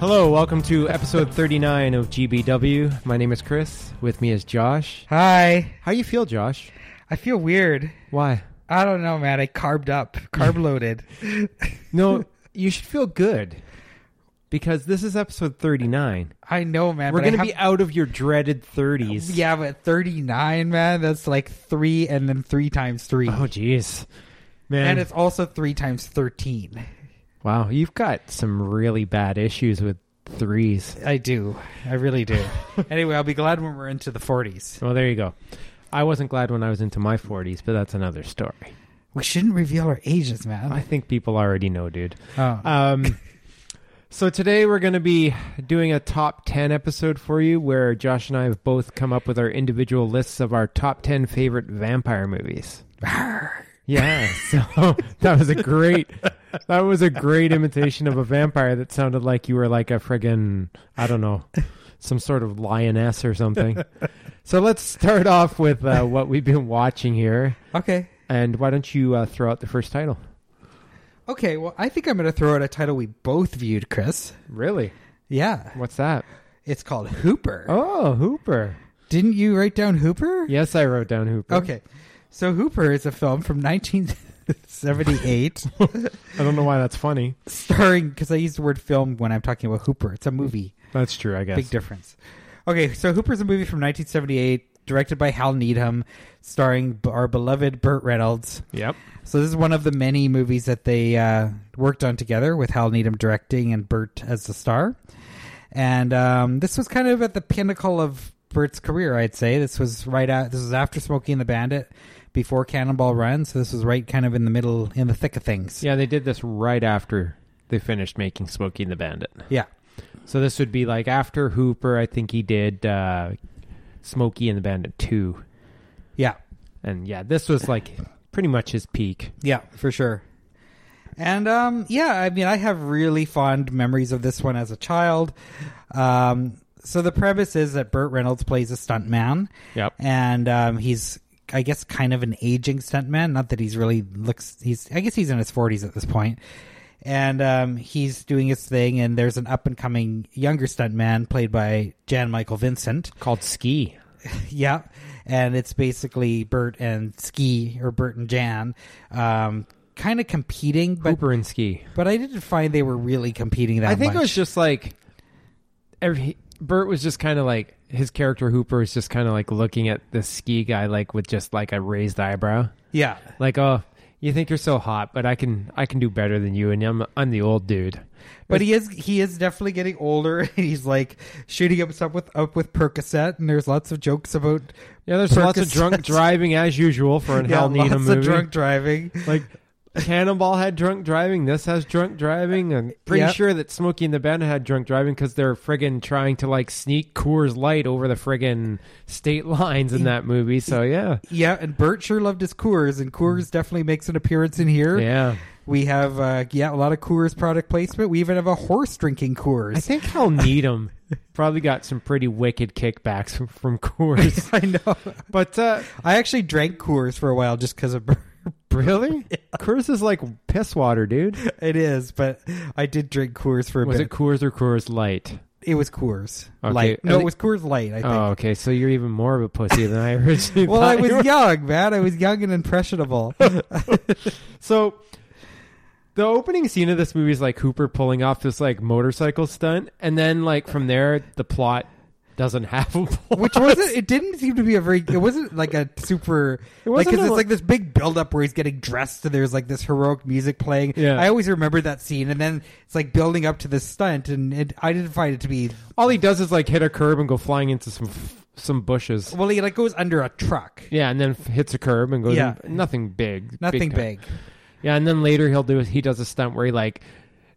Hello, welcome to episode 39 of GBW. My name is Chris. With me is Josh. Hi. How you feel, Josh? I feel weird. Why? I don't know, man. I carved up, carb loaded. No, you should feel good because this is episode 39. I know, man. We're going to have- be out of your dreaded 30s. Yeah, but 39, man, that's like three and then three times three. Oh, jeez. Man. and it's also three times 13. Wow, you've got some really bad issues with threes. I do. I really do. anyway, I'll be glad when we're into the 40s. Well, there you go. I wasn't glad when I was into my 40s, but that's another story. We shouldn't reveal our ages, man. I think people already know, dude. oh. Um, so today we're going to be doing a top 10 episode for you where Josh and I have both come up with our individual lists of our top 10 favorite vampire movies. Yeah, so that was a great that was a great imitation of a vampire that sounded like you were like a friggin' I don't know, some sort of lioness or something. So let's start off with uh, what we've been watching here. okay. And why don't you uh, throw out the first title? Okay, well, I think I'm going to throw out a title we both viewed, Chris. Really? Yeah. What's that? It's called Hooper. Oh, Hooper. Didn't you write down Hooper? Yes, I wrote down Hooper. Okay. So Hooper is a film from 1978 I don't know why that's funny. starring because I use the word film when I'm talking about Hooper. It's a movie. That's true, I guess. Big difference. Okay, so Hooper's a movie from 1978 directed by Hal Needham starring our beloved Burt Reynolds. Yep. So this is one of the many movies that they uh, worked on together with Hal Needham directing and Burt as the star. And um, this was kind of at the pinnacle of Burt's career, I'd say. This was right at this was after Smokey and the Bandit, before Cannonball Run. So this was right kind of in the middle, in the thick of things. Yeah, they did this right after they finished making Smokey and the Bandit. Yeah. So this would be like after Hooper, I think he did uh, Smokey and the Bandit 2. Yeah. And yeah, this was like pretty much his peak. Yeah, for sure. And um, yeah, I mean, I have really fond memories of this one as a child. Um, so the premise is that Burt Reynolds plays a stuntman, Yep. and um, he's, I guess, kind of an aging stuntman. Not that he's really looks. He's, I guess, he's in his forties at this point, and um, he's doing his thing. And there's an up and coming younger stuntman played by Jan Michael Vincent. Called Ski. Yeah, and it's basically Burt and Ski or Burt and Jan, um, kind of competing, but Hooper and Ski. but I didn't find they were really competing that I think much. it was just like every Burt was just kind of like his character Hooper is just kind of like looking at the ski guy like with just like a raised eyebrow. yeah, Like, "Oh, you think you're so hot, but I can I can do better than you and I'm I'm the old dude." but he is he is definitely getting older. He's like shooting himself with up with Percocet, and there's lots of jokes about Yeah, there's lots of drunk driving as usual for an yeah, Hal Needham lots movie. of drunk driving. Like Cannonball had drunk driving. This has drunk driving. I'm pretty Yep. sure that Smokey and the Bandit had drunk driving because they're friggin' trying to like sneak Coors Light over the friggin' state lines in that movie. So yeah, Yeah, and Burt sure loved his Coors, and Coors definitely makes an appearance in here. yeah. We have uh, yeah a lot of Coors product placement. We even have a horse drinking Coors. I think Hal Needham probably got some pretty wicked kickbacks from, from Coors. I know. but uh, I actually drank Coors for a while just because of Burt. really, Coors is like piss water, dude. It is, but I did drink Coors for a Was bit. it Coors or Coors Light? It was Coors Okay. Light. No, it was Coors Light. I think. Oh, okay. So you're even more of a pussy than I originally well, thought I you was were. young, man. I was young and impressionable. So the opening scene of this movie is like Hooper pulling off this like motorcycle stunt, and then like from there the plot doesn't have a plot. Which wasn't. It didn't seem to be a very. It wasn't like a super. It like wasn't because a- it's like this big build up where he's getting dressed and there's like this heroic music playing. Yeah. I always remember that scene, and then it's like building up to this stunt, and it, I didn't find it to be. all he does is like hit a curb and go flying into some some bushes. Well, he like goes under a truck. Yeah, and then f- hits a curb and goes. Yeah. in- nothing big. Nothing time. big. Yeah, and then later he'll do he does a stunt where he like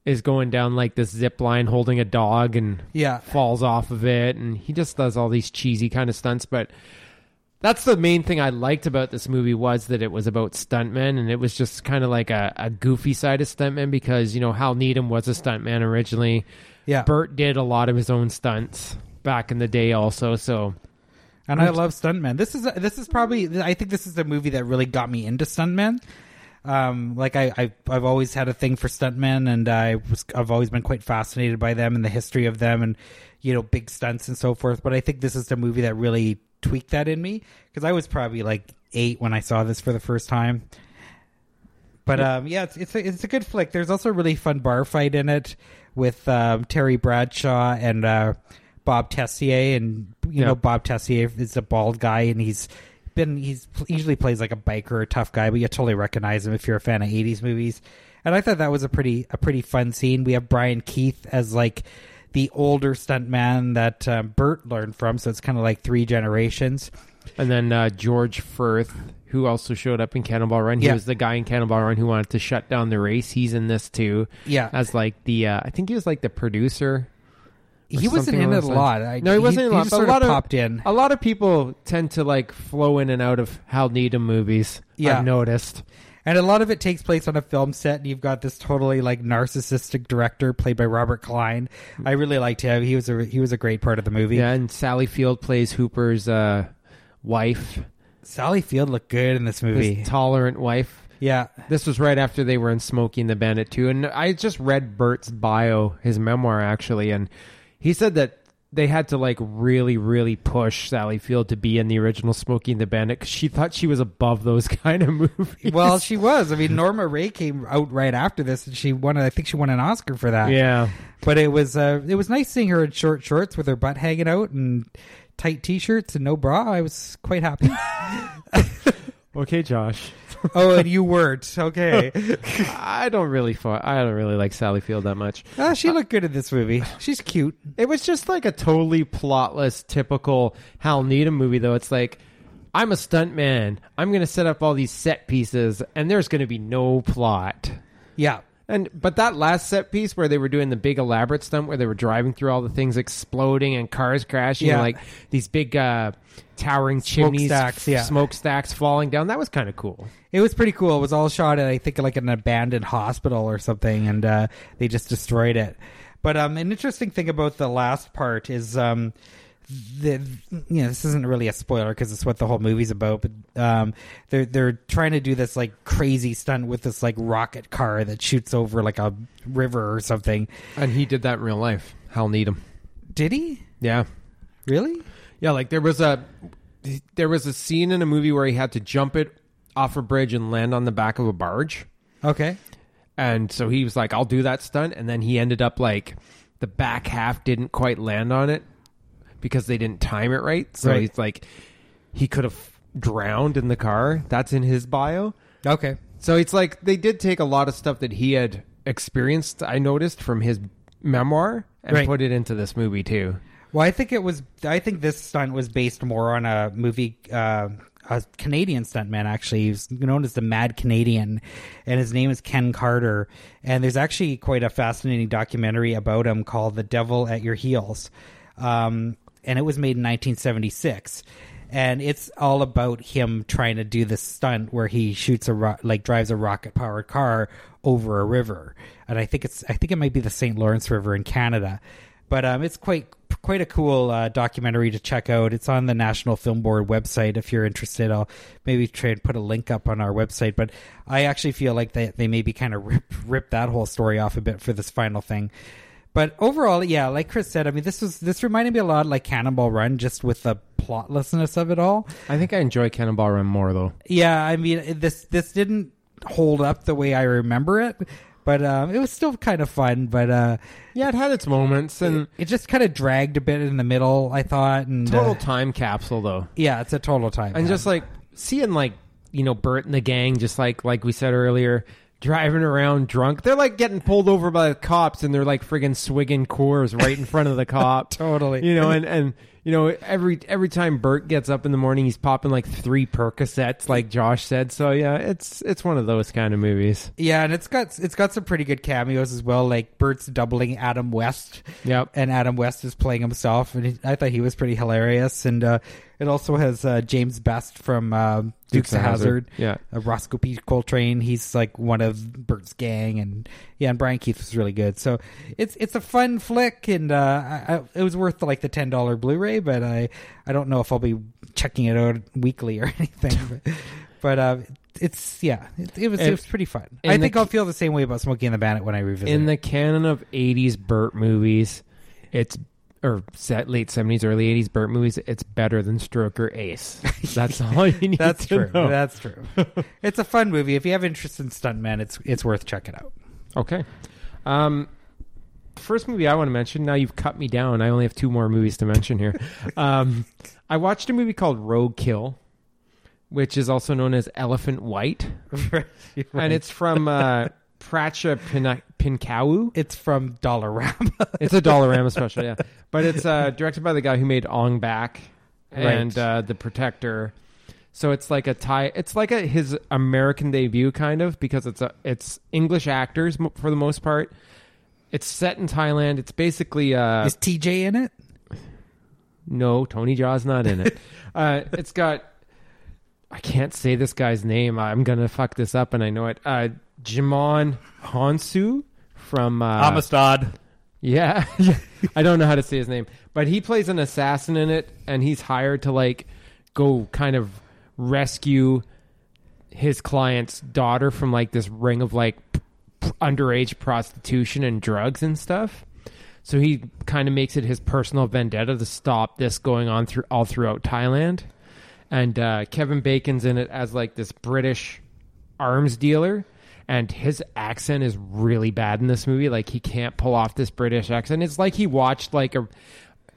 is going down like this zip line holding a dog and Yeah. falls off of it and he just does all these cheesy kind of stunts but that's the main thing I liked about this movie was that it was about stuntmen and it was just kind of like a, a goofy side of stuntmen because you know Hal Needham was a stuntman originally. Yeah. Burt did a lot of his own stunts back in the day also so and I love stuntmen. This is this is probably I think this is the movie that really got me into stuntmen. Um, like I, I, I've always had a thing for stuntmen, and I was, I've always been quite fascinated by them and the history of them, and you know, big stunts and so forth. But I think this is the movie that really tweaked that in me because I was probably like eight when I saw this for the first time. But um, yeah, it's it's a, it's a good flick. There's also a really fun bar fight in it with um, Terry Bradshaw and uh, Bob Tessier, and you Yeah. know Bob Tessier is a bald guy, and he's been he's he usually plays like a biker or a tough guy, but you totally recognize him if you're a fan of '80s movies. And I thought that was a pretty a pretty fun scene. We have Brian Keith as like the older stuntman that uh, Burt learned from, so it's kind of like three generations. And then uh, George Furth, who also showed up in Cannonball Run. He Yeah. was the guy in Cannonball Run who wanted to shut down the race. He's in this too. Yeah. As like the, uh, I think he was like the producer. He wasn't in it a lot. I, No, he wasn't in a lot, but a lot of of- popped in. A lot of people tend to like flow in and out of Hal Needham movies. Yeah. I've noticed. And a lot of it takes place on a film set, and you've got this totally like narcissistic director played by Robert Klein. I really liked him. He was a he was a great part of the movie. Yeah, and Sally Field plays Hooper's uh, wife, Sally Field looked good in this movie. his tolerant wife. yeah, This was right after they were in Smokey and the Bandit too, and I just read Burt's bio, his memoir actually, and he said that they had to like really, really push Sally Field to be in the original Smokey and the Bandit because she thought she was above those kind of movies. well, she was. I mean, Norma Rae came out right after this, and she won. I think she won an Oscar for that. yeah, But it was uh, it was nice seeing her in short shorts with her butt hanging out and tight t-shirts and no bra. I was quite happy. okay, Josh. oh, and you weren't. Okay. I don't really, I don't really like Sally Field that much. Ah, she looked good in this movie. She's cute. It was just like a totally plotless, typical Hal Needham movie, though. It's like, I'm a stuntman. I'm going to set up all these set pieces, and there's going to be no plot. Yeah. And but that last set piece where they were doing the big elaborate stunt where they were driving through all the things exploding and cars crashing, Yeah. and like these big uh, towering chimneys, Smokestacks, yeah. smokestacks falling down. That was kind of cool. It was pretty cool. It was all shot at I think like an abandoned hospital or something, and uh, they just destroyed it. But um, an interesting thing about the last part is um, the you know this isn't really a spoiler because it's what the whole movie's about. But um, they're they're trying to do this like crazy stunt with this like rocket car that shoots over like a river or something. And he did that in real life. Hal Needham. Did he Yeah. really? Yeah, like there was a there was a scene in a movie where he had to jump it off a bridge and land on the back of a barge. Okay. And so he was like, I'll do that stunt. And then he ended up like the back half didn't quite land on it because they didn't time it right. So Right. he's like, he could have drowned in the car. That's in his bio. Okay. So it's like they did take a lot of stuff that he had experienced, I noticed from his memoir, and Right. put it into this movie too. Well, I think it was. I think this stunt was based more on a movie, uh, a Canadian stuntman. Actually, he's known as the Mad Canadian, and his name is Ken Carter. And there's actually quite a fascinating documentary about him called "The Devil at Your Heels," um, and it was made in 1976. And it's all about him trying to do this stunt where he shoots a ro- like drives a rocket powered car over a river, and I think it's I think it might be the St. Lawrence River in Canada but um, it's quite quite a cool uh, documentary to check out. It's on the National Film Board website. If you're interested, I'll maybe try and put a link up on our website. But I actually feel like they they maybe kind of rip rip that whole story off a bit for this final thing. But overall, yeah, like Chris said, I mean, this was this reminded me a lot like Cannonball Run, just with the plotlessness of it all. I think I enjoy Cannonball Run more though. Yeah, I mean, this this didn't hold up the way I remember it, but um, it was still kind of fun. But uh, Yeah, it had its moments and it just kind of dragged a bit in the middle. I thought, and total uh, time capsule though. yeah, it's a total time. And just like seeing like, you know, Burt and the gang just like like we said earlier, driving around drunk. They're like getting pulled over by the cops and they're like friggin' swigging Coors right in front of the cop. Totally. You know, and and you know, every every time Burt gets up in the morning, he's popping like three Percocets, like Josh said. So yeah, it's it's one of those kind of movies. yeah, and it's got it's got some pretty good cameos as well. Like Burt's doubling Adam West, Yep. and Adam West is playing himself, and he, I thought he was pretty hilarious. And uh, it also has uh, James Best from uh, Dukes, of Hazard. Yeah. uh, Rosco P. Coltrane. He's like one of Burt's gang, and yeah, and Brian Keith was really good. So it's it's a fun flick, and uh, I, I, it was worth like the ten dollar Blu-ray. But I I don't know if I'll be checking it out weekly or anything. but but uh, it's yeah, it, it was And- it was pretty fun. I the think I'll feel the same way about Smokey and the Bandit when I revisit. In it. the canon of '80s Burt movies, it's or set late '70s, early '80s Burt movies. It's better than Stroker Ace. That's all you need. That's to true. know. That's true. it's a fun movie. If you have interest in stuntmen, it's it's worth checking out. Okay. Um, first movie I want to mention. Now you've cut me down. I only have two more movies to mention here. um, I watched a movie called Rogue Kill, which is also known as Elephant White, and it's from uh, Prachya Pin- Pinkaew. it's from Dollarama. It's a Dollarama special, yeah. But it's uh, directed by the guy who made Ong Bak and Right. uh, The Protector. So it's like a tie. It's like a his American debut, kind of, because it's a it's English actors for the most part. It's set in Thailand. It's basically uh, Is TJ in it? no Tony Jaa's not in it. uh, it's got I can't say this guy's name. I'm gonna fuck this up, and I know it. Uh, Djimon Hounsou from uh, Amistad. yeah, I don't know how to say his name, but he plays an assassin in it, and he's hired to like go kind of rescue his client's daughter from like this ring of like p- p- underage prostitution and drugs and stuff. So he kind of makes it his personal vendetta to stop this going on through all throughout Thailand. And uh, Kevin Bacon's in it as like this British arms dealer, and his accent is really bad in this movie. Like he can't pull off this British accent. It's like he watched like a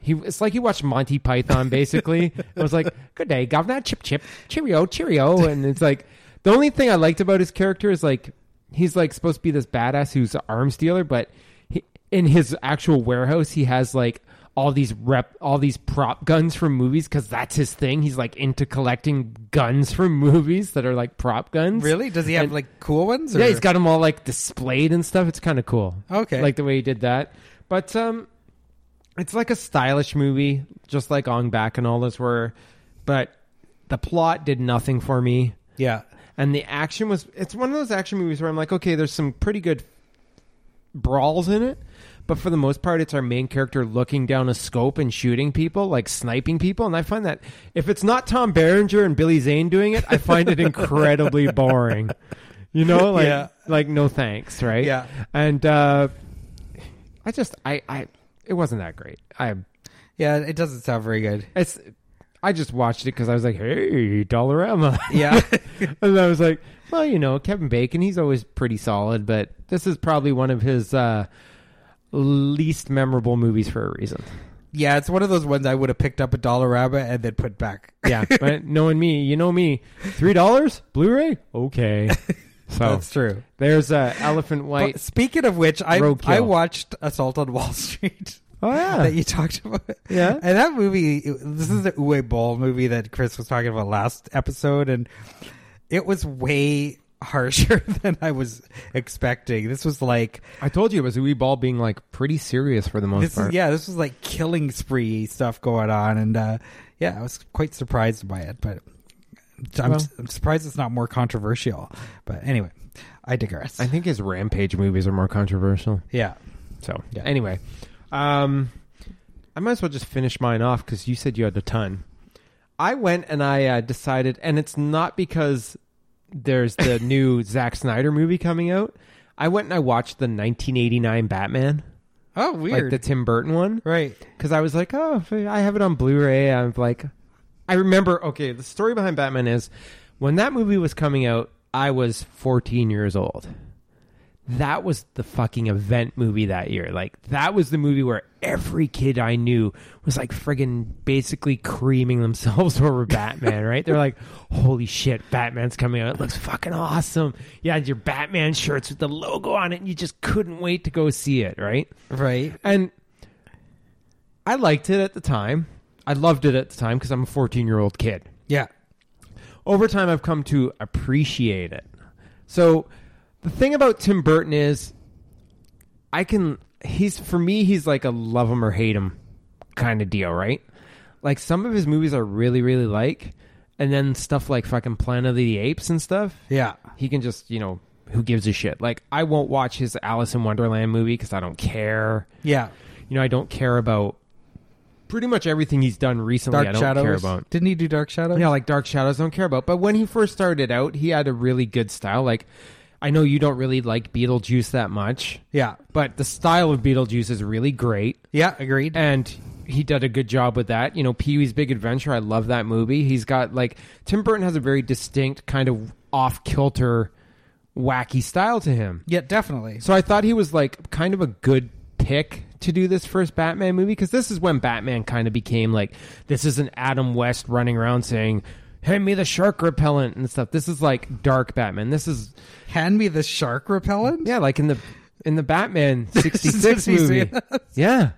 he. It's like he watched Monty Python. Basically, it was like, "Good day, governor. Chip, chip, cheerio, cheerio." And it's like the only thing I liked about his character is like he's like supposed to be this badass who's an arms dealer, but he, in his actual warehouse, he has like all these rep, all these prop guns from movies because that's his thing. He's like into collecting guns from movies that are like prop guns. Really? Does he have And- like cool ones? Or? Yeah, he's got them all like displayed and stuff. It's kind of cool. Okay. like the way he did that. But um, it's like a stylish movie, just like Ong Bak and all those were. But the plot did nothing for me, yeah. And the action was. It's one of those action movies where I'm like, okay, there's some pretty good brawls in it. But for the most part, it's our main character looking down a scope and shooting people, like sniping people. And I find that if it's not Tom Berenger and Billy Zane doing it, I find it incredibly boring. You know, like Yeah. like no thanks, right? Yeah. And uh, I just I I it wasn't that great. I Yeah, it doesn't sound very good. it's I just watched it because I was like, hey, Dollarama. Yeah. and I was like, well, you know, Kevin Bacon, he's always pretty solid, but this is probably one of his uh, least memorable movies for a reason. yeah, it's one of those ones I would have picked up a dollar rabbit and then put back. Yeah, but knowing me, you know me, three dollars Blu-ray, okay. So That's true. there's uh, Elephant But White. speaking of which, I Roadkill. I watched Assault on Wall Street. Oh yeah, that you talked about. Yeah. And that movie, this is the Uwe Boll movie that Chris was talking about last episode, and it was way harsher than I was expecting. This was like, I told you it was Uwe Boll being like pretty serious for the most part. is yeah, this was like killing spree stuff going on, and uh, yeah, I was quite surprised by it, but I'm, Well- I'm surprised it's not more controversial. But anyway, I digress. I think his Rampage movies are more controversial. yeah. So Yeah. anyway, um, I might as well just finish mine off because you said you had a ton. I went and I uh, decided, and it's not because there's the new Zack Snyder movie coming out. I went and I watched the 1989 Batman, Oh, weird. like the Tim Burton one, right. because I was like, oh, I have it on Blu-ray. I'm like, I remember. Okay, the story behind Batman is when that movie was coming out, I was 14 years old. That was the fucking event movie that year. Like that was the movie where every kid I knew was like friggin' basically creaming themselves over Batman, right? They're like, "Holy shit, Batman's coming out! It looks fucking awesome!" You had your Batman shirts with the logo on it, and you just couldn't wait to go see it, right? Right. And I liked it at the time. I loved it at the time because I'm a 14 year old kid. Yeah. Over time, I've come to appreciate it. So the thing about Tim Burton is, I can. He's for me. He's like a love him or hate him kind of deal, right? Like some of his movies I really, really like, and then stuff like fucking Planet of the Apes and stuff. Yeah. He can just, you know, who gives a shit? Like I won't watch his Alice in Wonderland movie because I don't care Yeah. you know, I don't care about pretty much everything he's done recently, Dark I don't Shadows. care about. Didn't he do Dark Shadows? Yeah, like Dark Shadows, I don't care about. But when he first started out, he had a really good style. Like, I know you don't really like Beetlejuice that much, Yeah. but the style of Beetlejuice is really great, Yeah, agreed. and he did a good job with that. You know, Pee Wee's Big Adventure, I love that movie. He's got like Tim Burton has a very distinct kind of off kilter, wacky style to him. yeah, definitely. So I thought he was like kind of a good pick to do this first Batman movie because this is when Batman kind of became like this is an Adam West running around saying, "Hand me the shark repellent" and stuff. This is like dark Batman. This is Hand me the shark repellent. yeah, like in the in the Batman '66 66, movie. Yeah.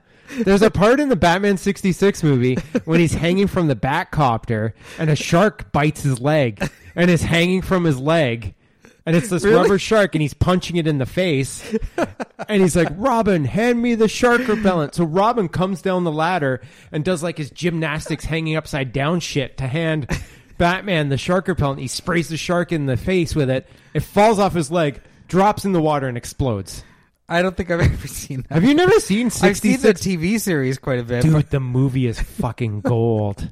There's a part in the Batman 66 movie when he's hanging from the Batcopter and a shark bites his leg and is hanging from his leg. And it's this Really? rubber shark and he's punching it in the face. and he's like, Robin, hand me the shark repellent. So Robin comes down the ladder and does like his gymnastics hanging upside down shit to hand Batman the shark repellent. He sprays the shark in the face with it. It falls off his leg, drops in the water, and explodes. I don't think I've ever seen that. Have you never seen I've seen the TV series quite a bit. Dude, the movie is fucking gold.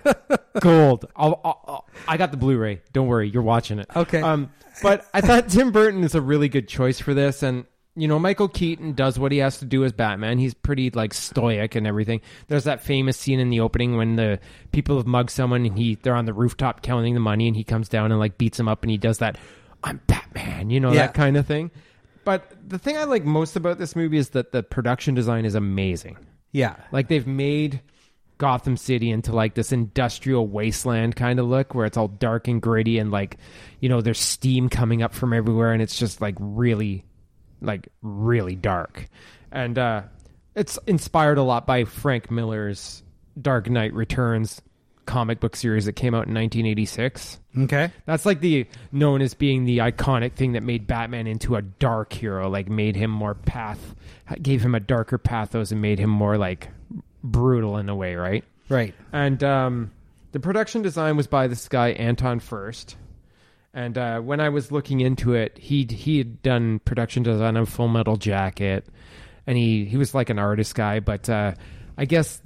gold. I'll, I'll, I'll- I got the Blu-ray. Don't worry, you're watching it. Okay. Um, but I thought Tim Burton is a really good choice for this, and you know, Michael Keaton does what he has to do as Batman. He's pretty like stoic and everything. There's that famous scene in the opening when the people have mugged someone and he they're on the rooftop counting the money, and he comes down and like beats them up, and he does that. I'm Batman, you know Yeah. that kind of thing. But the thing I like most about this movie is that the production design is amazing. yeah. Like they've made Gotham City into like this industrial wasteland kind of look where it's all dark and gritty and like you know there's steam coming up from everywhere and it's just like really like really dark. And uh it's inspired a lot by Frank Miller's Dark Knight Returns comic book series that came out in 1986. Okay. That's like the known as being the iconic thing that made Batman into a dark hero, like made him more path, gave him a darker pathos, and made him more like brutal in a way, right? Right. And um, the production design was by this guy Anton Furst. And uh, when I was looking into it, he he had done production design on Full Metal Jacket, and he he was like an artist guy, but uh, I guess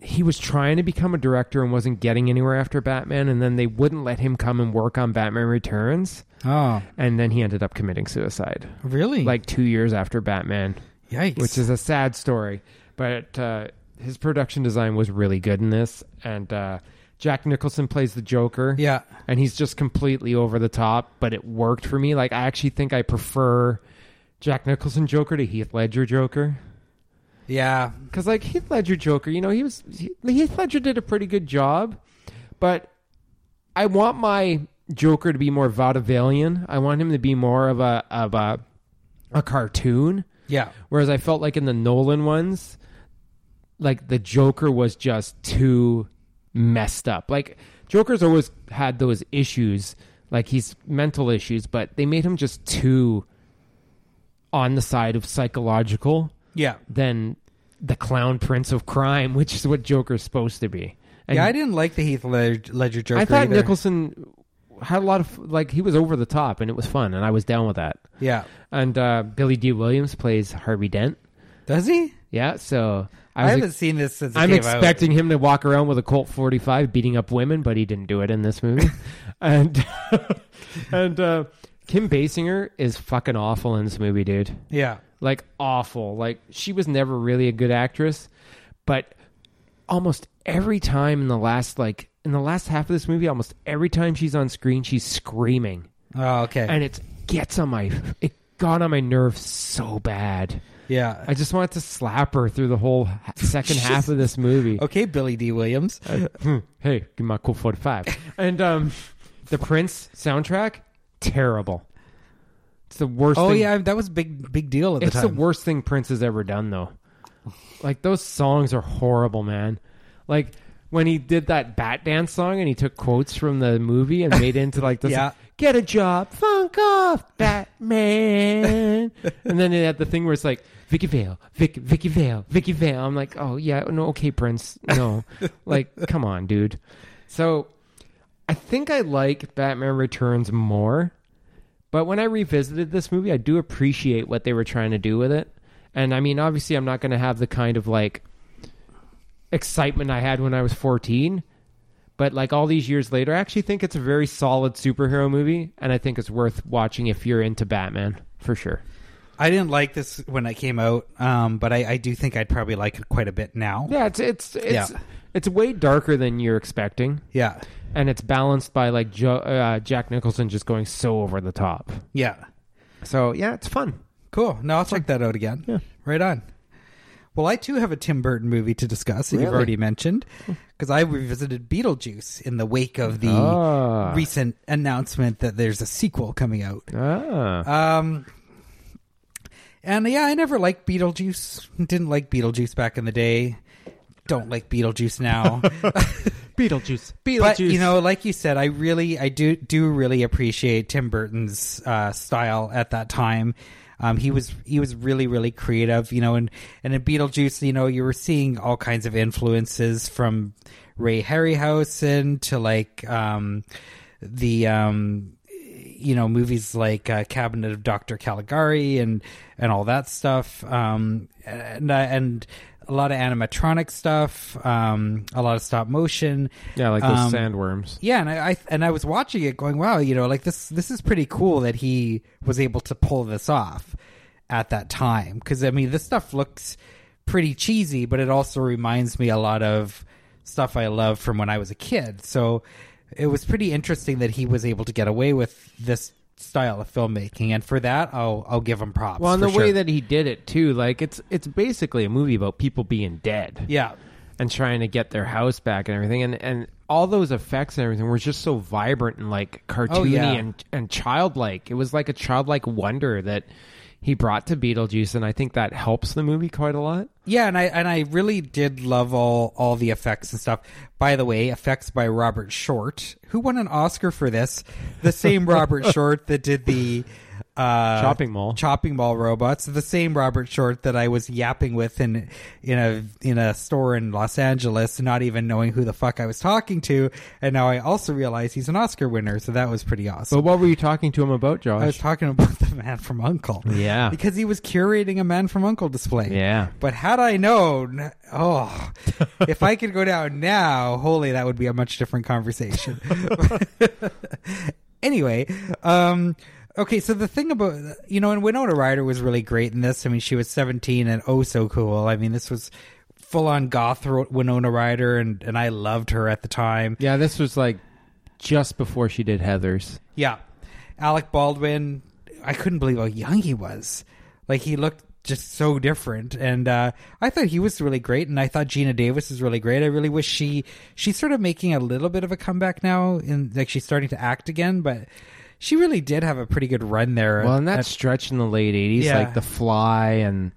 he was trying to become a director and wasn't getting anywhere after Batman, and then they wouldn't let him come and work on Batman Returns, Oh, and then he ended up committing suicide, really? like two years after Batman, yikes. which is a sad story. But uh, his production design was really good in this, and uh, Jack Nicholson plays the Joker, yeah. and he's just completely over the top, but it worked for me. Like I actually think I prefer Jack Nicholson Joker to Heath Ledger Joker. Yeah. Because like Heath Ledger Joker, you know, he was he, Heath Ledger did a pretty good job, but I want my Joker to be more vaudevillian. I want him to be more of a of a a cartoon. Yeah. Whereas I felt like in the Nolan ones, like the Joker was just too messed up. Like Joker's always had those issues, like he's mental issues, but they made him just too on the side of psychological Yeah. than the clown prince of crime, which is what Joker's supposed to be. And yeah, I didn't like the Heath Ledger, Ledger Joker. I thought either. Nicholson had a lot of like he was over the top and it was fun and I was down with that. Yeah. And uh, Billy Dee Williams plays Harvey Dent. Does he? Yeah, so I, I, haven't ex- seen this since I'm came out. expecting him to walk around with a Colt 45 beating up women, but he didn't do it in this movie. and and uh, Kim Basinger is fucking awful in this movie, dude. Yeah. like awful. Like she was never really a good actress, but almost every time in the last like in the last half of this movie, almost every time she's on screen, she's screaming, Oh, okay. and it gets on my it got on my nerves so bad. Yeah. I just wanted to slap her through the whole second half of this movie. okay, Billy Dee Williams. Hmm, hey, give me my cool 45. and um, the Prince soundtrack, terrible. It's the worst. Oh thing. yeah, that was a big big deal at the It's time. the worst thing Prince has ever done, though. Like those songs are horrible, man. Like when he did that Bat Dance song and he took quotes from the movie and made it into like this. Yeah. Get a job, funk off, Batman. and then it had the thing where it's like Vicki Vale, Vic, Vicki Vale, Vicki Vale. I'm like, oh yeah, no, okay, Prince, no, like, come on, dude. So I think I like Batman Returns more. But when I revisited this movie, I do appreciate what they were trying to do with it. And I mean, obviously, I'm not going to have the kind of like excitement I had when I was 14. But like all these years later, I actually think it's a very solid superhero movie, and I think it's worth watching if you're into Batman for sure. I didn't like this when it came out, um, but I, I do think I'd probably like it quite a bit now. Yeah, it's it's it's Yeah. it's way darker than you're expecting, Yeah, and it's balanced by like jo- uh, Jack Nicholson just going so over the top. yeah, So yeah, it's fun. cool. No, I'll check that out again. Yeah. right on. Well, I too have a Tim Burton movie to discuss that you've already mentioned because I revisited Beetlejuice in the wake of the Ah. recent announcement that there's a sequel coming out. Ah, Um, and yeah, I never liked Beetlejuice. Didn't like Beetlejuice back in the day. Don't like Beetlejuice now. Beetlejuice, but you know, like you said, I really, I do, do really appreciate Tim Burton's uh, style at that time. Um, he was he was really really creative, you know, and and in Beetlejuice, you know, you were seeing all kinds of influences from Ray Harryhausen to like um, the um, you know movies like uh, Cabinet of Dr. Caligari and and all that stuff um and and a lot of animatronic stuff um a lot of stop motion. Yeah, like those um, sandworms. yeah and I, I and I was watching it going wow you know like this this is pretty cool that he was able to pull this off at that time. Cuz I mean this stuff looks pretty cheesy but it also reminds me a lot of stuff I love from when I was a kid. So it was pretty interesting that he was able to get away with this style of filmmaking and for that I'll I'll give him props Well, and the for way that he did it too, like it's it's basically a movie about people being dead. yeah and trying to get their house back and everything and and all those effects and everything were just so vibrant and like cartoony Oh, yeah. and and childlike it was like a childlike wonder that he brought to Beetlejuice and I think that helps the movie quite a lot Yeah, and I and I really did love all all the effects and stuff. By the way, effects by Robert Short, who won an Oscar for this. The same Robert Short that did the uh, Chopping mall. chopping mall robots. The same Robert Short that I was yapping with in in a in a store in Los Angeles, not even knowing who the fuck I was talking to. And now I also realize he's an Oscar winner, so that was pretty awesome. but what were you talking to him about Josh? I was talking about the Man from Uncle. Yeah. because he was curating a Man from Uncle display. yeah But had I known, oh, if I could go down now, holy, that would be a much different conversation. anyway, um, okay, so the thing about, you know, and Winona Ryder was really great in this. I mean, she was 17 and oh so cool. I mean, this was full on goth Winona Ryder, and, and I loved her at the time. yeah this was like just before she did Heather's Yeah. Alec Baldwin, I couldn't believe how young he was. Like he looked just so different and uh I thought he was really great and I thought Geena Davis is really great. I really wish she she's sort of making a little bit of a comeback now and like she's starting to act again, but she really did have a pretty good run there. well and that at stretch in the late 80s Yeah. like The Fly and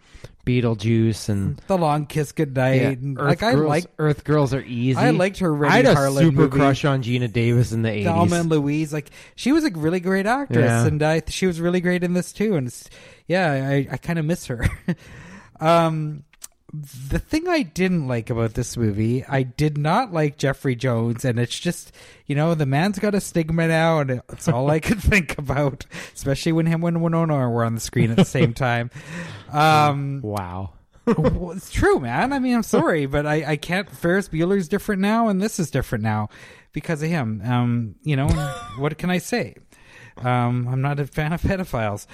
Beetlejuice and the long kiss goodnight. yeah, and, Earth like I Girls, like Earth Girls are easy I liked her Renny I had a Harlin super movie. crush on Geena Davis in the 80s Thelma and Louise, like she was a really great actress, Yeah. and I she was really great in this too. And yeah, I, I kind of miss her. um, the thing I didn't like about this movie, I did not like Jeffrey Jones, and it's just you know the man's got a stigma now, and it's all I could think about, especially when him and Winona were on the screen at the same time. Um, wow well, it's true, man. I mean, I'm sorry, but I, I can't. Ferris Bueller's different now, and this is different now because of him. Um, you know, what can I say? Um, I'm not a fan of pedophiles.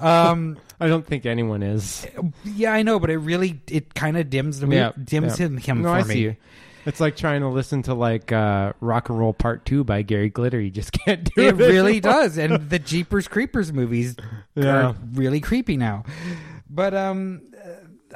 Um, I don't think anyone is. yeah, I know, but it really it kind of dims the Yeah, dims yeah. him, him no, for I me. see you. It's like trying to listen to like uh, Rock and Roll Part Two by Gary Glitter. You just can't do it. It really does, and the Jeepers Creepers movies Yeah. are really creepy now. But um,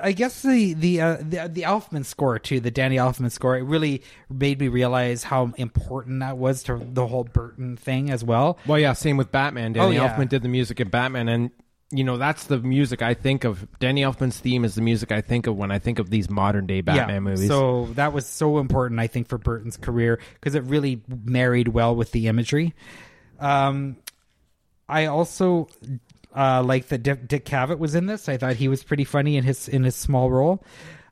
I guess the the uh, the the Elfman score too, the Danny Elfman score, it really made me realize how important that was to the whole Burton thing as well. Well, yeah. Same with Batman. Danny Oh, yeah. Elfman did the music in Batman, and you know that's the music I think of. Danny Elfman's theme is the music I think of when I think of these modern day Batman movies. So that was so important, I think, for Burton's career because it really married well with the imagery. Um, I also uh, like that Dick, Dick Cavett was in this. I thought he was pretty funny in his in his small role.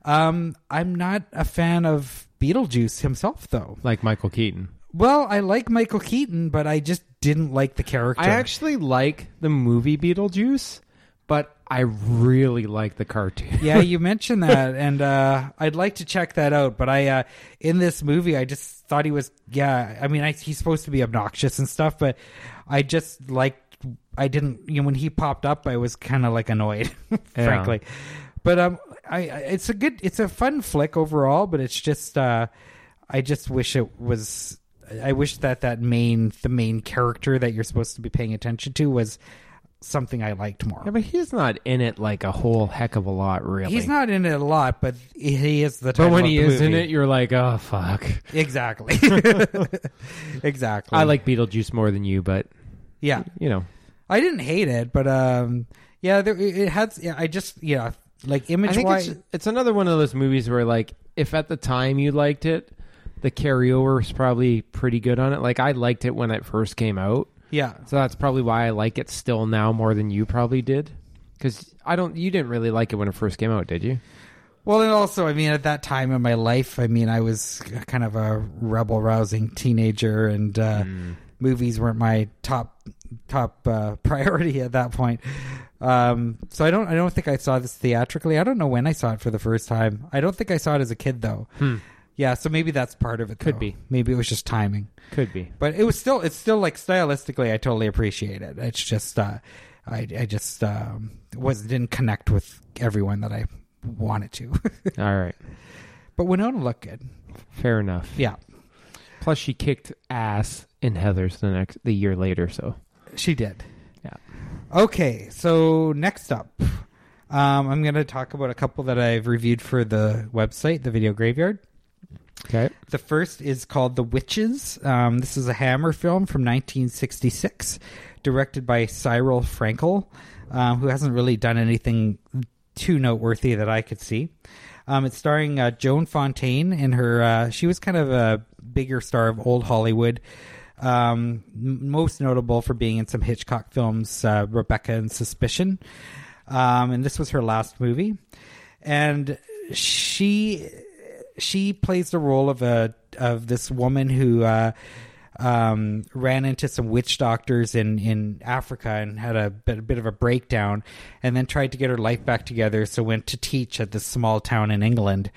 Um, I'm not a fan of Beetlejuice himself, though. like Michael Keaton. Well, I like Michael Keaton, but I just didn't like the character. I actually like the movie Beetlejuice, but I really like the cartoon. yeah, you mentioned that, and uh, I'd like to check that out. But I, uh, in this movie, I just thought he was, yeah. I mean, I, he's supposed to be obnoxious and stuff, but I just liked. I didn't, you know, when he popped up, I was kind of like annoyed, frankly. But um, I, I, it's a good, it's a fun flick overall. But it's just, uh, I just wish it was. I wish that that main, the main character that you're supposed to be paying attention to was something I liked more. Yeah, but he's not in it like a whole heck of a lot, really. He's not in it a lot, but he is the. But when he is in it, you're like, oh fuck. exactly, exactly. I like Beetlejuice more than you, but yeah. you know, I didn't hate it, but um, yeah, there, it had. Yeah, I just yeah, like image wise, it's, it's another one of those movies where, like, if at the time you liked it, the carryover is probably pretty good on it. Like, I liked it when it first came out, Yeah, so that's probably why I like it still now more than you probably did. Because I don't, you didn't really like it when it first came out, did you? Well, and also, I mean, at that time in my life, I mean, I was kind of a rebel rousing teenager, and uh, movies weren't my top top uh, priority at that point. Um, so I don't, I don't think I saw this theatrically. I don't know when I saw it for the first time. I don't think I saw it as a kid, though. Yeah, so maybe that's part of it. Could though. be. Maybe it was just timing. Could be. but it was still it's still like stylistically i totally appreciate it it's just uh i i just um was didn't connect with everyone that i wanted to All right, but winona looked good fair enough. yeah Plus, she kicked ass in Heather's the next the year later. So she did Yeah. okay so next up um i'm gonna talk about a couple that i've reviewed for the website the video graveyard okay, The first is called The Witches. Um, this is a Hammer film from 1966, directed by Cyril Frankel, um, who hasn't really done anything too noteworthy that I could see. Um, it's starring uh, Joan Fontaine in her. Uh, she was kind of a bigger star of old Hollywood. Um, most notable for being in some Hitchcock films, uh, Rebecca and Suspicion. Um, and this was her last movie. And she she plays the role of a of this woman who uh, um, ran into some witch doctors in, in Africa and had a bit, a bit of a breakdown, and then tried to get her life back together. So went to teach at this small town in England.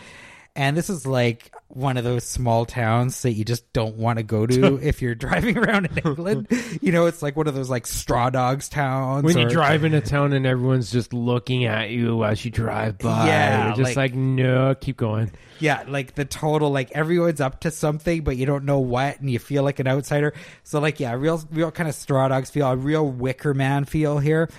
And this is like one of those small towns that you just don't want to go to if you're driving around in England. You know, it's like one of those like straw dogs towns. when you or- drive into town and everyone's just looking at you as you drive by, Yeah, you're just like- like, no, keep going. Yeah, like the total like everyone's up to something, but you don't know what, and you feel like an outsider. So like yeah, real real kind of straw dogs feel, a real Wicker Man feel here.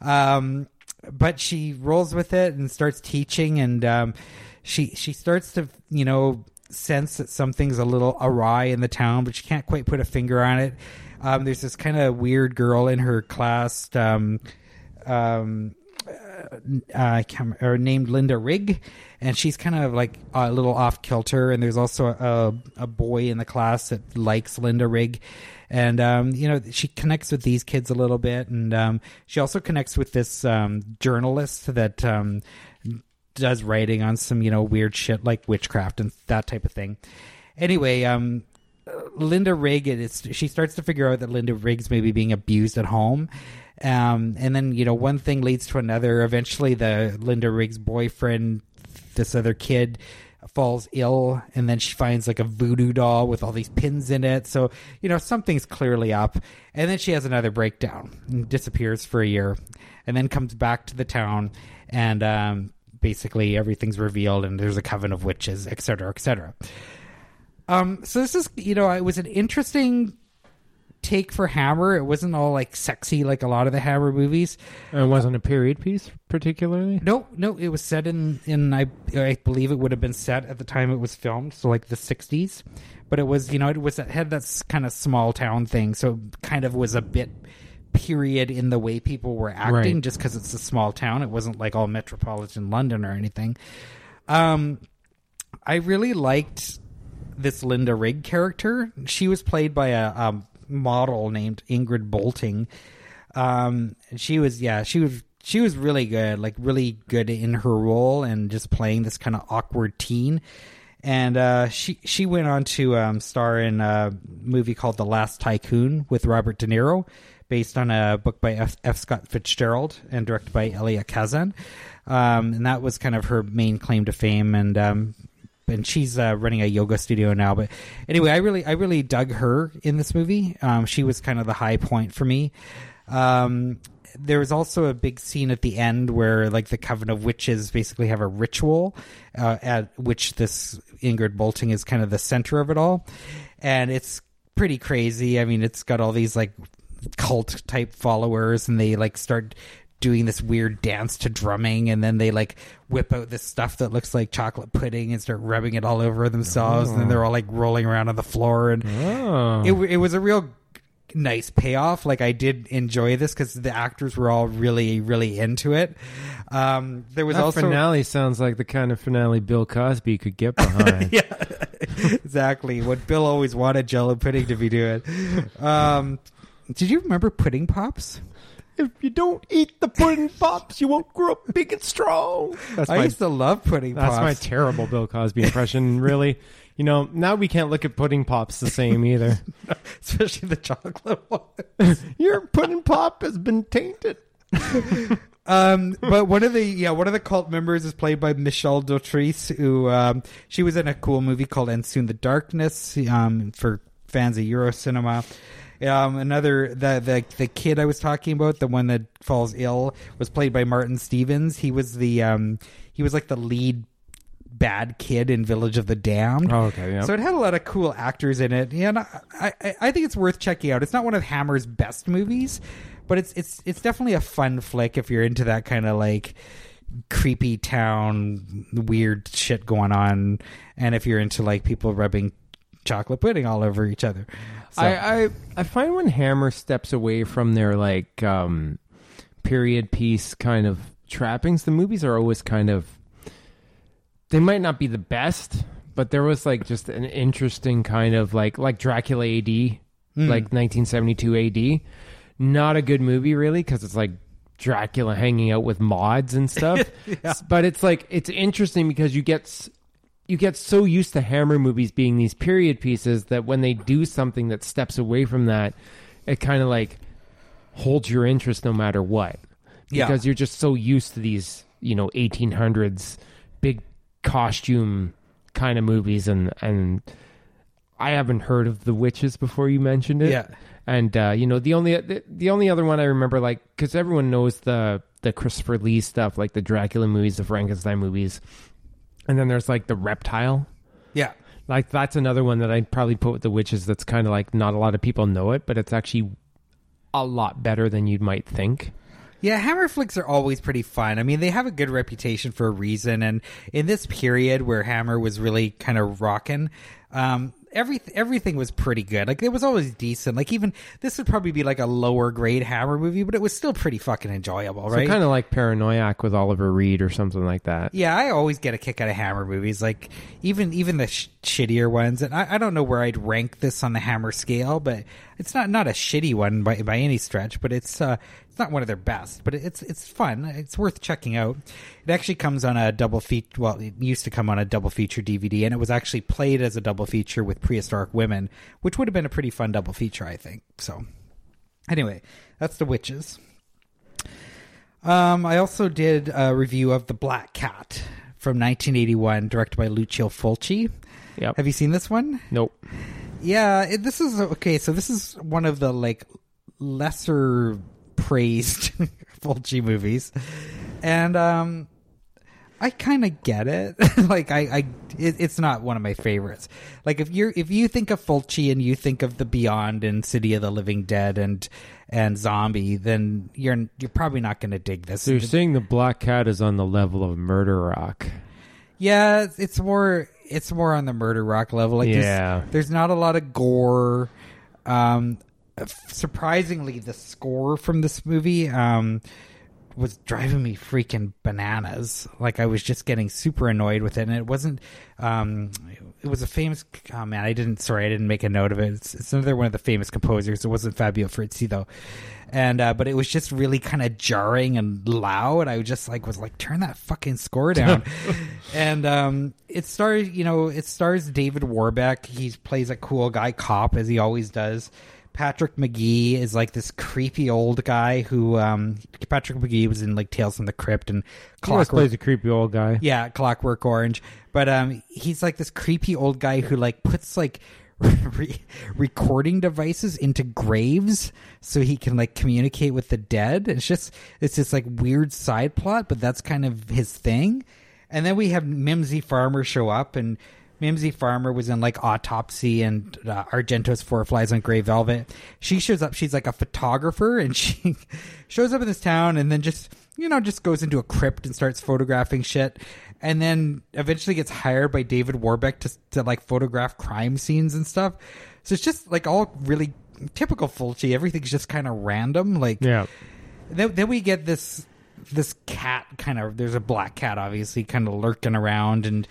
Um, but she rolls with it and starts teaching, and um, she she starts to you know sense that something's a little awry in the town, but she can't quite put a finger on it. Um, there's this kind of weird girl in her class. Um, um, uh, or named Linda Rigg, and she's kind of like a little off kilter. And there's also a, a boy in the class that likes Linda Rigg, and um, you know she connects with these kids a little bit, and um, she also connects with this um, journalist that um, does writing on some you know weird shit like witchcraft and that type of thing. Anyway, um, Linda Rigg, is, she starts to figure out that Linda Rigg's maybe being abused at home. Um, and then, you know, one thing leads to another. Eventually, the Linda Rigg's boyfriend, this other kid, falls ill. And then she finds like a voodoo doll with all these pins in it. So, you know, something's clearly up. And then she has another breakdown and disappears for a year and then comes back to the town. And um, basically, everything's revealed and there's a coven of witches, et cetera, et cetera. Um, so this is, you know, it was an interesting take for Hammer. It wasn't all like sexy like a lot of the Hammer movies. It wasn't a period piece particularly. No, no, it was set in in I I believe it would have been set at the time it was filmed, so like the '60s. But it was, you know, it was it had that kind of small town thing, so it kind of was a bit period in the way people were acting, Right. just because it's a small town. It wasn't like all metropolitan London or anything. Um, I really liked this Linda Rigg character. She was played by a, a model named Ingrid Boulting. Um, she was, yeah, she was, she was really good, like really good in her role and just playing this kind of awkward teen. And uh, she she went on to um, star in a movie called The Last Tycoon with Robert De Niro, based on a book by F. F. Scott Fitzgerald and directed by Elia Kazan. Um, and that was kind of her main claim to fame. And um, and she's uh, running a yoga studio now. But anyway, I really I really dug her in this movie. Um, she was kind of the high point for me. Um, there was also a big scene at the end where like the coven of witches basically have a ritual uh, at which this ingrid boulting is kind of the center of it all and it's pretty crazy i mean it's got all these like cult type followers and they like start doing this weird dance to drumming and then they like whip out this stuff that looks like chocolate pudding and start rubbing it all over themselves and then they're all like rolling around on the floor and Oh. it, it was a real nice payoff. Like I did enjoy this because the actors were all really, really into it. Um, there was that also finale sounds like the kind of finale Bill Cosby could get behind. yeah, exactly what Bill always wanted Jello pudding to be doing. Um, did you remember pudding pops? If you don't eat the pudding pops, you won't grow up big and strong. That's I my used to love pudding pops. that's pops. my terrible Bill Cosby impression. Really, you know, now we can't look at pudding pops the same either. especially the chocolate one. Your pudding pop has been tainted. Um, but one of the yeah one of the cult members is played by Michele Dotrice, who um, she was in a cool movie called "And Soon the Darkness" um, for fans of Euro cinema. Um, another the, the the kid I was talking about, the one that falls ill, was played by Martin Stephens. He was the um, he was like the lead bad kid in Village of the Damned. Oh, okay, yeah. So it had a lot of cool actors in it, and I, I, I think it's worth checking out. It's not one of Hammer's best movies, but it's it's it's definitely a fun flick if you're into that kind of like creepy town weird shit going on, and if you're into like people rubbing chocolate pudding all over each other. So, I, I I find when Hammer steps away from their like um, period piece kind of trappings, the movies are always kind of they might not be the best, but there was like just an interesting kind of like like Dracula AD, like 1972 AD. Not a good movie really because it's like Dracula hanging out with mods and stuff. But it's like it's interesting because you get you get so used to Hammer movies being these period pieces that when they do something that steps away from that, it kind of like holds your interest no matter what. Yeah. Because you're just so used to these, you know, 1800s big costume kind of movies and and I haven't heard of The Witches before you mentioned it. Yeah. And uh, you know, the only the, the only other one I remember like cuz everyone knows the the Christopher Lee stuff like the Dracula movies, the Frankenstein movies. And then there's like the reptile. yeah. Like that's another one that I'd probably put with the witches. That's kind of like not a lot of people know it, but it's actually a lot better than you might think. Yeah, Hammer flicks are always pretty fun. I mean, they have a good reputation for a reason, and in this period where Hammer was really kind of rocking, um, every everything was pretty good. Like it was always decent. Like even this would probably be like a lower grade Hammer movie, but it was still pretty fucking enjoyable, So right? kind of like Paranoiac with Oliver Reed or something like that. Yeah, I always get a kick out of Hammer movies, like even even the sh- shittier ones. And I, I don't know where I'd rank this on the Hammer scale, but it's not not a shitty one by by any stretch. But it's uh, it's not one of their best, but it's it's fun. It's worth checking out. It actually comes on a double feature. Well, it used to come on a double feature DVD, and it was actually played as a double feature with Prehistoric Women, which would have been a pretty fun double feature, I think. So, anyway, that's the witches. Um, I also did a review of The Black Cat from 1981, directed by Lucio Fulci. Yep. Have you seen this one? Nope. Yeah, it, this is okay. So this is one of the like lesser praised Fulci movies, and um, I kind of get it. like I, I it, it's not one of my favorites. Like if you're if you think of Fulci and you think of The Beyond and City of the Living Dead and and Zombie, then you're you're probably not going to dig this. So you're saying the Black Cat is on the level of Murder Rock? Yeah, it's- it's more it's more on the murder rock level. Like Yeah. there's, not a lot of gore. Um, surprisingly, the score from this movie um was driving me freaking bananas. Like I was just getting super annoyed with it, and it wasn't. Um, it was a famous. Oh man, I didn't. Sorry, I didn't make a note of it. It's, it's another one of the famous composers. It wasn't Fabio Frizzi though, and uh, but it was just really kind of jarring and loud. I just like was like, turn that fucking score down. and um, it stars, you know, it stars David Warbeck. He plays a cool guy cop as he always does. Patrick Magee is like this creepy old guy who um Patrick Magee was in like Tales from the Crypt and Clockwork plays a creepy old guy. yeah, Clockwork Orange. But um, he's like this creepy old guy who like puts like re- recording devices into graves so he can like communicate with the dead. It's just it's this like weird side plot, but that's kind of his thing. And then we have Mimsy Farmer show up, and Mimsy Farmer was in like Autopsy and uh, Argento's Four Flies on Grey Velvet. She shows up. She's like a photographer, and she shows up in this town, and then just you know just goes into a crypt and starts photographing shit, and then eventually gets hired by David Warbeck to to like photograph crime scenes and stuff. So it's just like all really typical Fulci. Everything's just kind of random. Like Yeah. then, then we get this this cat kind of there's a black cat obviously kind of lurking around and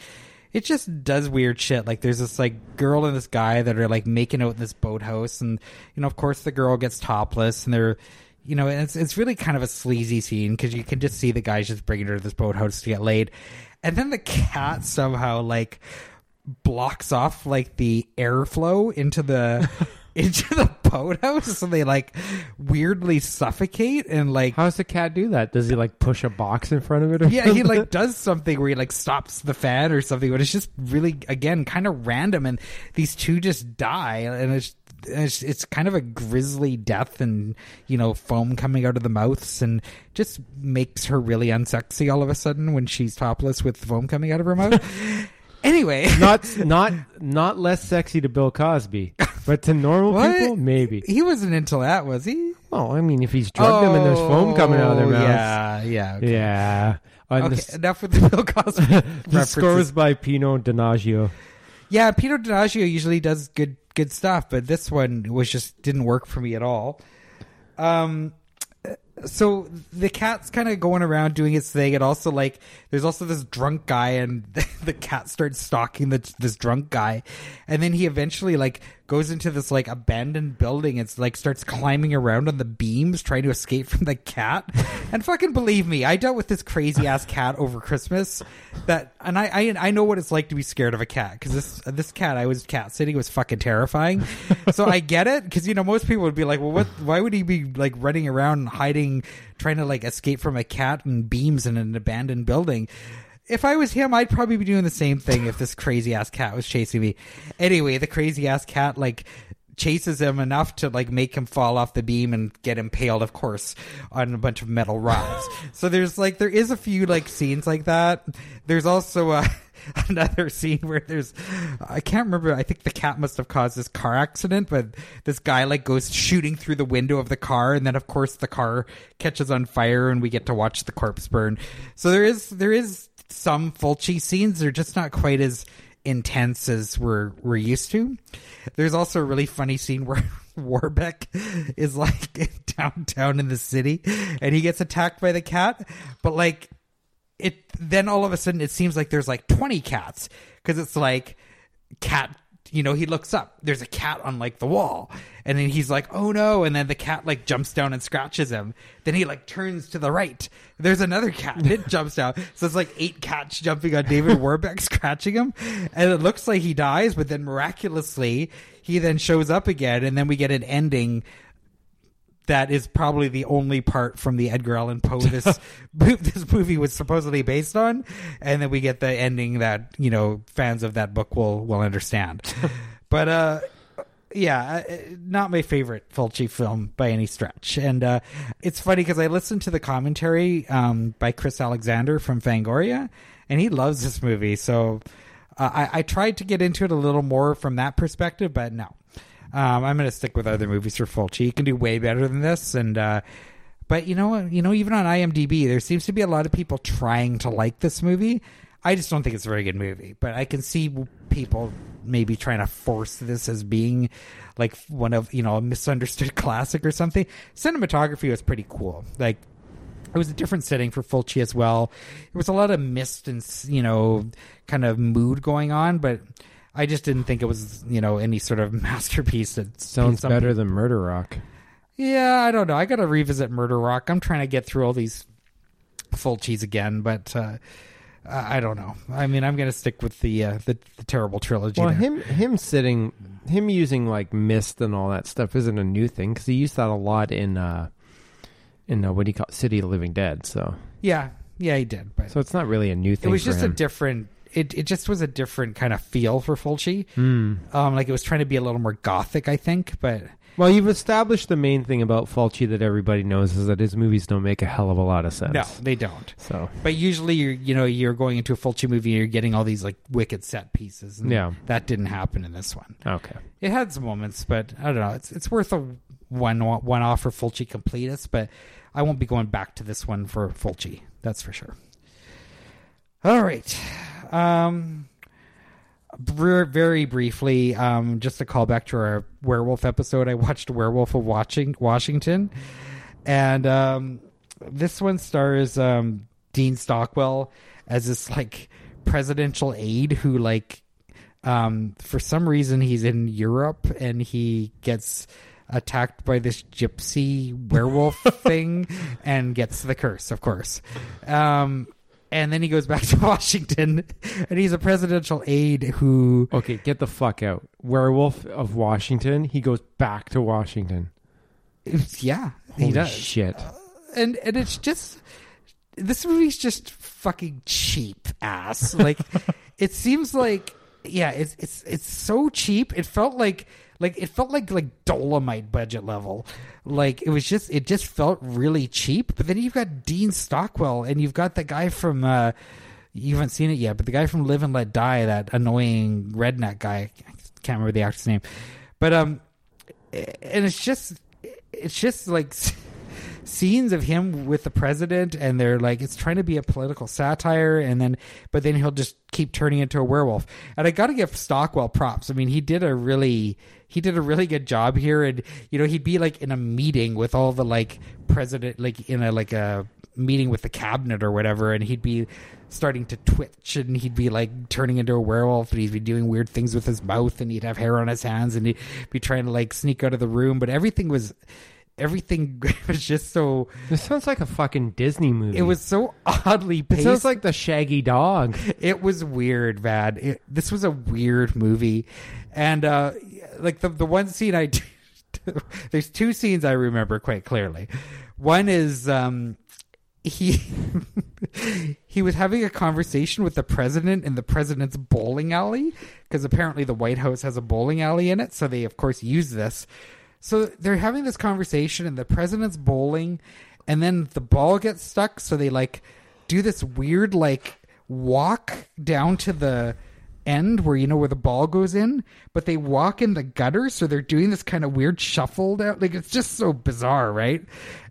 it just does weird shit. Like there's this like girl and this guy that are like making out in this boathouse and you know of course the girl gets topless and they're you know it's it's really kind of a sleazy scene because you can just see the guys just bringing her to this boathouse to get laid. And then the cat somehow like blocks off like the airflow into the into the boathouse so they like weirdly suffocate and like How does the cat do that? Does he like push a box in front of it? Or yeah he like does something where he like stops the fan or something but it's just really again kind of random and these two just die and it's it's, it's kind of a grisly death and you know foam coming out of the mouths and just makes her really unsexy all of a sudden when she's topless with foam coming out of her mouth anyway not not not less sexy to Bill Cosby, but to normal What? people, maybe. he wasn't into that was he Well, I mean, if he's drugged them and there's foam coming out of their Oh, mouths, Yeah, yeah. Okay. yeah. And Okay, the, s- enough with the Bill Cosby the references. score was by Pino Donaggio. Yeah, Peter Donaggio usually does good good stuff, but this one was just didn't work for me at all. Um, so the cat's kind of going around doing its thing, and also like there's also this drunk guy, and the cat starts stalking the, this drunk guy, and then he eventually like goes into this like abandoned building and like starts climbing around on the beams trying to escape from the cat. and fucking believe me, I dealt with this crazy ass cat over Christmas. That and I, I I know what it's like to be scared of a cat because this this cat I was cat sitting was fucking terrifying. so I get it because you know most people would be like, well, what? Why would he be like running around and hiding, trying to like escape from a cat and beams in an abandoned building? If I was him, I'd probably be doing the same thing if this crazy ass cat was chasing me. Anyway, the crazy ass cat like chases him enough to like make him fall off the beam and get impaled, of course, on a bunch of metal rods. so there's like there is a few like scenes like that. There's also uh, a another scene where there's I can't remember. I think the cat must have caused this car accident, but this guy like goes shooting through the window of the car, and then of course the car catches on fire, and we get to watch the corpse burn. So there is there is some Fulci scenes. They're just not quite as intense as we're we're used to. There's also a really funny scene where Warbeck is like downtown in the city and he gets attacked by the cat, but like it then all of a sudden it seems like there's like 20 cats because it's like cat you know he looks up. There's a cat on like the wall. And then he's like oh no. And then the cat like jumps down and scratches him. Then he like turns to the right. There's another cat and it jumps down. So it's like eight cats jumping on david warbeck scratching him. And it looks like he dies but then miraculously he then shows up again. And then we get an ending that is probably the only part from the Edgar Allan Poe this this movie was supposedly based on, and then we get the ending that you know fans of that book will will understand. but uh, yeah, uh, not my favorite Fulci film by any stretch, and uh, it's funny because I listened to the commentary um, by Chris Alexander from Fangoria, and he loves this movie, so. Uh, I, I tried to get into it a little more from that perspective, but no. Um, I'm going to stick with other movies for Fulci. He can do way better than this, and uh, but you know, you know, even on IMDb, there seems to be a lot of people trying to like this movie. I just don't think it's a very good movie, but I can see people maybe trying to force this as being like one of you know a misunderstood classic or something. Cinematography was pretty cool, like. It was a different setting for Fulci as well. There was a lot of mist and you know, kind of mood going on, but I just didn't think it was you know any sort of masterpiece. That Sounds better than Murder Rock. yeah, I don't know. I got to revisit Murder Rock. I'm trying to get through all these Fulcis again, but uh, I don't know. I mean, I'm going to stick with the, uh, the the terrible trilogy. Well, there. him him sitting him using like mist and all that stuff isn't a new thing because he used that a lot in uh in uh, what do you call it? City of the Living Dead. So Yeah, yeah, he did. But so it's not really a new thing. it was just a different. It it just was a different kind of feel for Fulci. Hmm. Um, like it was trying to be a little more gothic, I think. But Well, you've established the main thing about Fulci that everybody knows is that his movies don't make a hell of a lot of sense. no, they don't. So But usually, you're you know you're going into a Fulci movie, and you're getting all these like wicked set pieces. And Yeah. that didn't happen in this one. okay. It had some moments, but I don't know. It's it's worth a one one off for Fulci completist, but I won't be going back to this one for Fulci. That's for sure. All right. Um, very briefly, um, just a call back to our werewolf episode, I watched Werewolf of Watching Washington, and um, this one stars um, Dean Stockwell as this like presidential aide who like um, for some reason he's in Europe and he gets attacked by this gypsy werewolf thing and gets the curse, of course. Um, and then he goes back to Washington and he's a presidential aide who Okay, get the fuck out. Werewolf of Washington. He goes back to Washington. yeah, Holy he does. shit. Uh, and and it's just this movie's just fucking cheap ass. Like it seems like yeah, it's it's it's so cheap. It felt like like it felt like like Dolomite budget level. Like it was just it just felt really cheap. But then you've got Dean Stockwell and you've got the guy from uh you haven't seen it yet, but the guy from Live and Let Die, that annoying redneck guy, I can't remember the actor's name. But um and it's just it's just like scenes of him with the president and they're like it's trying to be a political satire and then but then he'll just keep turning into a werewolf and i gotta give stockwell props i mean he did a really he did a really good job here. And you know he'd be like in a meeting with all the like president like in a like a meeting with the cabinet or whatever. And he'd be starting to twitch and he'd be like turning into a werewolf and he'd be doing weird things with his mouth and he'd have hair on his hands and he'd be trying to like sneak out of the room. But everything was everything was just so This sounds like a fucking Disney movie. it was so oddly paced. It sounds like the Shaggy Dog. it was weird, man. It, this was a weird movie, and uh, like the the one scene I, there's two scenes I remember quite clearly. One is um, he he was having a conversation with the president in the president's bowling alley because apparently the White House has a bowling alley in it, so they of course use this. So they're having this conversation, and the president's bowling, and then the ball gets stuck. So they like do this weird like walk down to the end where you know where the ball goes in, but they walk in the gutter. So they're doing this kind of weird shuffle down. Like it's just so bizarre, right?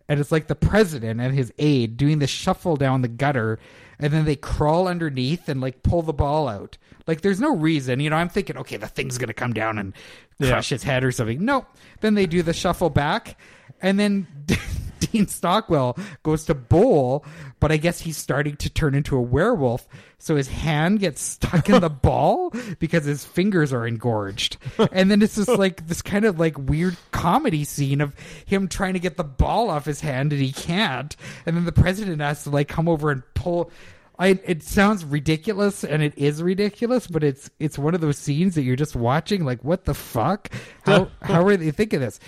And it's like the president and his aide doing the shuffle down the gutter, and then they crawl underneath and like pull the ball out. Like there's no reason, you know. I'm thinking, okay, the thing's gonna come down and crush his head or something. No. Then they do the shuffle back, and then Dean Stockwell goes to bowl, but I guess he's starting to turn into a werewolf. So his hand gets stuck in the ball because his fingers are engorged. And then it's just like this kind of like weird comedy scene of him trying to get the ball off his hand and he can't. And then the president has to like come over and pull. I, it sounds ridiculous and it is ridiculous, but it's it's one of those scenes that you're just watching like what the fuck? How how are they thinking this?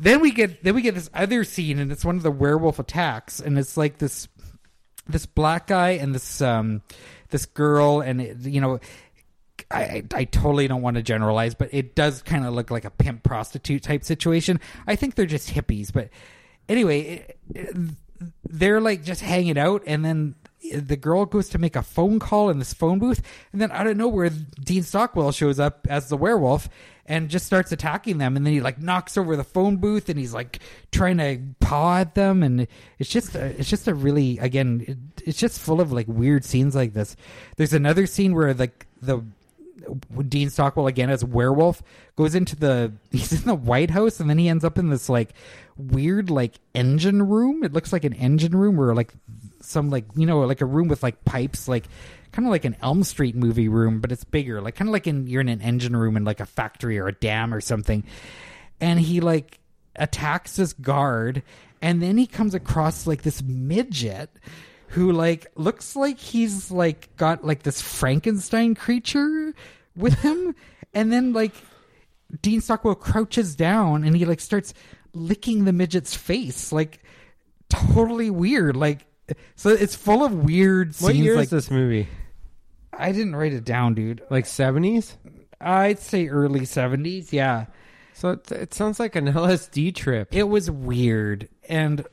Then we get then we get this other scene and it's one of the werewolf attacks and it's like this this black guy and this um this girl and it, you know I, I totally don't want to generalize, but it does kind of look like a pimp prostitute type situation. I think they're just hippies, but anyway, it, it, they're like just hanging out, and then the girl goes to make a phone call in this phone booth, and then out of nowhere, Dean Stockwell shows up as the werewolf and just starts attacking them, and then he like knocks over the phone booth, and he's like trying to paw at them, and it's just a, it's just a really again, it, it's just full of like weird scenes like this. There's another scene where like the Dean Stockwell again as werewolf goes into the he's in the White House and then he ends up in this like weird like engine room. It looks like an engine room where like some like you know like a room with like pipes like kind of like an Elm Street movie room, but it's bigger. Like kind of like in you're in an engine room in like a factory or a dam or something. And he like attacks this guard and then he comes across like this midget who like looks like he's like got like this Frankenstein creature with him and then like Dean Stockwell crouches down and he like starts licking the midget's face, like totally weird. Like so, it's full of weird scenes. What year like is this movie? I didn't write it down, dude. Like seventies? I'd say early seventies. Yeah, So it, it sounds like an LSD trip. it was weird and.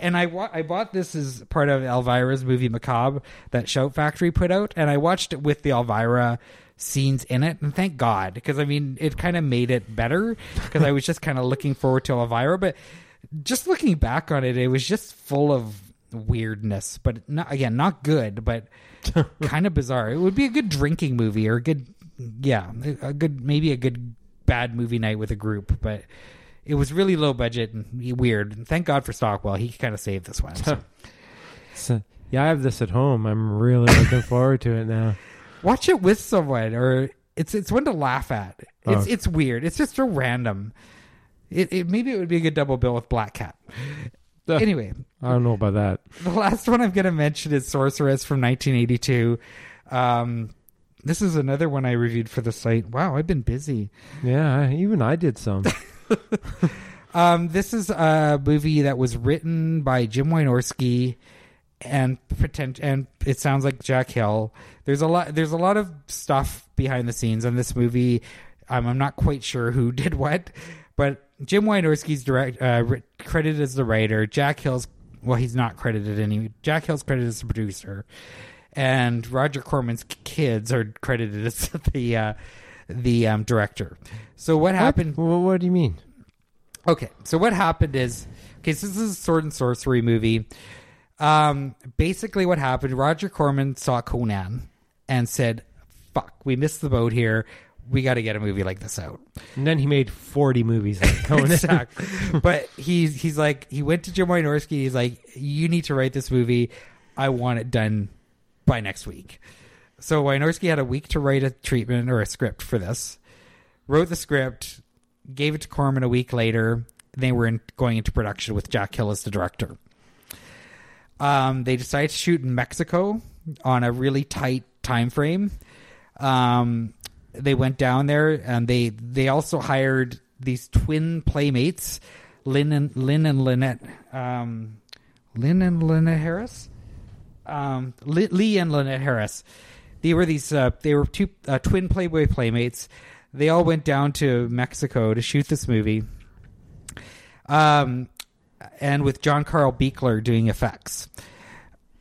And I wa- I bought this as part of Elvira's movie Macabre that Shout Factory put out, and I watched it with the Elvira scenes in it, and thank God, because I mean it kind of made it better because I was just kind of looking forward to Elvira, but just looking back on it, it was just full of weirdness, but not again not good, but kind of bizarre. It would be a good drinking movie or a good, yeah, a good maybe a good bad movie night with a group, but it was really low budget and weird. And thank God for Stockwell, he kind of saved this one. So. So, yeah, I have this at home. I'm really looking forward to it now. Watch it with someone, or it's it's one to laugh at. It's Oh. it's weird. It's just so random. It, it maybe it would be a good double bill with Black Cat. Anyway, I don't know about that. the last one I'm going to mention is Sorceress from 1982. Um, this is another one I reviewed for the site. Wow, I've been busy. Yeah, even I did some. Um, this is a movie that was written by Jim Wynorski and pretend and it sounds like Jack Hill. There's a lot there's a lot of stuff behind the scenes on this movie. Um, I'm not quite sure who did what, but Jim Wynorski's direct uh, credited as the writer. Jack Hill's well, he's not credited any. Jack Hill's credited as the producer, and Roger Corman's kids are credited as the uh, the um, director. So what happened? What? What do you mean? Okay, so what happened is, okay, so this is a sword and sorcery movie. Um, basically, what happened? Roger Corman saw Conan and said, "Fuck, we missed the boat here. We got to get a movie like this out." And then he made 40 movies like Conan. exactly. but he's he's like he went to Jim Wynorski. He's like, "You need to write this movie. I want it done by next week." So Wynorski had a week to write a treatment or a script for this. Wrote the script, gave it to Corman a week later. They were in, going into production with Jack Hill as the director. Um, they decided to shoot in Mexico on a really tight time frame. Um, they went down there and they they also hired these twin playmates, Lynn and Lynn and Lynette, um, Lynn and Lynette Harris, um, Leigh, and Lynette Harris. They were these uh, they were two uh, twin Playboy playmates. They all went down to Mexico to shoot this movie. Um, and with John Carl Buechler doing effects.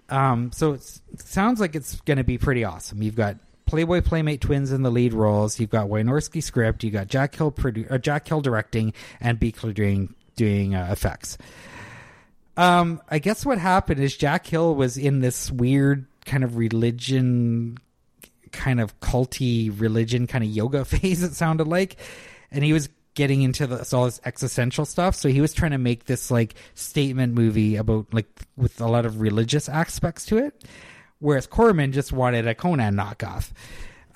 Um, so it sounds like it's going to be pretty awesome. You've got Playboy Playmate twins in the lead roles. You've got Wynorski script. You got Jack Hill produ- uh, Jack Hill directing and Buechler doing doing uh, effects. Um, I guess what happened is Jack Hill was in this weird kind of religion, kind of culty religion, kind of yoga phase. It sounded like, and he was getting into this, all this existential stuff. So he was trying to make this like statement movie about like with a lot of religious aspects to it, whereas Corman just wanted a Conan knockoff.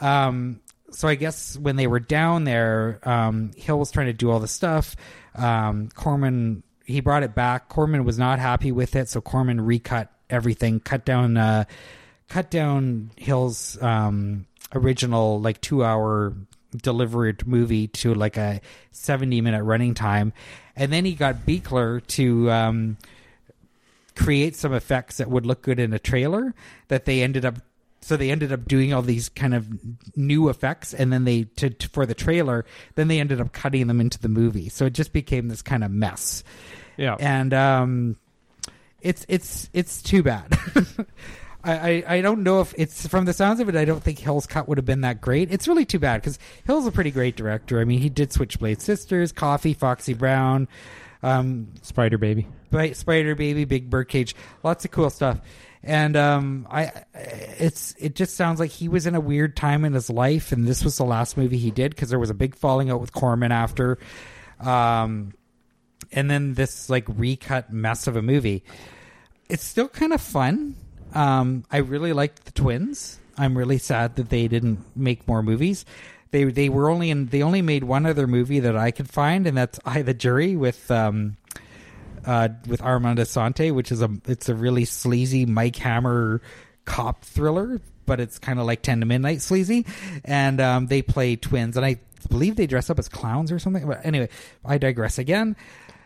Um, so I guess when they were down there, um, Hill was trying to do all the stuff. Um, Corman he brought it back. Corman was not happy with it, so Corman recut everything, cut down, uh, cut down Hill's um, original like two hour delivered movie to like a 70 minute running time and then he got Buechler to um, create some effects that would look good in a trailer that they ended up so they ended up doing all these kind of new effects and then they to, to- for the trailer then they ended up cutting them into the movie so it just became this kind of mess Yeah. and um, it's it's it's too bad. I, I I don't know if it's from the sounds of it. I don't think Hill's cut would have been that great. It's really too bad because Hill's a pretty great director. I mean, he did Switchblade Sisters, Coffy, Foxy Brown, um, Spider Baby. Spider Baby, Big Bird Cage, lots of cool stuff. And um, I, it's it just sounds like he was in a weird time in his life, and this was the last movie he did because there was a big falling out with Corman after, um, and then this like recut mess of a movie. It's still kind of fun. Um, I really liked the twins. I'm really sad that they didn't make more movies. They they were only in they only made one other movie that I could find, and that's I the Jury with um, uh, with Armand Assante, which is a it's a really sleazy Mike Hammer cop thriller, but it's kind of like Ten to Midnight sleazy, and um, they play twins, and I believe they dress up as clowns or something. But anyway, I digress again.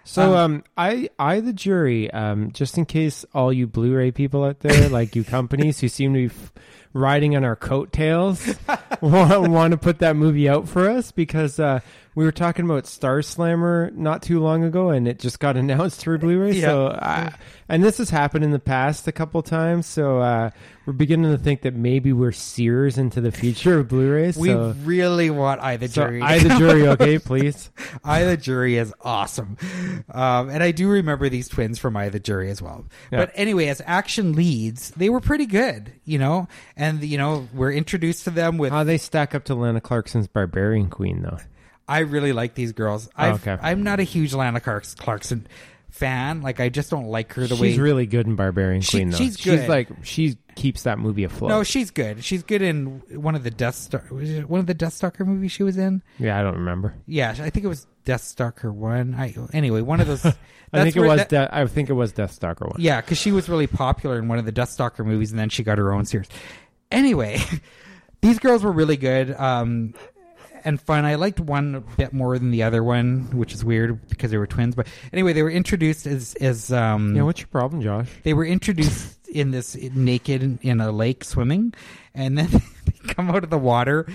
So, Um, um, I, I, the jury, um, just in case all you Blu-ray people out there, like you companies who seem to be f- riding on our coattails, want, want to put that movie out for us because uh, we were talking about Star Slammer not too long ago, and it just got announced for Blu-ray. Yeah. So, I, and this has happened in the past a couple times. So, uh, we're beginning to think that maybe we're seers into the future of Blu-ray. We So, really want I the so jury. I, the jury, okay, please. I the Jury is awesome. Um, and I do remember these twins from I the Jury as well. Yeah. But anyway, as action leads, they were pretty good, you know? And, you know, we're introduced to them with. How they stack up to Lana Clarkson's Barbarian Queen, though. I really like these girls. Oh, I've, okay. I'm not a huge Lana Clark- Clarkson fan. Like, I just don't like her the she's way. She's really good in Barbarian She- Queen, though. she's good. She's like she keeps that movie afloat. no, she's good. She's good in one of the Death Star. Was it one of the Deathstalker movies she was in? yeah, I don't remember. Yeah, I think it was Deathstalker one. I anyway, one of those. I think it was. that- De- I think it was Deathstalker one. Yeah, because she was really popular in one of the Deathstalker movies, and then she got her own series. Anyway, these girls were really good um, and fun. I liked one a bit more than the other one, which is weird because they were twins. But anyway, they were introduced as as um, Yeah, what's your problem, Josh? they were introduced in this naked in, a lake swimming, and then they come out of the water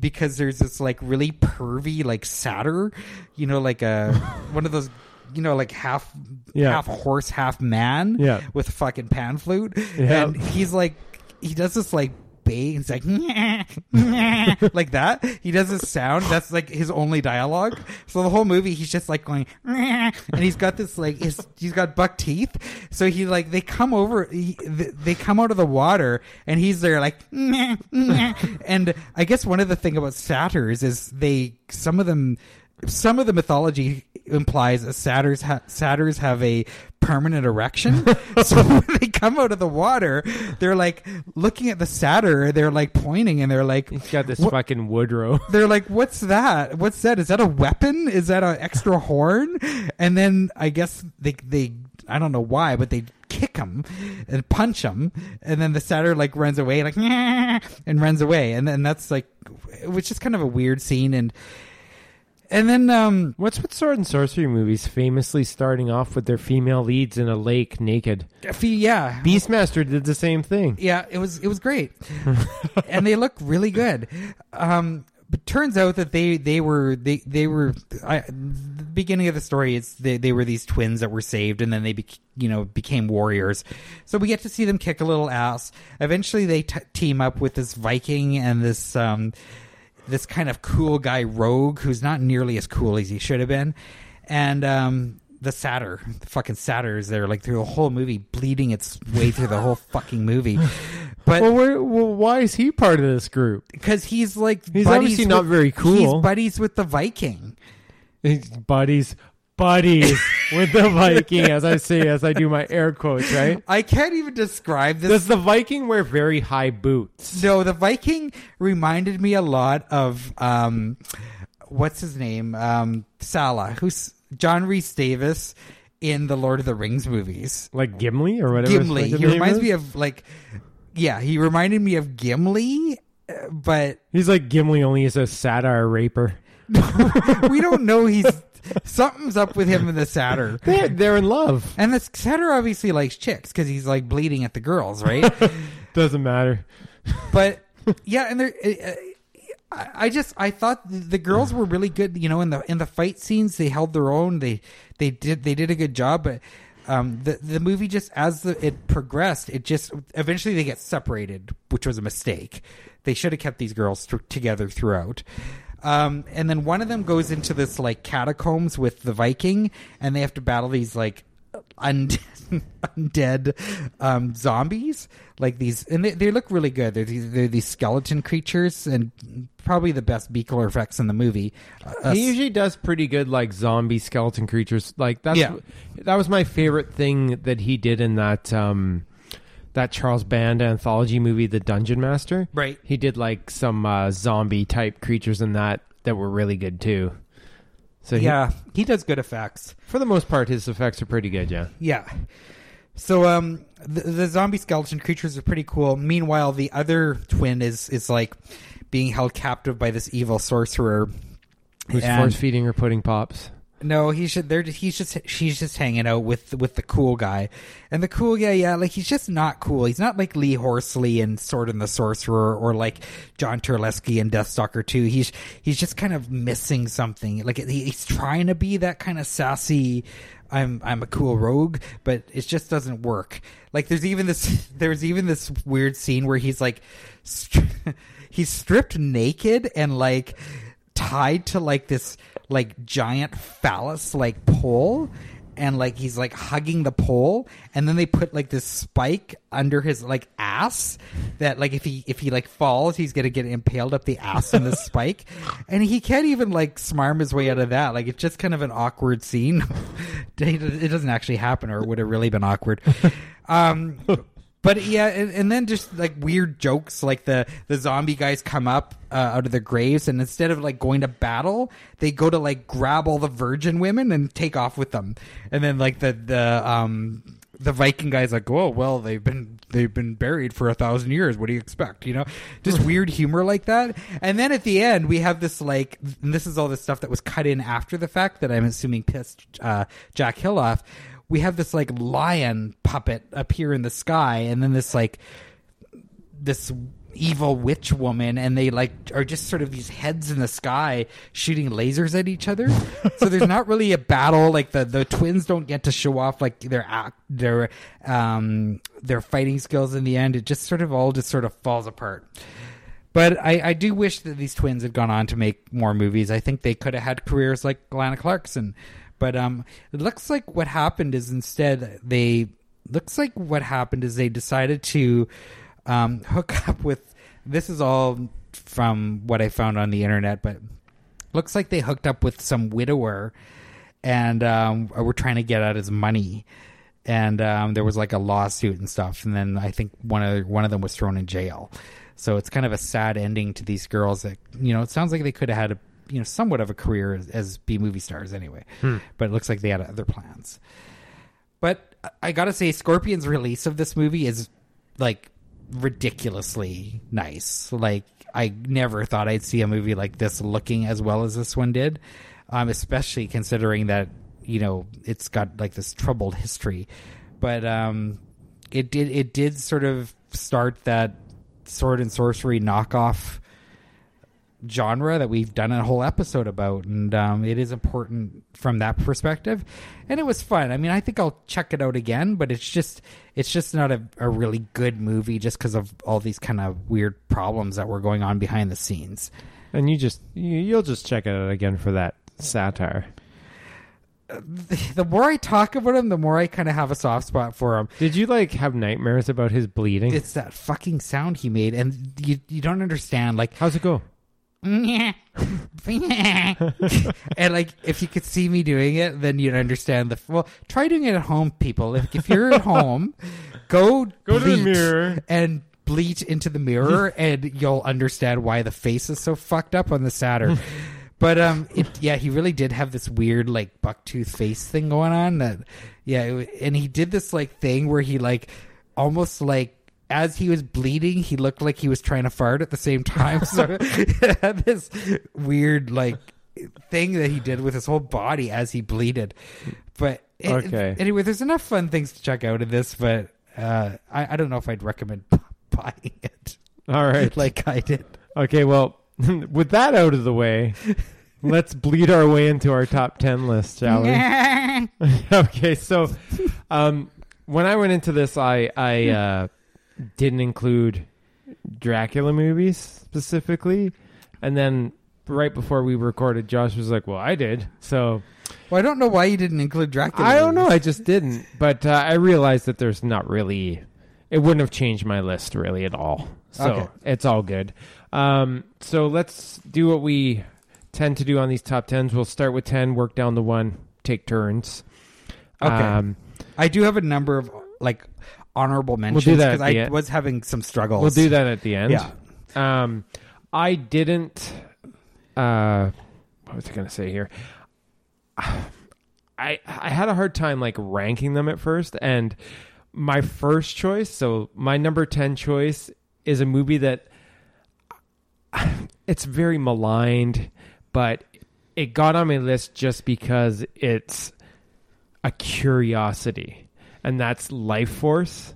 because there's this like really pervy like satyr, you know, like a one of those. You know, like half Yeah. half horse, half man, Yeah. with a fucking pan flute, Yeah. and he's like, he does this like bay, he's like, like that. He does this sound. That's like his only dialogue. So the whole movie, he's just like going, and he's got this like, his, he's got buck teeth. So he like, they come over, he, they come out of the water, and he's there like, and I guess one of the thing about satyrs is they, some of them, some of the mythology implies that satyrs ha- satyrs have a permanent erection. so when they come out of the water, they're like looking at the satyr. They're like pointing and they're like, He's got this fucking Woodrow. they're like, "What's that? What's that? Is that a weapon? Is that an extra horn?" And then I guess they they I don't know why, but they kick him and punch him, and then the satyr like runs away, like and runs away, and then that's like, which is kind of a weird scene, and and then um What's with sword and sorcery movies famously starting off with their female leads in a lake naked? yeah Beastmaster did the same thing. Yeah, it was it was great, and they look really good. Um, but turns out that they they were they they were I, the beginning of the story. It's they they were these twins that were saved, and then they bec you know became warriors. So we get to see them kick a little ass. Eventually, they t- team up with this Viking and this um this kind of cool guy rogue who's not nearly as cool as he should have been, and um. The satyr, the fucking satyr is there like through the whole movie, bleeding its way through the whole fucking movie. But Well, where, well, why is he part of this group? because he's like He's buddies obviously not very cool. He's buddies with the Viking. He's buddies, buddies with the Viking, as I say, as I do my air quotes, right? I can't even describe this. Does the Viking wear very high boots? no, the Viking reminded me a lot of um, what's his name, um, Sallah, who's John Rhys-Davies in the Lord of the Rings movies. Like Gimli or whatever. Gimli. He reminds is? me of like, yeah, he reminded me of Gimli, uh, but He's like Gimli, only he's a satire raper. we don't know he's something's up with him and the satyr. They're, they're in love. And the satyr obviously likes chicks because he's like bleeding at the girls, right? Doesn't matter. but yeah, and they're. Uh, I I just I thought the girls were really good. You know, in the in the fight scenes, they held their own. They they did they did a good job. But um, the the movie just as the, it progressed, it just eventually they get separated, which was a mistake. They should have kept these girls th- together throughout. Um, and then one of them goes into this like catacombs with the Viking, and they have to battle these like undead, undead um, zombies, like these, and they, they look really good. They're these, they're these skeleton creatures, and probably the best Buechler effects in the movie. Uh, He usually does pretty good, like zombie skeleton creatures. Like that's Yeah. that was my favorite thing that he did in that um, that Charles Band anthology movie, The Dungeon Master. Right. He did like some uh, zombie type creatures in that that were really good too. So he- yeah, he does good effects. for the most part, his effects are pretty good. Yeah. Yeah. So um the, the zombie skeleton creatures are pretty cool. Meanwhile, the other twin is is like being held captive by this evil sorcerer Who's And- force feeding her pudding pops? No, he should. They're he's just she's just hanging out with with the cool guy, and the cool guy, yeah, like he's just not cool. He's not like Lee Horsley and Sword and the Sorcerer or like John Terlesky and Deathstalker Two. He's he's just kind of missing something. Like he, he's trying to be that kind of sassy. I'm I'm a cool rogue, but it just doesn't work. Like there's even this there's even this weird scene where he's like he's stripped naked and like tied to like this like giant phallus like pole and like he's like hugging the pole and then they put like this spike under his like ass that like if he if he like falls he's gonna get impaled up the ass on this spike. And he can't even like smarm his way out of that. Like it's just kind of an awkward scene. It doesn't actually happen or it would have really been awkward. Um but yeah, and, and then just like weird jokes, like the the zombie guys come up uh, out of their graves, and instead of like going to battle, they go to like grab all the virgin women and take off with them, and then like the the um the Viking guys like, oh well, they've been they've been buried for a thousand years. What do you expect? You know, just weird humor like that. And then at the end, we have this like, and this is all the stuff that was cut in after the fact that I'm assuming pissed uh, Jack Hill off. We have this like lion puppet appear in the sky, and then this like this evil witch woman and they like are just sort of these heads in the sky shooting lasers at each other so there's not really a battle like the the twins don't get to show off like their act their um their fighting skills in the end it just sort of all just sort of falls apart but I, I do wish that these twins had gone on to make more movies. I think they could have had careers like Lana Clarkson. But um, it looks like what happened is instead they looks like what happened is they decided to um, hook up with. This is all from what I found on the internet, but looks like they hooked up with some widower and um, were trying to get at his money. And um, there was like a lawsuit and stuff, and then I think one of one of them was thrown in jail. So it's kind of a sad ending to these girls. That you know, it sounds like they could have had a you know somewhat of a career as, as B movie stars anyway, but it looks like they had other plans. But I gotta say, Scorpion's release of this movie is like ridiculously nice. Like I never thought I'd see a movie like this looking as well as this one did, um, especially considering that you know it's got like this troubled history. But um, it did it did sort of start that sword and sorcery knockoff genre that we've done a whole episode about and um, it is important from that perspective and it was fun i mean i think i'll check it out again but it's just it's just not a, a really good movie just because of all these kind of weird problems that were going on behind the scenes And you just you, you'll just check it out again for that satire. the more i talk about him the more i kind of have a soft spot for him Did you like have nightmares about his bleeding? it's that fucking sound he made and you you don't understand like How's it go? and like if you could see me doing it then you'd understand the well try doing it at home people if, if you're at home go Go to the mirror. and bleat into the mirror and you'll understand why the face is so fucked up on the satyr but um it, yeah he really did have this weird like bucktooth face thing going on that yeah it, and he did this like thing where he like almost like as he was bleeding, he looked like he was trying to fart at the same time. So it had this weird like thing that he did with his whole body as he bleeded. But it- Okay. anyway, there's enough fun things to check out in this, but uh, I, I don't know if I'd recommend buying it All right. like I did. Okay, well, with that out of the way, let's bleed our way into our top 10 list, shall we? okay, so um, when I went into this, I I uh, didn't include Dracula movies specifically, and then right before we recorded, Josh was like, "Well, I did." So Well, I don't know why you didn't include Dracula. I don't know. I just didn't. But uh, I realized that there's not really. It wouldn't have changed my list really at all. So Okay. it's all good. Um, so let's do what we tend to do on these top tens. We'll start with ten, work down the one, take turns. Okay. Um, I do have a number of like honorable mentions that because I end. was having some struggles. we'll do that at the end. Yeah. Um, I didn't. Uh, what was I going to say here? I I had a hard time like ranking them at first, and my first choice, so my number ten choice, is a movie that it's very maligned, but it got on my list just because it's a curiosity, and that's Lifeforce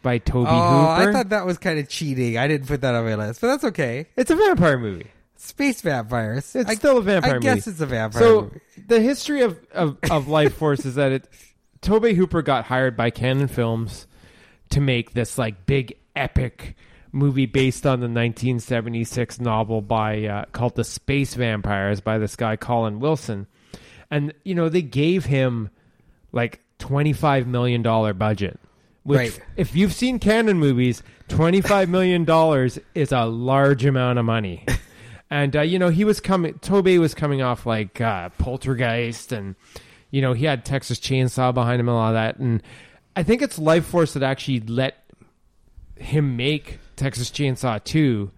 by Tobe oh, Hooper. I thought that was kind of cheating. I didn't put that on my list, but that's okay. it's a vampire movie. Space vampires. It's I, still a vampire I guess movie. it's a vampire So movie. the history of, of, of Lifeforce is that it Tobe Hooper got hired by Cannon Films to make this like big epic movie based on the 1976 novel by uh, called The Space Vampires by this guy Colin Wilson. And you know, they gave him like 25 million dollar budget. Which Right. if you've seen Cannon movies, 25 million dollars is a large amount of money. And uh, you know he was coming. Tobe was coming off like uh, Poltergeist, and you know he had Texas Chainsaw behind him and all that. And I think it's Lifeforce that actually let him make Texas Chainsaw two,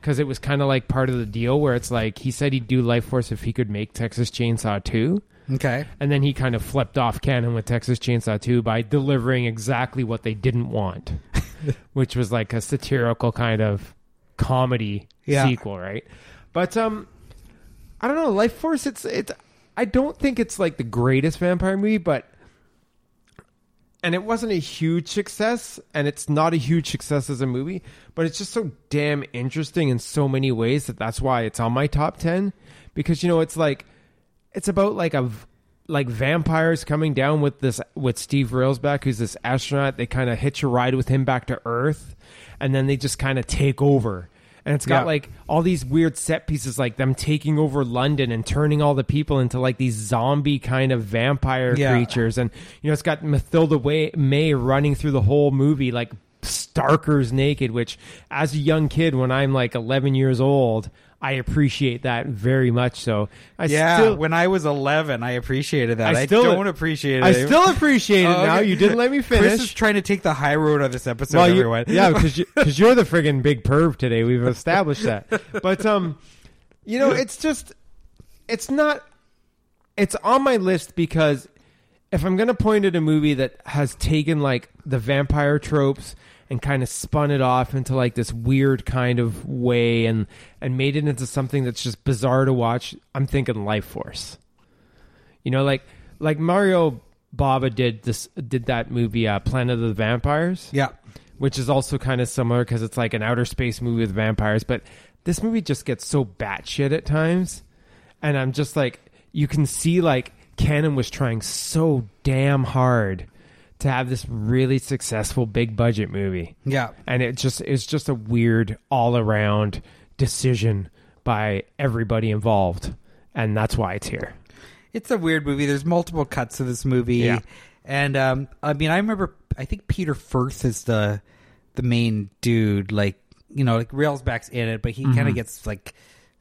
because it was kind of like part of the deal where it's like he said he'd do Lifeforce if he could make Texas Chainsaw two, Okay. and then he kind of flipped off Cannon with Texas Chainsaw two by delivering exactly what they didn't want, which was like a satirical kind of comedy Yeah. sequel, right? But um, I don't know. Lifeforce. It's it's. I don't think it's like the greatest vampire movie, but and it wasn't a huge success, and it's not a huge success as a movie, but it's just so damn interesting in so many ways that that's why it's on my top ten. Because you know, it's like it's about like a like vampires coming down with this with Steve Railsback, who's this astronaut. They kind of hitch a ride with him back to Earth, and then they just kind of take over. And it's got Yeah. like all these weird set pieces, like them taking over London and turning all the people into like these zombie kind of vampire Yeah. creatures. And you know, it's got Mathilda Way- May running through the whole movie like starkers naked. Which, as a young kid, when I'm like 11 years old, I appreciate that very much. So I Yeah, still, when I was 11, I appreciated that. I I, still- don't appreciate it. I still appreciate it Oh, now. okay. You didn't let me finish. Chris is trying to take the high road on this episode, Well, you- everyone. yeah, because you, cause you're the friggin' big perv today. We've established that. But um, you know, it's just, it's not. It's on my list because if I'm gonna point at a movie that has taken like the vampire tropes and kind of spun it off into like this weird kind of way and and made it into something that's just bizarre to watch, I'm thinking Lifeforce. You know, like like Mario Bava did this did that movie uh, Planet of the Vampires yeah. which is also kind of similar because it's like an outer space movie with vampires. But this movie just gets so batshit at times, and I'm just like, you can see like Cannon was trying so damn hard to have this really successful big budget movie, Yeah. and it just it's just a weird all around decision by everybody involved, and that's why it's here. It's a weird movie. There's multiple cuts of this movie. Yeah. And um, I mean, I remember. I think Peter Firth is the the main dude. Like you know, like Railsback's in it, but he kind of gets like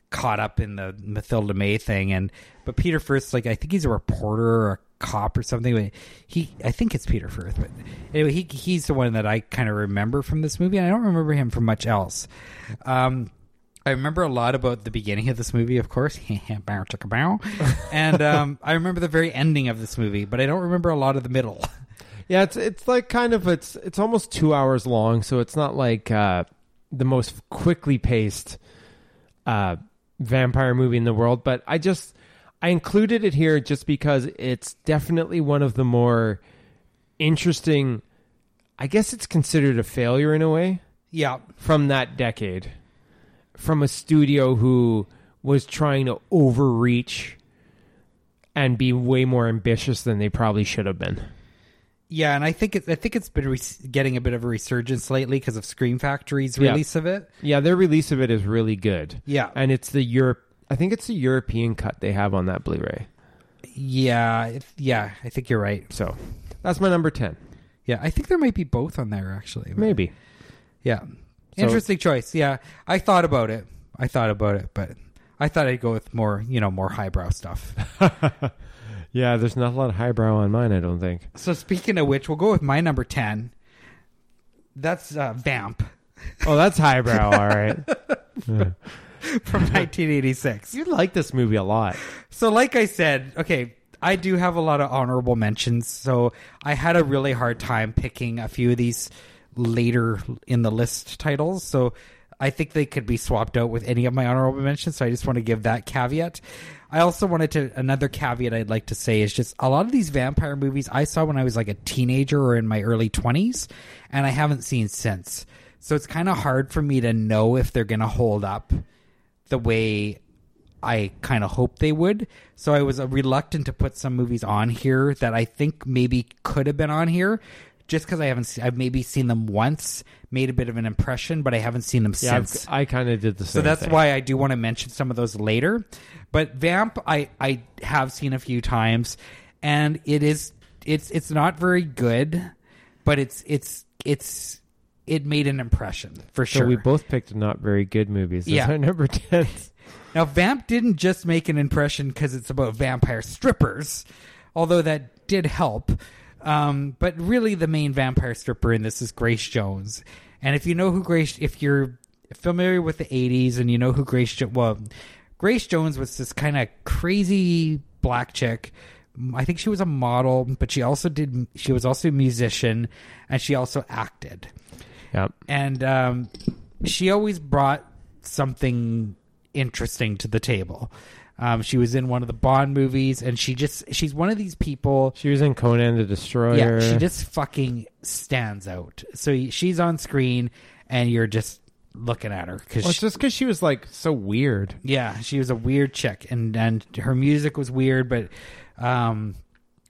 caught up in the Mathilda May thing. And but Peter Firth's like, I think he's a reporter or a cop or something. But he, I think it's Peter Firth. But anyway, he he's the one that I kind of remember from this movie. And I don't remember him from much else. Um, I remember a lot about the beginning of this movie, of course. and um, I remember the very ending of this movie, but I don't remember a lot of the middle. Yeah, it's it's like kind of it's it's almost two hours long, so it's not like uh, the most quickly paced uh, vampire movie in the world. But I just I included it here just because it's definitely one of the more interesting. I guess it's considered a failure in a way yeah. from that decade, from a studio who was trying to overreach and be way more ambitious than they probably should have been. Yeah, and I think it, I think it's been re- getting a bit of a resurgence lately because of Scream Factory's Yeah. release of it. Yeah, their release of it is really good. Yeah, And it's the Europe I think it's the European cut they have on that Blu-ray. yeah, it, yeah. I think you're right. So, that's my number 10. Yeah, I think there might be both on there actually. but- Maybe. Yeah, interesting choice. Yeah, I thought about it. I thought about it, but I thought I'd go with more, you know, more highbrow stuff. yeah, there's not a lot of highbrow on mine, I don't think. so speaking of which, we'll go with my number ten. That's uh, Vamp Oh, that's highbrow, all right. from 1986. You like this movie a lot. So, like I said, okay, I do have a lot of honorable mentions. So, I had a really hard time picking a few of these later in the list titles. So, I think they could be swapped out with any of my honorable mentions. So I just want to give that caveat. I also wanted to another caveat I'd like to say is just a lot of these vampire movies I saw when I was like a teenager or in my early twenties, and I haven't seen since. So it's kind of hard for me to know if they're going to hold up the way I kind of hoped they would. So I was uh, reluctant to put some movies on here that I think maybe could have been on here, just because I haven't. Se- I've maybe seen them once, made a bit of an impression, but I haven't seen them Yeah, I've- since. I kind of did the same. So that's thing. why I do want to mention some of those later. But Vamp, I I have seen a few times, and it is it's it's not very good, but it's it's it's it made an impression for sure. So we both picked not very good movies. That's Yeah. our number ten. Now, Vamp didn't just make an impression because it's about vampire strippers, although that did help. Um, but really, the main vampire stripper in this is Grace Jones. And if you know who Grace, if you're familiar with the '80s and you know who Grace, jo- well, Grace Jones was this kind of crazy black chick. I think she was a model, but she also did. She was also a musician, and she also acted Yep. and um, she always brought something interesting to the table. Um, she was in one of the Bond movies, and she just she's one of these people. She was in Conan the Destroyer. Yeah, she just fucking stands out. So she's on screen, and you're just looking at her because Well, it's just because she was like so weird. yeah, she was a weird chick, and and her music was weird, but um,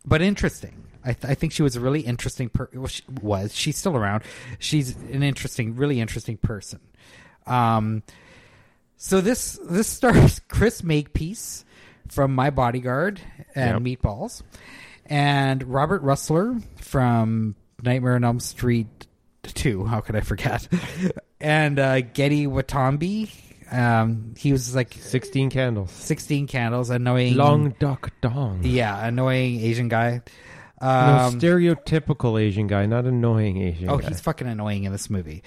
but interesting. I, th- I think she was a really interesting. Per- well, she was. She's still around. She's an interesting, really interesting person. Um, so this this stars Chris Makepeace from My Bodyguard and Meatballs, and Robert Rusler from Nightmare on Elm Street Two. How could I forget? and uh, Gedde Watanabe. Um, he was like Sixteen candles. 16 candles, annoying. Long Duk Dong. Yeah, annoying Asian guy. No Um, stereotypical Asian guy, not annoying Asian oh, guy. he's fucking annoying in this movie.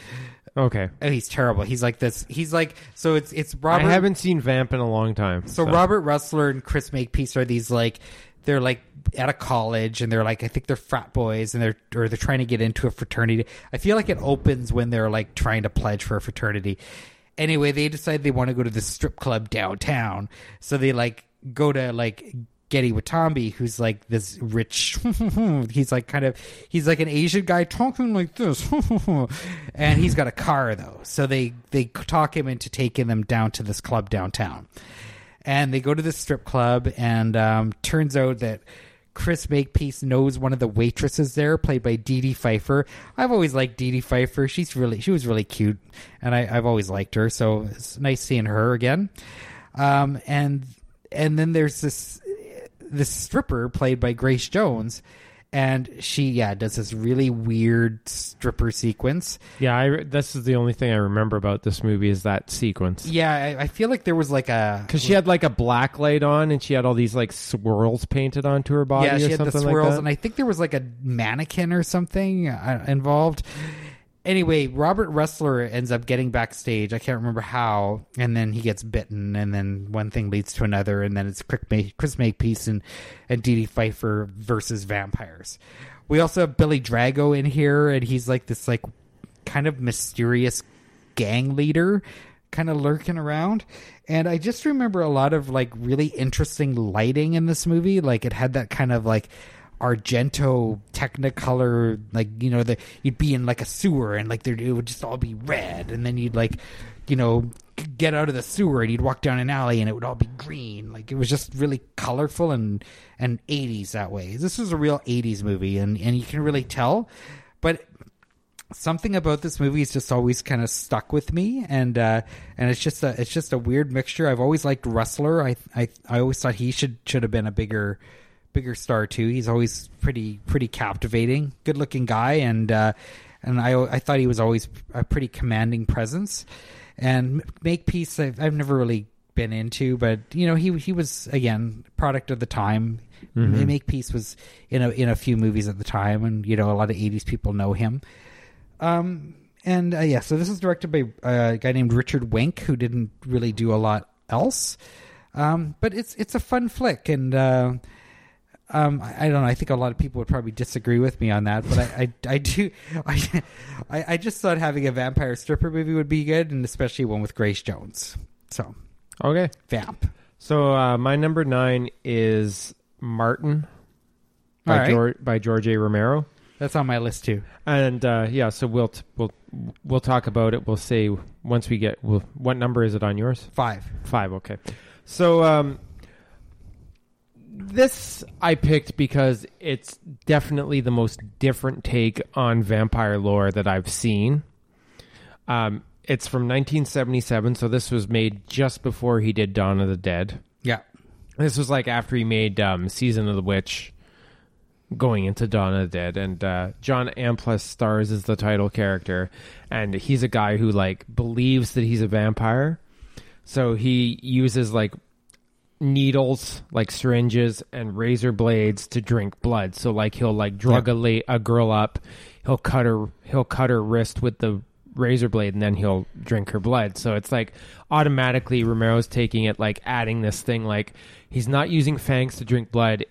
okay. Oh, he's terrible. He's like this. He's like so. It's it's Robert. I haven't seen Vamp in a long time. so Robert Rusler and Chris Makepeace are these like they're like at a college and they're like I think they're frat boys and they're or they're trying to get into a fraternity. I feel like it opens when they're like trying to pledge for a fraternity. Anyway, they decide they want to go to the strip club downtown. So they like go to like Gedde Watanabe, who's like this rich. he's like kind of he's like an Asian guy talking like this, and he's got a car though. So they they talk him into taking them down to this club downtown and they go to the strip club and um, turns out that chris makepeace knows one of the waitresses there played by Dee Dee Pfeiffer. I've always liked Dee Dee Pfeiffer. She's really she was really cute, and I, I've always liked her. So it's nice seeing her again. Um, and and then there's this this stripper played by Grace Jones, and she yeah does this really weird stripper sequence. Yeah, I this is the only thing I remember about this movie is that sequence. Yeah, I, I feel like there was like a Because she had like a black light on, and she had all these like swirls painted onto her body. yeah, she had the swirls, like and I think there was like a mannequin or something uh, involved. Anyway, Robert Rusler ends up getting backstage. I can't remember how, and then he gets bitten, and then one thing leads to another, and then it's Chris Makepeace and and Dee Dee Pfeiffer versus vampires. We also have Billy Drago in here, and he's like this like kind of mysterious gang leader kind of lurking around. And i just remember a lot of like really interesting lighting in this movie. Like it had that kind of like argento technicolor like you know the you'd be in like a sewer and like there it would just all be red. And then you'd like you know get out of the sewer and you'd walk down an alley and it would all be green. Like it was just really colorful and and 80s that way. This was a real 80s movie and and you can really tell. But something about this movie is just always kind of stuck with me and uh and it's just a it's just a weird mixture. I've always liked Rusler. I i i always thought he should should have been a bigger bigger star too. He's always pretty pretty captivating good looking guy and uh and i i thought he was always a pretty commanding presence. And Makepeace I've, I've never really been into but you know he he was again product of the time. Makepeace was in a in a few movies at the time and you know a lot of 80s people know him. Um, and uh, yeah, so this is directed by uh, a guy named Richard Wenk, who didn't really do a lot else. Um, but it's it's a fun flick, and uh, Um, I, I don't know. I think a lot of people would probably disagree with me on that, but I, I, I do. I, I, just thought having a vampire stripper movie would be good, and especially one with Grace Jones. So, Okay. vamp. So uh, my number nine is Martin by right. George by George A. Romero. That's on my list too. And uh, yeah, so we'll t- we'll we'll talk about it. We'll say once we get. We'll, what number is it on yours? Five. Five. Okay. So um, this I picked because it's definitely the most different take on vampire lore that I've seen. Um, it's from 1977, so this was made just before he did Dawn of the Dead. Yeah. This was like after he made um, Season of the Witch, going into Dawn of the Dead, and uh, John Amplas stars as the title character, and he's a guy who like believes that he's a vampire, so he uses like needles, like syringes and razor blades to drink blood. So like he'll like drug a, la- a girl up, he'll cut her he'll cut her wrist with the razor blade and then he'll drink her blood. So it's like automatically Romero's taking it like adding this thing like he's not using fangs to drink blood,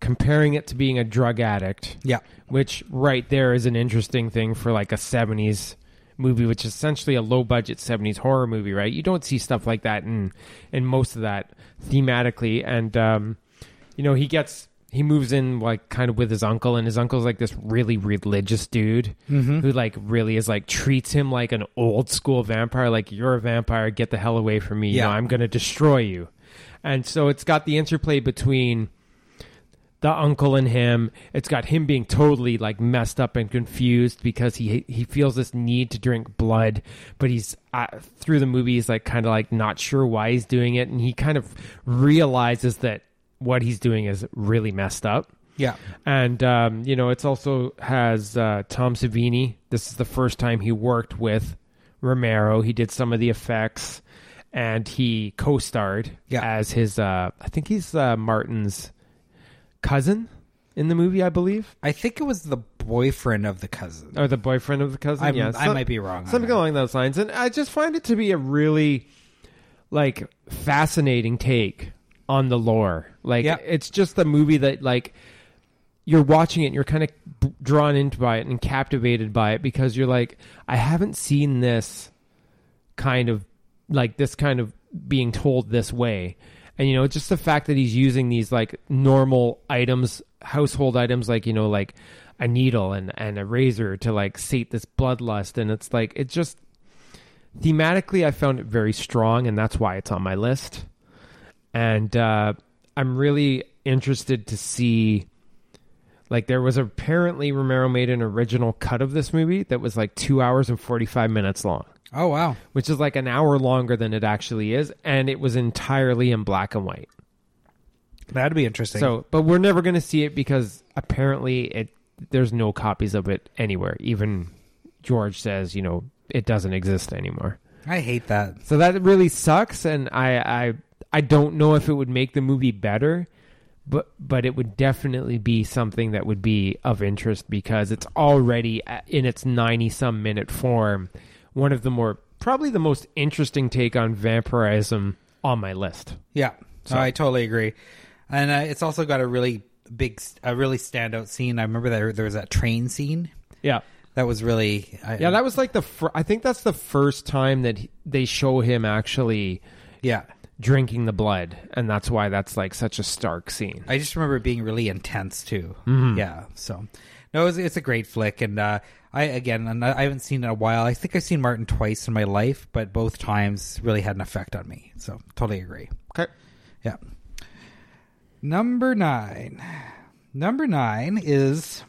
comparing it to being a drug addict. Yeah. Which right there is an interesting thing for like a 70s movie which is essentially a low budget 70s horror movie, right? You don't see stuff like that in in most of that thematically and um you know, he gets he moves in like kind of with his uncle and his uncle's like this really religious dude Mm-hmm. who like really is like treats him like an old school vampire like you're a vampire get the hell away from me you Yeah. know i'm gonna destroy you and so it's got the interplay between the uncle and him it's got him being totally like messed up and confused because he he feels this need to drink blood but he's uh, through the movie he's like kind of like not sure why he's doing it and he kind of realizes that what he's doing is really messed up Yeah. and um, you know, it's also has uh, Tom Savini. This is the first time he worked with Romero. He did some of the effects, and he co-starred Yeah. as his. Uh, I think he's uh, Martin's cousin in the movie, I believe, I think it was the boyfriend of the cousin. or the boyfriend of the cousin. I'm- yeah, I might be wrong. on something that. along those lines. And I just find it to be a really like fascinating take on the lore. Like Yeah. it's just the movie that like you're watching it and you're kind of b- drawn into by it and captivated by it because you're like I haven't seen this kind of like this kind of being told this way. And you know, just the fact that he's using these like normal items, household items like, you know, like a needle and, and a razor to like sate this bloodlust and it's like it just thematically I found it very strong and that's why it's on my list. And uh I'm really interested to see like there was apparently Romero made an original cut of this movie that was like 2 hours and 45 minutes long Oh wow. which is like an hour longer than it actually is, and it was entirely in black and white. That'd be interesting. So, but we're never going to see it because apparently it there's no copies of it anywhere. Even George says, you know, it doesn't exist anymore. I hate that. So that really sucks, and I I I don't know if it would make the movie better, but but it would definitely be something that would be of interest because it's already in its ninety some minute form, one of the more probably the most interesting take on vampirism on my list. Yeah, So- I totally agree. And uh, it's also got a really big, a really standout scene. I remember there there was that train scene Yeah. that was really I, Yeah, that was like the fir- I think that's the first time that he- they show him actually yeah. Drinking the blood, and that's why that's like such a stark scene. I just remember it being really intense too. Mhm. Yeah, so no, it's, it's a great flick, and uh, I again, and I haven't seen it in a while. I think I've seen Martin twice in my life, but both times really had an effect on me. So totally agree. Okay. Yeah. Number nine. Number nine is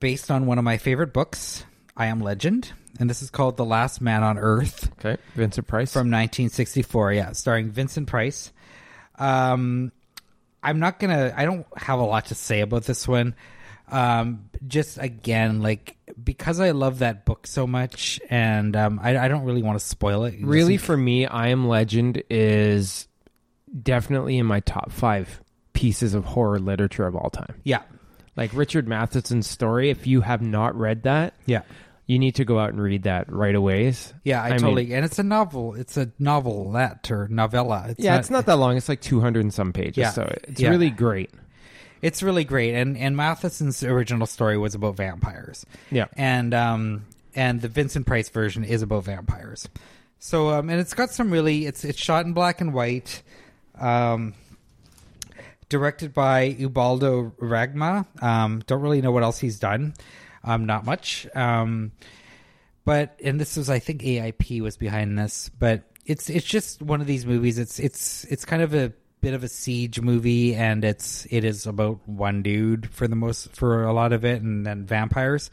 based on one of my favorite books, I Am Legend, and this is called The Last Man on Earth Okay. Vincent Price. from 1964. Yeah, starring Vincent Price. Um, I'm not gonna. I don't have a lot to say about this one. Um, just again, like because I love that book so much, and um, I, I don't really want to spoil it. really for me i am legend is definitely in my top five pieces of horror literature of all time yeah, like richard matheson's story if you have not read that yeah, you need to go out and read that right away. Yeah, I, I totally. and it's a novel. It's a novelette or novella. It's yeah, not, it's not that long. It's like 200 and some pages. Yeah. So it's Yeah. really great. It's really great. And and Matheson's original story was about vampires. Yeah. and um and the Vincent Price version is about vampires. So um and it's got some really it's it's shot in black and white. Um directed by Ubaldo Ragona. Um don't really know what else he's done. Um not much. Um but and this was I think AIP was behind this, but it's it's just one of these movies. It's it's it's kind of a bit of a siege movie and it's it is about one dude for the most for a lot of it and then vampires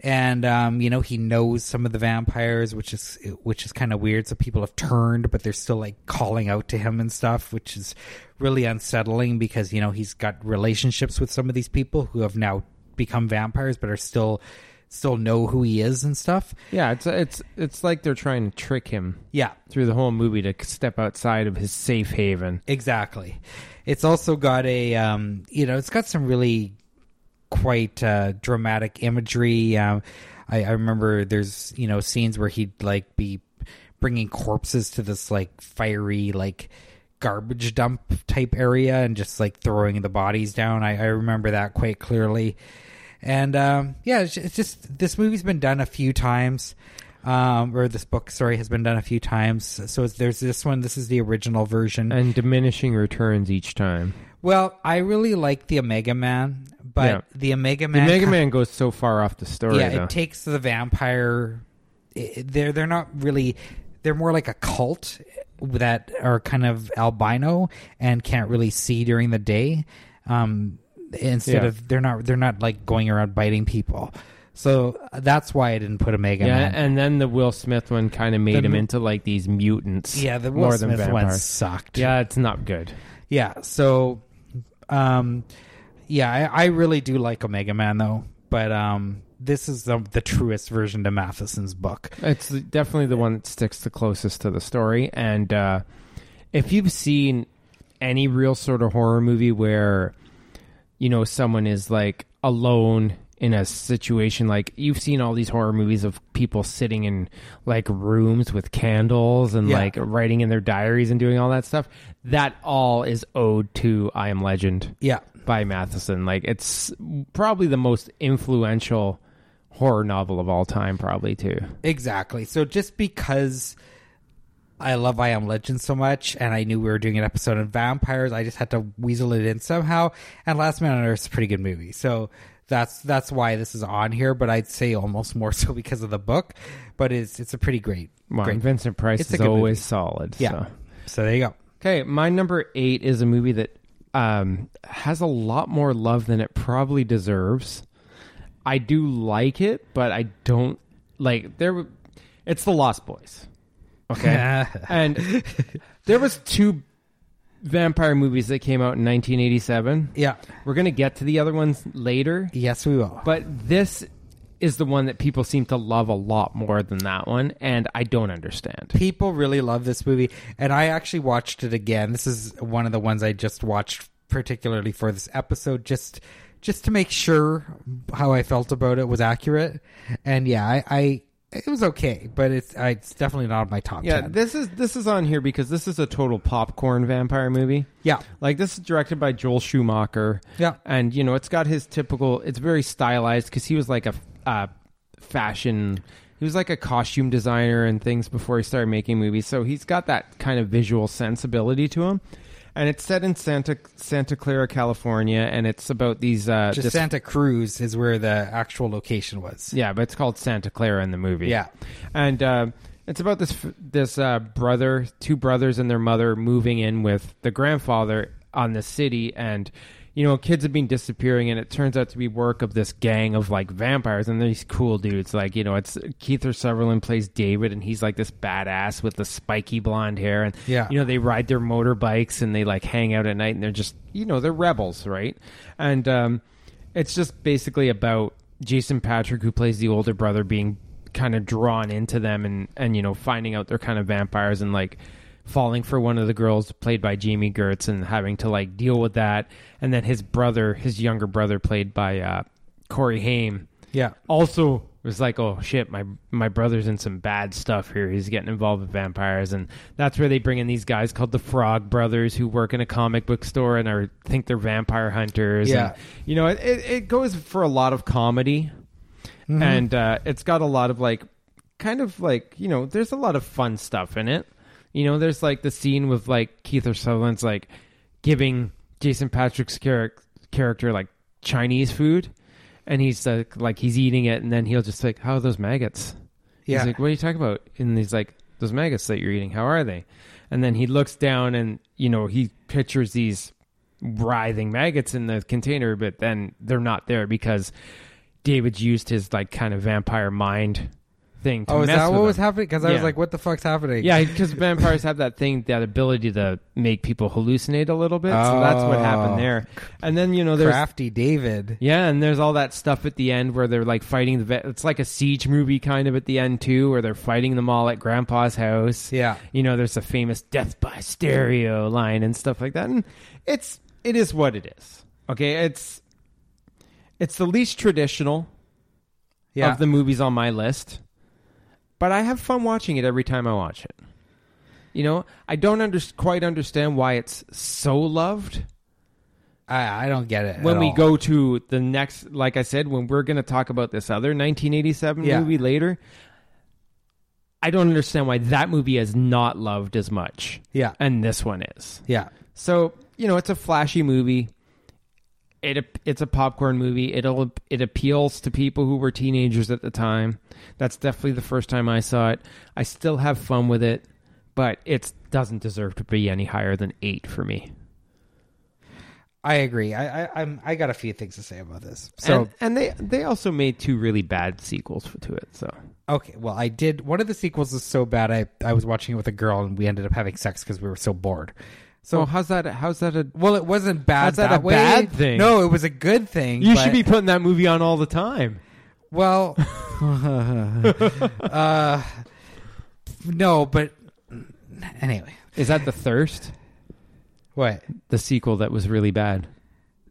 and um, you know he knows some of the vampires, which is which is kind of weird. So people have turned, but they're still like calling out to him and stuff, which is really unsettling because you know he's got relationships with some of these people who have now become vampires, but are still still know who he is and stuff. Yeah, it's it's it's like they're trying to trick him Yeah, through the whole movie to step outside of his safe haven. Exactly. It's also got a, um, you know, it's got some really quite uh, dramatic imagery. Um, I, I remember there's, you know, scenes where he'd like be bringing corpses to this like fiery, like garbage dump type area and just like throwing the bodies down. I, I remember that quite clearly. And um, yeah, it's, it's just this movie's been done a few times. Um, or this book, story has been done a few times. So there's this one. This is the original version. And diminishing returns each time. Well, I really like the Omega Man, but Yeah. the Omega Man, The Man, Mega Man goes so far off the story, yeah, though. it takes the vampire. They're they're not really. They're more like a cult that are kind of albino and can't really see during the day. Um, instead Yeah. of they're not they're not like going around biting people. So that's why I didn't put Omega yeah, Man. and then the Will Smith one kind of made The him into like these mutants. yeah, the Will Smith one sucked. Yeah, it's not good. Yeah, so um yeah, I, I really do like Omega Man though, but um this is the the truest version to Matheson's book. It's definitely the one that sticks the closest to the story. And uh, if you've seen any real sort of horror movie where, you know, someone is like alone in a situation, like you've seen all these horror movies of people sitting in like rooms with candles and Yeah. like writing in their diaries and doing all that stuff, that all is owed to I Am Legend Yeah. by Matheson. Like it's probably the most influential horror novel of all time, probably too. Exactly. So just because I love I Am Legend so much and I knew we were doing an episode on vampires, I just had to weasel it in somehow. And Last Man on Earth is a pretty good movie. So that's that's why this is on here, but I'd say almost more so because of the book. But it's it's a pretty great Well, great Vincent Price It's is always movie. solid. Yeah. so. So there you go. Okay, my number eight is a movie that um, has a lot more love than it probably deserves. I do like it, but I don't like there. It's the Lost Boys. Okay, and there was two vampire movies that came out in 1987. Yeah. We're gonna get to the other ones later, Yes, we will. but this is the one that people seem to love a lot more than that one, and I don't understand. people really love this movie and i actually watched it again this is one of the ones i just watched particularly for this episode just just to make sure how i felt about it was accurate and yeah i, I it was okay but it's I, it's definitely not on my top Yeah, 10 this is this is on here because this is a total popcorn vampire movie. yeah Like this is directed by Joel Schumacher. Yeah. and you know it's got his typical. It's very stylized because he was like a uh, fashion. He was like a costume designer and things before he started making movies. So he's got that kind of visual sensibility to him. And it's set in Santa Santa Clara, California, and it's about these. Uh, just this- santa cruz is where the actual location was yeah, but it's called Santa Clara in the movie. Yeah. and uh, it's about this this uh, brother, two brothers and their mother moving in with the grandfather on the city, and you know, kids have been disappearing, and it turns out to be work of this gang of like vampires, and these cool dudes. Like you know, it's Kiefer Sutherland plays David, and he's like this badass with the spiky blonde hair, and Yeah. you know, they ride their motorbikes and they like hang out at night, and they're just you know, they're rebels, right? And um, it's just basically about Jason Patric, who plays the older brother, being kind of drawn into them and and you know finding out they're kind of vampires and like falling for one of the girls played by Jami Gertz and having to like deal with that and then his brother his younger brother played by uh Corey Haim yeah also was like, oh shit, my my brother's in some bad stuff here. He's getting involved with vampires, and that's where they bring in these guys called the Frog Brothers who work in a comic book store and are think they're vampire hunters. Yeah. and, you know, it, it goes for a lot of comedy, Mm-hmm. and uh, it's got a lot of like, kind of like you know, there's a lot of fun stuff in it. You know, there's like the scene with like Kiefer Sutherland's like giving Jason Patric's char- character like Chinese food, and he's like, like he's eating it, and then he'll just like, "How are those maggots?" Yeah. He's like, "What are you talking about?" And he's like, "Those maggots that you're eating, how are they?" And then he looks down, and you know he pictures these writhing maggots in the container, but then they're not there because David's used his like kind of vampire mind thing. To Oh, is mess that what with was him. happening? Because I was Yeah. like, what the fuck's happening? Yeah, because vampires have that thing, that ability to make people hallucinate a little bit. So that's what Oh. happened there. And then you know there's Crafty David. yeah, and there's all that stuff at the end where they're like fighting the. Ve- it's like a siege movie kind of at the end too, where they're fighting them all at Grandpa's house. Yeah. you know, there's a famous "death by stereo" line and stuff like that, and it's it is what it is. Okay, it's it's the least traditional Yeah. of the movies on my list, but I have fun watching it every time I watch it. You know, I don't under- quite understand why it's so loved I, I don't get it. when we all. go to the next like i said when we're going to talk about this other 1987 Yeah. movie later i don't understand why that movie is not loved as much Yeah. and this one is Yeah. so you know it's a flashy movie it it's a popcorn movie it'll it appeals to people who were teenagers at the time that's definitely the first time i saw it i still have fun with it but it doesn't deserve to be any higher than 8 for me I agree. I, I I'm I got a few things to say about this. So and, and they they also made two really bad sequels to it. So okay, well I did one of the sequels is so bad I I was watching it with a girl and we ended up having sex because we were so bored. so So how's that? How's that a? well, it wasn't bad. How's that a way. bad thing? No, it was a good thing. You should be putting that movie on all the time. Well, uh, no, but anyway, Is that the Thirst? what? The sequel that was really bad.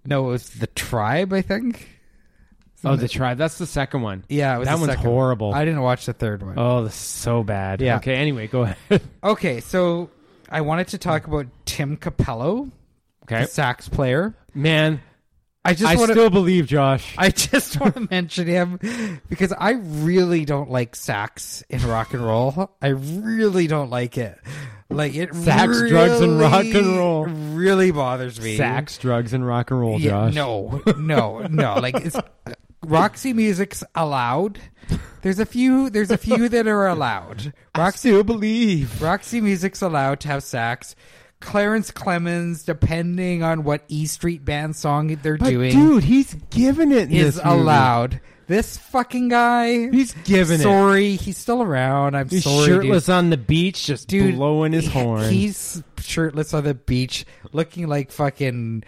No, it was the tribe. I think. Oh, the Tribe. That's the second one. Yeah, it was that the one's second one. horrible. I didn't watch the third one. oh, that's so bad. Yeah. Okay. Anyway, go ahead. Okay, so I wanted to talk about Tim Cappello, Okay. the sax player. Man, I just I want to. still believe Josh. I just want to mention him because I really don't like sax in rock and roll. I really don't like it. Like it Sax, drugs, and rock and roll. really bothers me. Sax, drugs, and rock and roll, Yeah, Josh. no, no, no. Like it's Roxy music's allowed. There's a few. There's a few that are allowed. I Roxy still believe. Roxy Music's allowed to have sax. Clarence Clemons, depending on what E Street Band song they're But doing, dude, he's giving it. In is this movie. allowed. This fucking guy, He's giving it. sorry, he's still around. I'm He's sorry, shirtless on the beach, just dude. blowing his Dude, horn. He's shirtless on the beach, looking like fucking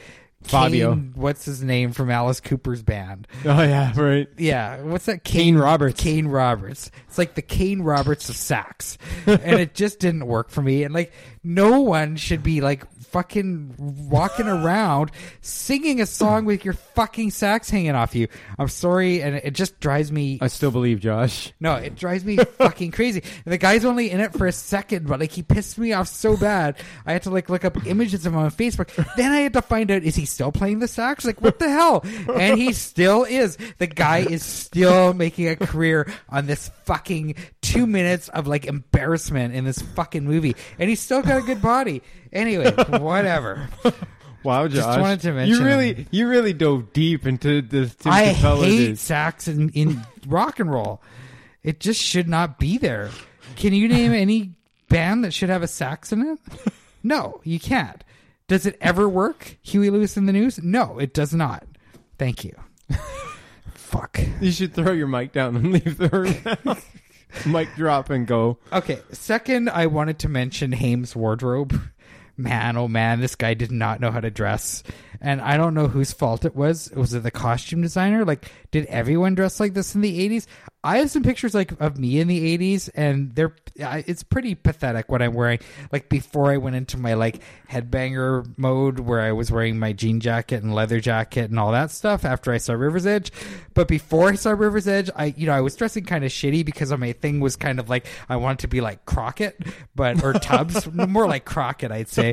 Fabio. Kane- what's his name from Alice Cooper's band? oh yeah, right. Yeah, what's that? Kane Roberts. Kane Roberts. It's like the Kane Roberts of sax, and it just didn't work for me. And like, no one should be like fucking walking around singing a song with your fucking sax hanging off you. I'm sorry, and it just drives me. I still believe Josh. No, it drives me fucking crazy. And the guy's only in it for a second, but like he pissed me off so bad. I had to like look up images of him on Facebook. Then I had to find out is he still playing the sax? Like what the hell? And he still is. The guy is still making a career on this fucking two minutes of like embarrassment in this fucking movie, and he's still got a good body. Anyway, whatever. Wow, Just wanted to mention you really, him. you really dove deep into this. Tim I Cappello hate dude. sax in, in rock and roll. It just should not be there. Can you name any band that should have a sax in it? No, you can't. Does it ever work? Huey Lewis in the News? No, it does not. Thank you. Fuck. You should throw your mic down and leave the room. now. mic drop and go. Okay, second, I wanted to mention Haim's wardrobe man, oh man, this guy did not know how to dress. And I don't know whose fault it was. Was it the costume designer? Like, did everyone dress like this in the 80s? I have some pictures like of me in the 80s, and they're it's pretty pathetic what I'm wearing. Like before I went into my like headbanger mode, where I was wearing my jean jacket and leather jacket and all that stuff. After I saw River's Edge, but before I saw River's Edge, I you know I was dressing kind of shitty because my thing was kind of like I wanted to be like Crockett, but or Tubbs, more like Crockett, I'd say.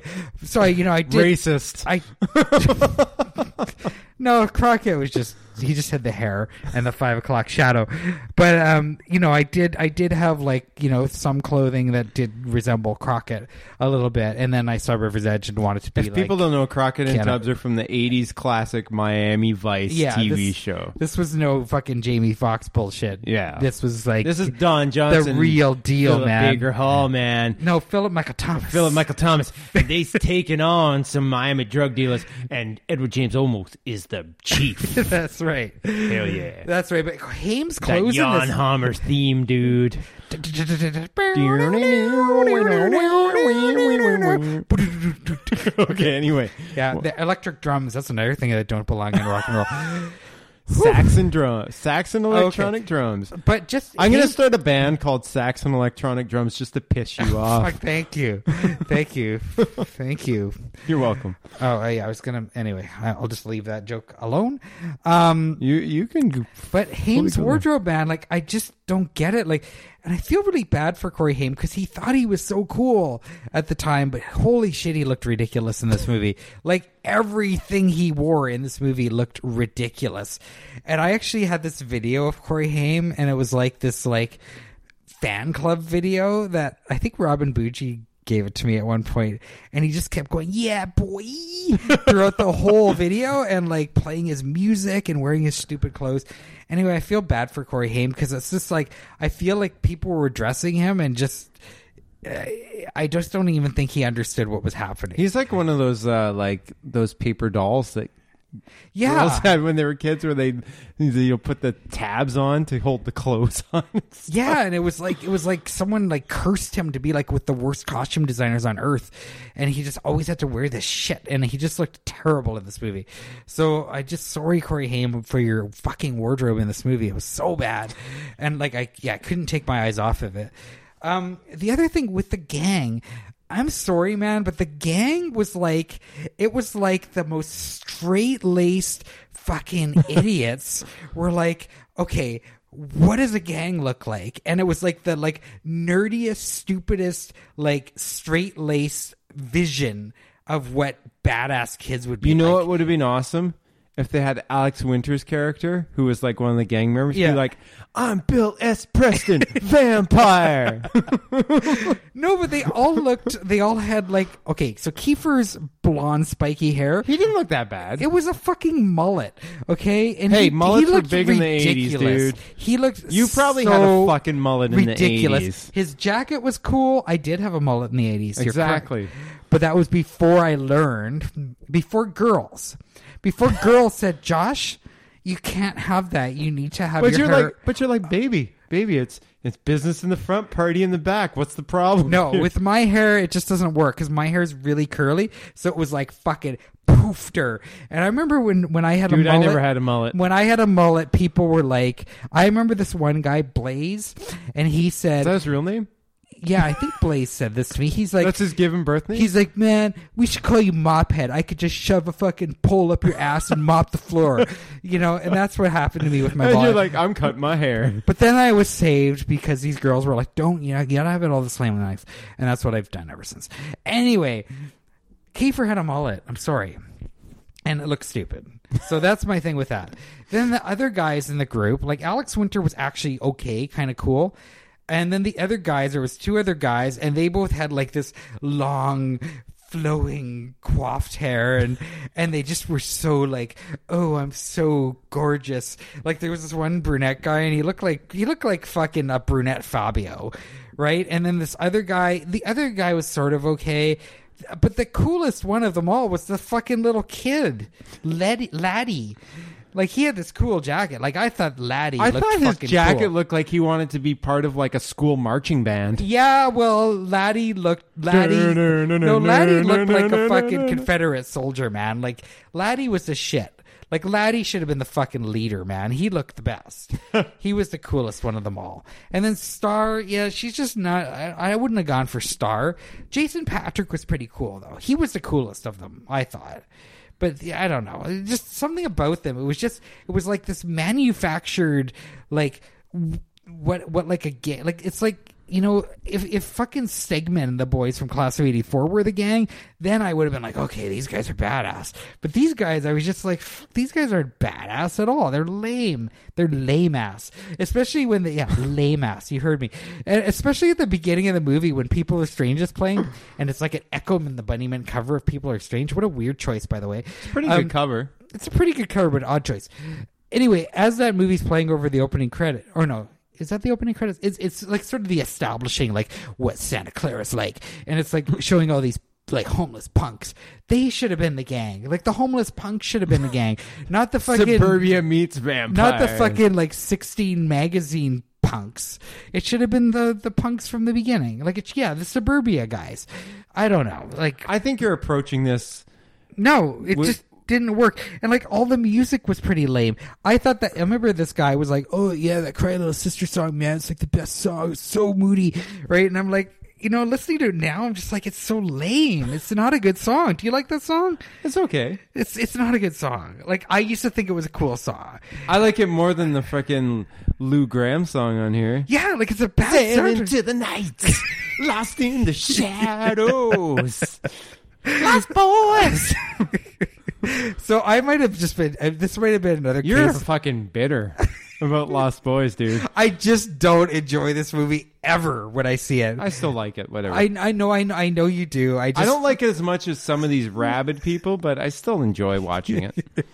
So I you know I did Racist. I no, Crockett was just he just had the hair and the five o'clock shadow. But um, you know, I did I did have like, you know, some clothing that did resemble Crockett a little bit. And then I saw River's Edge and wanted to be If like people don't know, Crockett and Tubbs are from the '80s classic Miami Vice Yeah, TV this- show. this was no fucking Jamie Foxx bullshit. Yeah. This was like This is Don Johnson, The real deal, Philip man. Baker Hall, man. No, Philip Michael Thomas. Philip Michael Thomas. And they's taking on some Miami drug dealers, and Edward James Olmos is the chief. That's right. Hell yeah. That's right. But Haim's That clothes in Jan this Hammer's theme, dude. okay, anyway. Yeah, the electric drums. That's another thing that don't belong in rock and roll. Saxon drum, Saxon electronic drums. But just I'm gonna start a band called Saxon Electronic Drums just to piss you off. Fuck, thank you, thank you, thank you. You're welcome. Oh, yeah, I was gonna. Anyway, I'll just leave that joke alone. Um, You you can but Haim's wardrobe, man, like I just don't get it. Like, and I feel really bad for Corey Haim because he thought he was so cool at the time, but holy shit, he looked ridiculous in this movie. like everything he wore in this movie looked ridiculous. And I actually had this video of Corey Haim, and it was like this like fan club video that I think Robin Bucci gave it to me at one point and he just kept going yeah boy throughout the whole video and like playing his music and wearing his stupid clothes. Anyway i feel bad for corey haim because it's just like i feel like people were dressing him and just i just don't even think he understood what was happening. He's like one of those uh, like those paper dolls that girls yeah had when they were kids, where they you know put the tabs on to hold the clothes on. Yeah, and it was like it was like someone like cursed him to be like with the worst costume designers on earth, and he just always had to wear this shit, and he just looked terrible in this movie. So I just sorry Corey Haim for your fucking wardrobe in this movie. It was so bad, and like I yeah I couldn't take my eyes off of it. Um, the other thing with the gang. I'm sorry, man, but the gang was like, it was like the most straight laced fucking idiots were like, okay, what does a gang look like? And it was like the like nerdiest, stupidest, like straight laced vision of what badass kids would be. You know like. what would have been awesome if they had Alex Winter's character, who was like one of the gang members, Yeah. be like, "I'm Bill S. Preston, vampire." No, but they all looked. They all had like okay. So Kiefer's blonde, spiky hair. he didn't look that bad. It was a fucking mullet, okay? And Hey, he, mullets he were looked big in the 80s, dude. He looked. You probably so had a fucking mullet in ridiculous. the 80s. His jacket was cool. I did have a mullet in the eighties. Exactly. But that was before I learned. Before girls, before girls said, "Josh, you can't have that. You need to have But your you're hair." like, but you're like, baby, baby. It's it's business in the front, party in the back. What's the problem? No, here?" with my hair, it just doesn't work because my hair is really curly. So it was like fucking poofed her. And I remember when, when I had dude, a I mullet. never had a mullet. When I had a mullet, people were like, I remember this one guy, Blaze, and he Is said, that his real name? Yeah, I think Blaze said this to me. He's like, That's his given birth name. He's like, man, we should call you Mophead. I could just shove a fucking pole up your ass and mop the floor, you know. And that's what happened to me with my and you're like, I'm cutting my hair. But then I was saved because these girls were like, "Don't you know, you gotta have it all the slam knife," and that's what I've done ever since. Anyway, Kiefer had a mullet. I'm sorry, and it looked stupid. So that's my thing with that. Then the other guys in the group, like Alex Winter, was actually okay, kind of cool. And then the other guys, there was two other guys, and they both had like this long flowing coiffed hair and and they just were so like oh i'm so gorgeous like there was this one brunette guy and he looked like he looked like fucking a brunette fabio right and then this other guy the other guy was sort of okay but the coolest one of them all was the fucking little kid laddie, laddie. Like he had this cool jacket. Like I thought Laddie. I looked thought his fucking jacket cool. looked like he wanted to be part of like a school marching band. Yeah, well, Laddie looked Laddie. No, Laddie looked like a fucking Confederate soldier, man. Like Laddie was the shit. Like Laddie should have been the fucking leader, man. He looked the best. he was the coolest one of them all. And then Star, yeah, she's just not. I, I wouldn't have gone for Star. Jason Patric was pretty cool though. He was the coolest of them, I thought. But I don't know. Just something about them. It was just. It was like this manufactured, like what what like a game Like it's like you know, if if fucking Stegman and the boys from Class of '84 were the gang, then I would have been like, okay, these guys are badass. But these guys, I was just like, these guys aren't badass at all. They're lame. They're lame ass. Especially when they, yeah, lame ass. You heard me. And especially at the beginning of the movie when People Are Strange is playing, and it's like an Echo and the Bunnymen cover of People Are Strange. What a weird choice, by the way. It's a pretty Um, good cover. it's a pretty good cover, but odd choice. Anyway, as that movie's playing over the opening credit, or no, is that the opening credits? It's it's like sort of the establishing like what Santa Clara's like, and it's like showing all these like homeless punks. They should have been the gang. Like the homeless punks should have been the gang, not the fucking Suburbia meets vampire. not the fucking like sixteen magazine punks. It should have been the the punks from the beginning. Like it's yeah, the suburbia guys. I don't know. Like I think you're approaching this. no, it Would- just didn't work. And like all the music was pretty lame. I thought that I remember this guy was like, "Oh yeah, that Cry Little Sister song, man, it's like the best song. It's so moody." Right? And I'm like, you know, listening to it now, I'm just like, it's so lame. It's not a good song. Do you like that song? It's okay. It's it's not a good song. Like I used to think it was a cool song. I like it more than the fucking Lou Gramm song on here. Yeah, like it's a bad Sail soundtrack. into the night, lost in the shadows. Lost boys. So I might have just been. uh, This might have been another You're case. fucking bitter about Lost Boys, dude. I just don't enjoy this movie ever when I see it. I still like it. Whatever. I, I know I know I know you do. I just I don't like it as much as some of these rabid people, but I still enjoy watching it.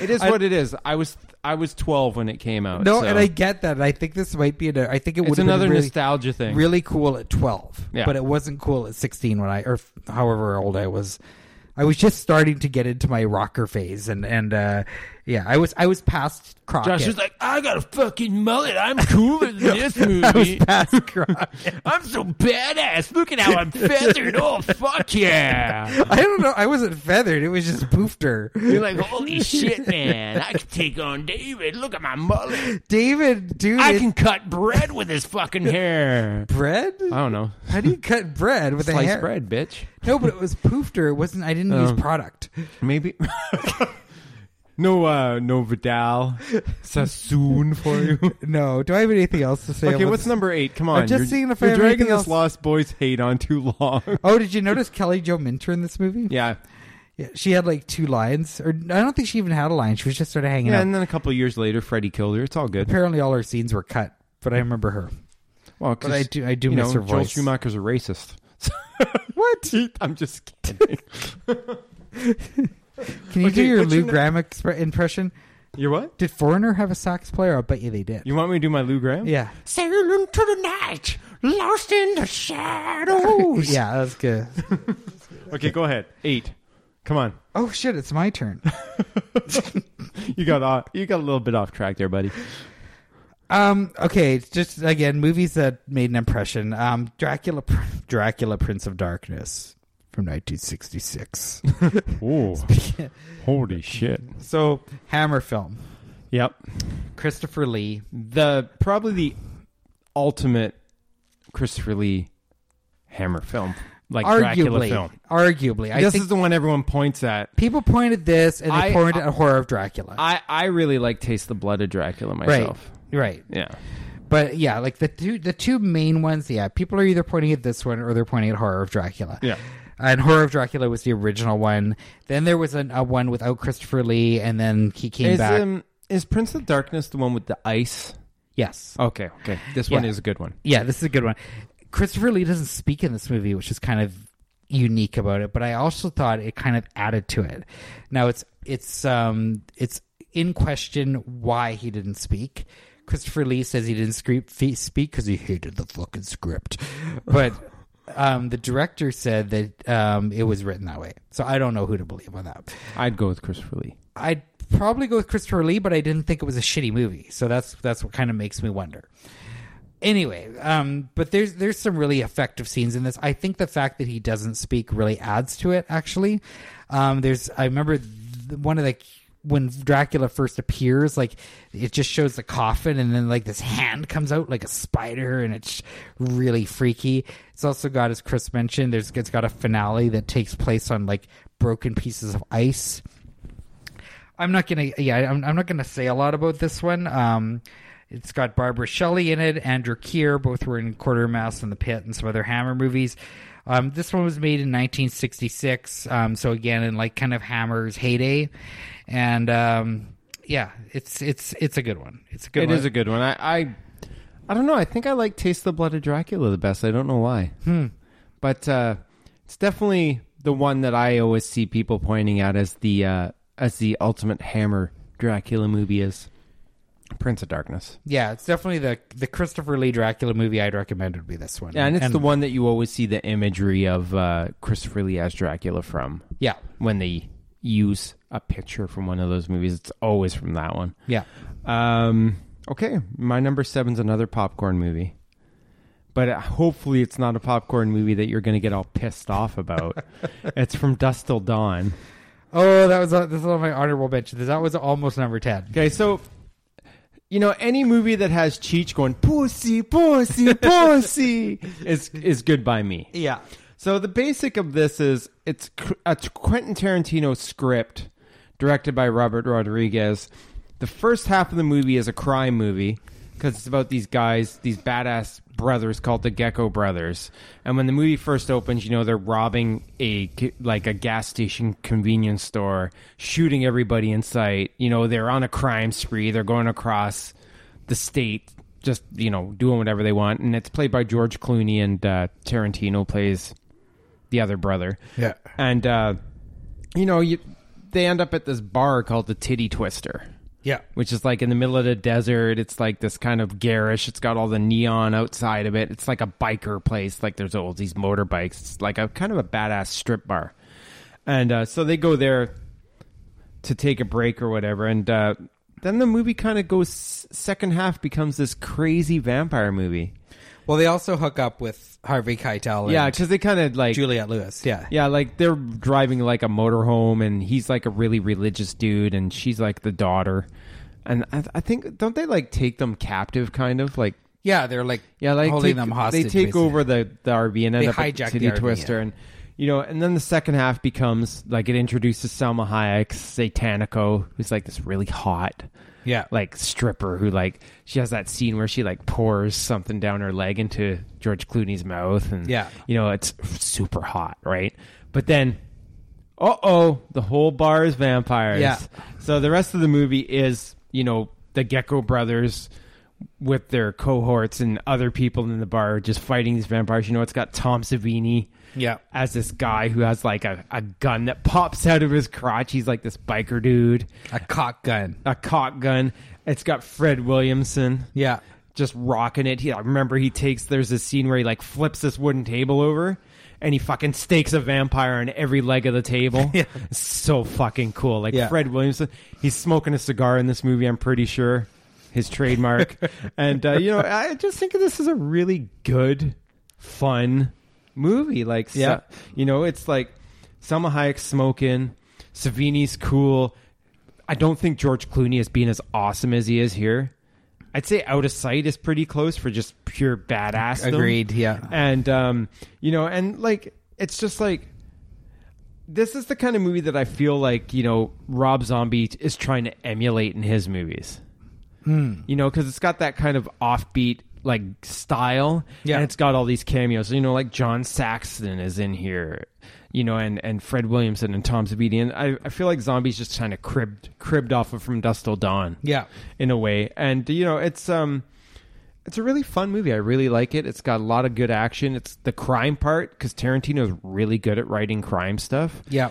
It is I- what it is. I was I was 12 when it came out. no, so and I get that. I think this might be. A, I think it would it's another really, nostalgia thing. really cool at twelve. Yeah. but it wasn't cool at sixteen when I or however old I was. I was just starting to get into my rocker phase, and and uh, yeah, I was I was past Crockett. Josh was like, I got a fucking mullet. I'm cooler than this movie. I was past Crockett. I'm so badass. Look at how I'm feathered. Oh, fuck yeah. I don't know. I wasn't feathered. It was just poofed her. You're like, holy shit, man. I can take on David. Look at my mullet. David, dude, I can cut bread with his fucking hair. bread. I don't know. How do you cut bread with a Sliced hair? bread, bitch. No, but it was poofed her. It wasn't. I didn't Oh. use product. Maybe. No, uh, no Vidal Sassoon for you. No. Do I have anything else to say? Okay, about what's this? number eight? Come on. I'm just you're, seeing if I you're have dragging anything this else. Lost Boys hate on too long. Oh, did you notice Kelly Jo Minter in this movie? yeah. Yeah, she had like two lines, or I don't think she even had a line. She was just sort of hanging Yeah, out. and then a couple of years later, Freddie killed her. It's all good. Apparently, all her scenes were cut, but I remember her. Well, But I do, I do you miss know, her Joel voice. Schumacher's a racist. what? I'm just kidding. Can you Okay, do your what's Lou your ne- Gramm expre- impression? You're what? Did Foreigner have a sax player? I bet you they did. You want me to do my Lou Gramm? yeah, Sail into the night, lost in the shadows. yeah, that's good. Okay, go ahead. Eight. Come on. oh shit, it's my turn. You got off, you got a little bit off track there, buddy. Um. Okay. it's Just again, movies that made an impression. Um. Dracula. Dracula, Prince of Darkness, from 1966. Ooh, holy shit. so Hammer film. Yep. Christopher Lee. The probably the ultimate Christopher Lee Hammer film, like Dracula arguably, film. arguably, I this is the one everyone points at. people pointed this and they I- pointed at Horror of Dracula. I I really like Taste the Blood of Dracula myself. Right. right. Yeah. But yeah, like the two the two main ones, yeah, people are either pointing at this one or they're pointing at Horror of Dracula. Yeah. And Horror of Dracula was the original one. Then there was an, a one without Christopher Lee, and then he came Is back. um is Prince of Darkness the one with the ice? yes. Okay, okay. This one is a good one. Yeah, this is a good one. Christopher Lee doesn't speak in this movie, which is kind of unique about it. But I also thought it kind of added to it. Now it's it's um it's in question why he didn't speak. Christopher Lee says he didn't speak because he hated the fucking script. But um, the director said that um, it was written that way. So I don't know who to believe on that. I'd go with Christopher Lee. I'd probably go with Christopher Lee, but I didn't think it was a shitty movie. So that's that's what kind of makes me wonder. Anyway, um, but there's there's some really effective scenes in this. I think the fact that he doesn't speak really adds to it. Actually, um, there's I remember th- one of the when Dracula first appears, like it just shows the coffin, and then like this hand comes out like a spider, and it's really freaky. It's also got, as Chris mentioned, there's it's got a finale that takes place on like broken pieces of ice. I'm not gonna, yeah, I'm, I'm not gonna say a lot about this one. Um, it's got Barbara Shelley in it, Andrew Keir, both were in Quatermass and The Pit and some other Hammer movies. Um, this one was made in 1966, um, so again in like kind of Hammer's heyday, and um, yeah, it's it's it's a good one. It's a good. It one. is a good one. I, I, I don't know. I think I like Taste the Blood of Dracula the best. I don't know why. Hmm. But uh, it's definitely the one that I always see people pointing out as the uh, as the ultimate Hammer Dracula movie is Prince of Darkness. Yeah, it's definitely the the Christopher Lee Dracula movie I'd recommend would be this one. Yeah, and it's the one that you always see the imagery of uh, Christopher Lee as Dracula from Yeah, when they use a picture from one of those movies. It's always from that one. yeah. Um, okay, my number seven's another popcorn movie, but uh, hopefully it's not a popcorn movie that you're going to get all pissed off about. it's from Dusk Till Dawn. Oh, that was uh, this is on my honorable mention. That was almost number ten. Okay, so you know any movie that has Cheech going pussy, pussy, pussy is is good by me. Yeah, So the basic of this is it's a Quentin Tarantino script directed by Robert Rodriguez. The first half of the movie is a crime movie because it's about these guys, these badass brothers called the Gecko Brothers. And when the movie first opens, you know they're robbing a like a gas station convenience store, shooting everybody in sight. You know they're on a crime spree. They're going across the state, just you know doing whatever they want. And it's played by George Clooney and uh, Tarantino plays the other brother. yeah, And uh, you know you they end up at this bar called the Titty Twister yeah. which is like in the middle of the desert. It's like this kind of garish. It's got all the neon outside of it. It's like a biker place. Like there's all these motorbikes. It's like a kind of a badass strip bar. And uh, so they go there to take a break or whatever. And uh, then the movie kind of goes, second half becomes this crazy vampire movie. Well, they also hook up with Harvey Keitel. And Yeah, because they kind of like. Juliette Lewis. Yeah, Yeah, like they're driving like a motorhome, and he's like a really religious dude, and she's like the daughter. And I, I think don't they like take them captive, kind of like yeah. They're like yeah, like holding take- them hostage. They take basically. over the the RV and end They up at hijack City the RV, Twister, yeah. and you know, and then the second half becomes like it introduces Salma Hayek, Satanico, who's like this really hot Yeah, like stripper who like she has that scene where she like pours something down her leg into George Clooney's mouth and Yeah. you know it's super hot right but then uh oh the whole bar is vampires Yeah. so the rest of the movie is you know the Gecko brothers with their cohorts and other people in the bar just fighting these vampires you know it's got Tom Savini yeah, as this guy who has like a, a gun that pops out of his crotch he's like this biker dude a cock gun. a cock gun. It's got Fred Williamson Yeah, just rocking it. He, I remember he takes there's this scene where he like flips this wooden table over and he fucking stakes a vampire on every leg of the table. Yeah. So fucking cool. Like Yeah. Fred Williamson, he's smoking a cigar in this movie. I'm pretty sure his trademark. and uh, you know, I just think of this is a really good, fun movie. Like, so- Yeah. you know, it's like Salma Hayek smoking, Savini's cool. I don't think George Clooney is being as awesome as he is here. I'd say Out of Sight is pretty close for just pure badass. agreed. Yeah, And um, you know, and like it's just like this is the kind of movie that I feel like you know Rob Zombie is trying to emulate in his movies. Hmm. You know, because it's got that kind of offbeat like style, Yeah. and it's got all these cameos. You know, like John Saxon is in here. You know, and, and Fred Williamson and Tom Savini, and I, I feel like Zombie's just kind of cribbed cribbed off of From Dusk Till Dawn yeah. in a way. And you know, it's um it's a really fun movie. I really like it. It's got a lot of good action. It's the crime part cuz Tarantino's really good at writing crime stuff. Yeah.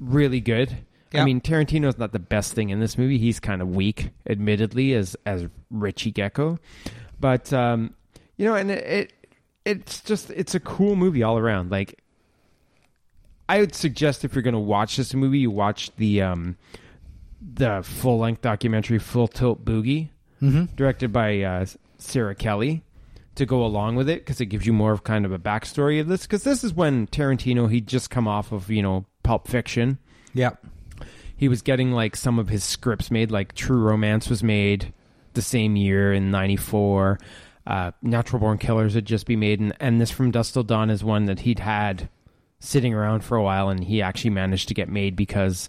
Really good. I mean, Tarantino's not the best thing in this movie. He's kind of weak, admittedly, as as Richie Gecko. But um, you know, and it, it it's just it's a cool movie all around. Like, I would suggest if you're going to watch this movie, you watch the um, the full length documentary Full Tilt Boogie, Mm-hmm. directed by uh, Sarah Kelly, to go along with it because it gives you more of kind of a backstory of this. Because this is when Tarantino he'd just come off of you know Pulp Fiction. Yeah. He was getting like some of his scripts made, like True Romance was made the same year in '94. Uh, Natural Born Killers had just be made, and, and this From Dusk Till Dawn is one that he'd had sitting around for a while, and he actually managed to get made because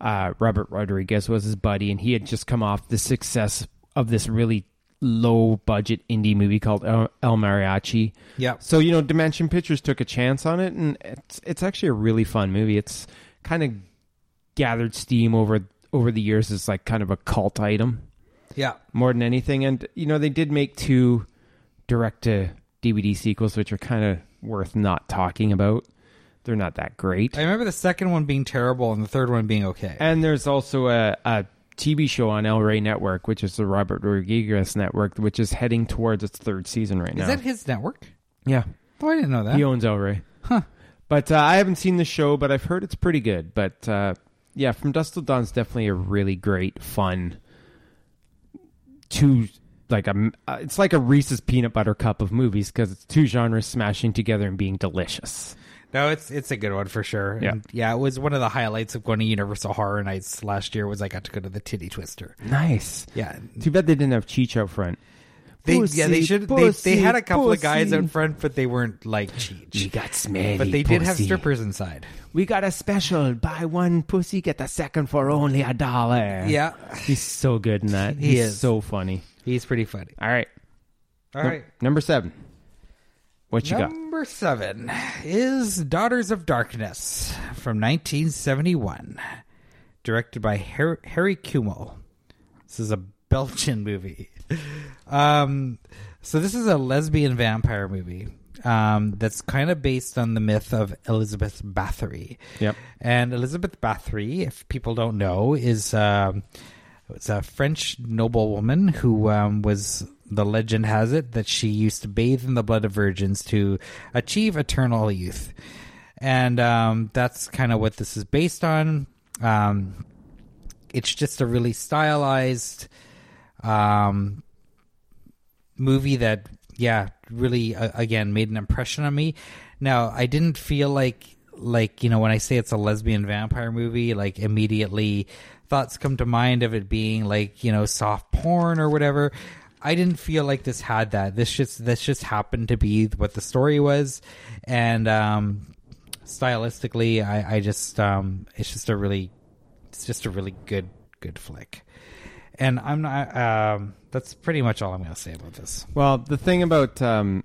uh, Robert Rodriguez was his buddy, and he had just come off the success of this really low budget indie movie called El, El Mariachi. Yeah. So you know, Dimension Pictures took a chance on it, and it's it's actually a really fun movie. It's kind of gathered steam over over the years as like kind of a cult item Yeah. more than anything. And you know, they did make two direct to DVD sequels, which are kind of worth not talking about. They're not that great. I remember the second one being terrible and the third one being okay. And there's also a, a TV show on El Rey Network, which is the Robert Rodriguez network, which is heading towards its third season right now. Is that his network? yeah, Oh, I didn't know that. he owns El Rey. Huh. But uh, I haven't seen the show, but I've heard it's pretty good. But uh, yeah, From Dusk Till Dawn's definitely a really great, fun, two like a uh, it's like a Reese's peanut butter cup of movies because it's two genres smashing together and being delicious. No, it's it's a good one for sure. Yeah. And yeah, it was one of the highlights of going to Universal Horror Nights last year. Was I got to go to the Titty Twister. Nice. Yeah, Too bad they didn't have Cheech out front. They Pussy, yeah they should they, pussy, they had a couple of guys pussy. out front, but they weren't like cheech. We got smelly, But they did have strippers inside. We got a special: buy one pussy, get the second for only a dollar. Yeah, he's so good in that. He he's is. so funny. he's pretty funny. All right, All right. number seven. What you got? Number seven is Daughters of Darkness from 1971, directed by Har- Harry Kumel. This is a Belgian movie. Um, so this is a lesbian vampire movie um, that's kind of based on the myth of Elizabeth Bathory. Yep. And Elizabeth Bathory, if people don't know, is um, it's a French noblewoman who um, was. The legend has it that she used to bathe in the blood of virgins to achieve eternal youth, and um, that's kind of what this is based on. Um, it's just a really stylized um, movie that, yeah, really uh, again made an impression on me. Now, I didn't feel like like you know when I say it's a lesbian vampire movie, like immediately thoughts come to mind of it being like you know soft porn or whatever. I didn't feel like this had that. This just this just happened to be what the story was, and um, stylistically, I, I just um, it's just a really it's just a really good good flick. And I'm not. Um, that's pretty much all I'm going to say about this. Well, the thing about um,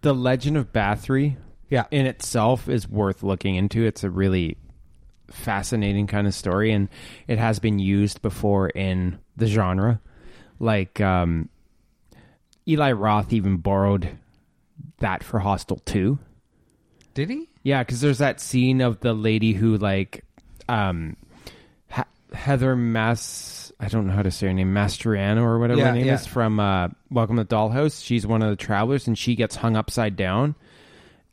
the Legend of Bathory Yeah. in itself is worth looking into. It's a really fascinating kind of story, and it has been used before in the genre. Like um, Eli Roth even borrowed that for Hostel Two. Did he? Yeah, because there's that scene of the lady who like um, Heather Mas. I don't know how to say her name, Mastriano or whatever Yeah, her name yeah. is from uh, Welcome to the Dollhouse. She's one of the travelers, and she gets hung upside down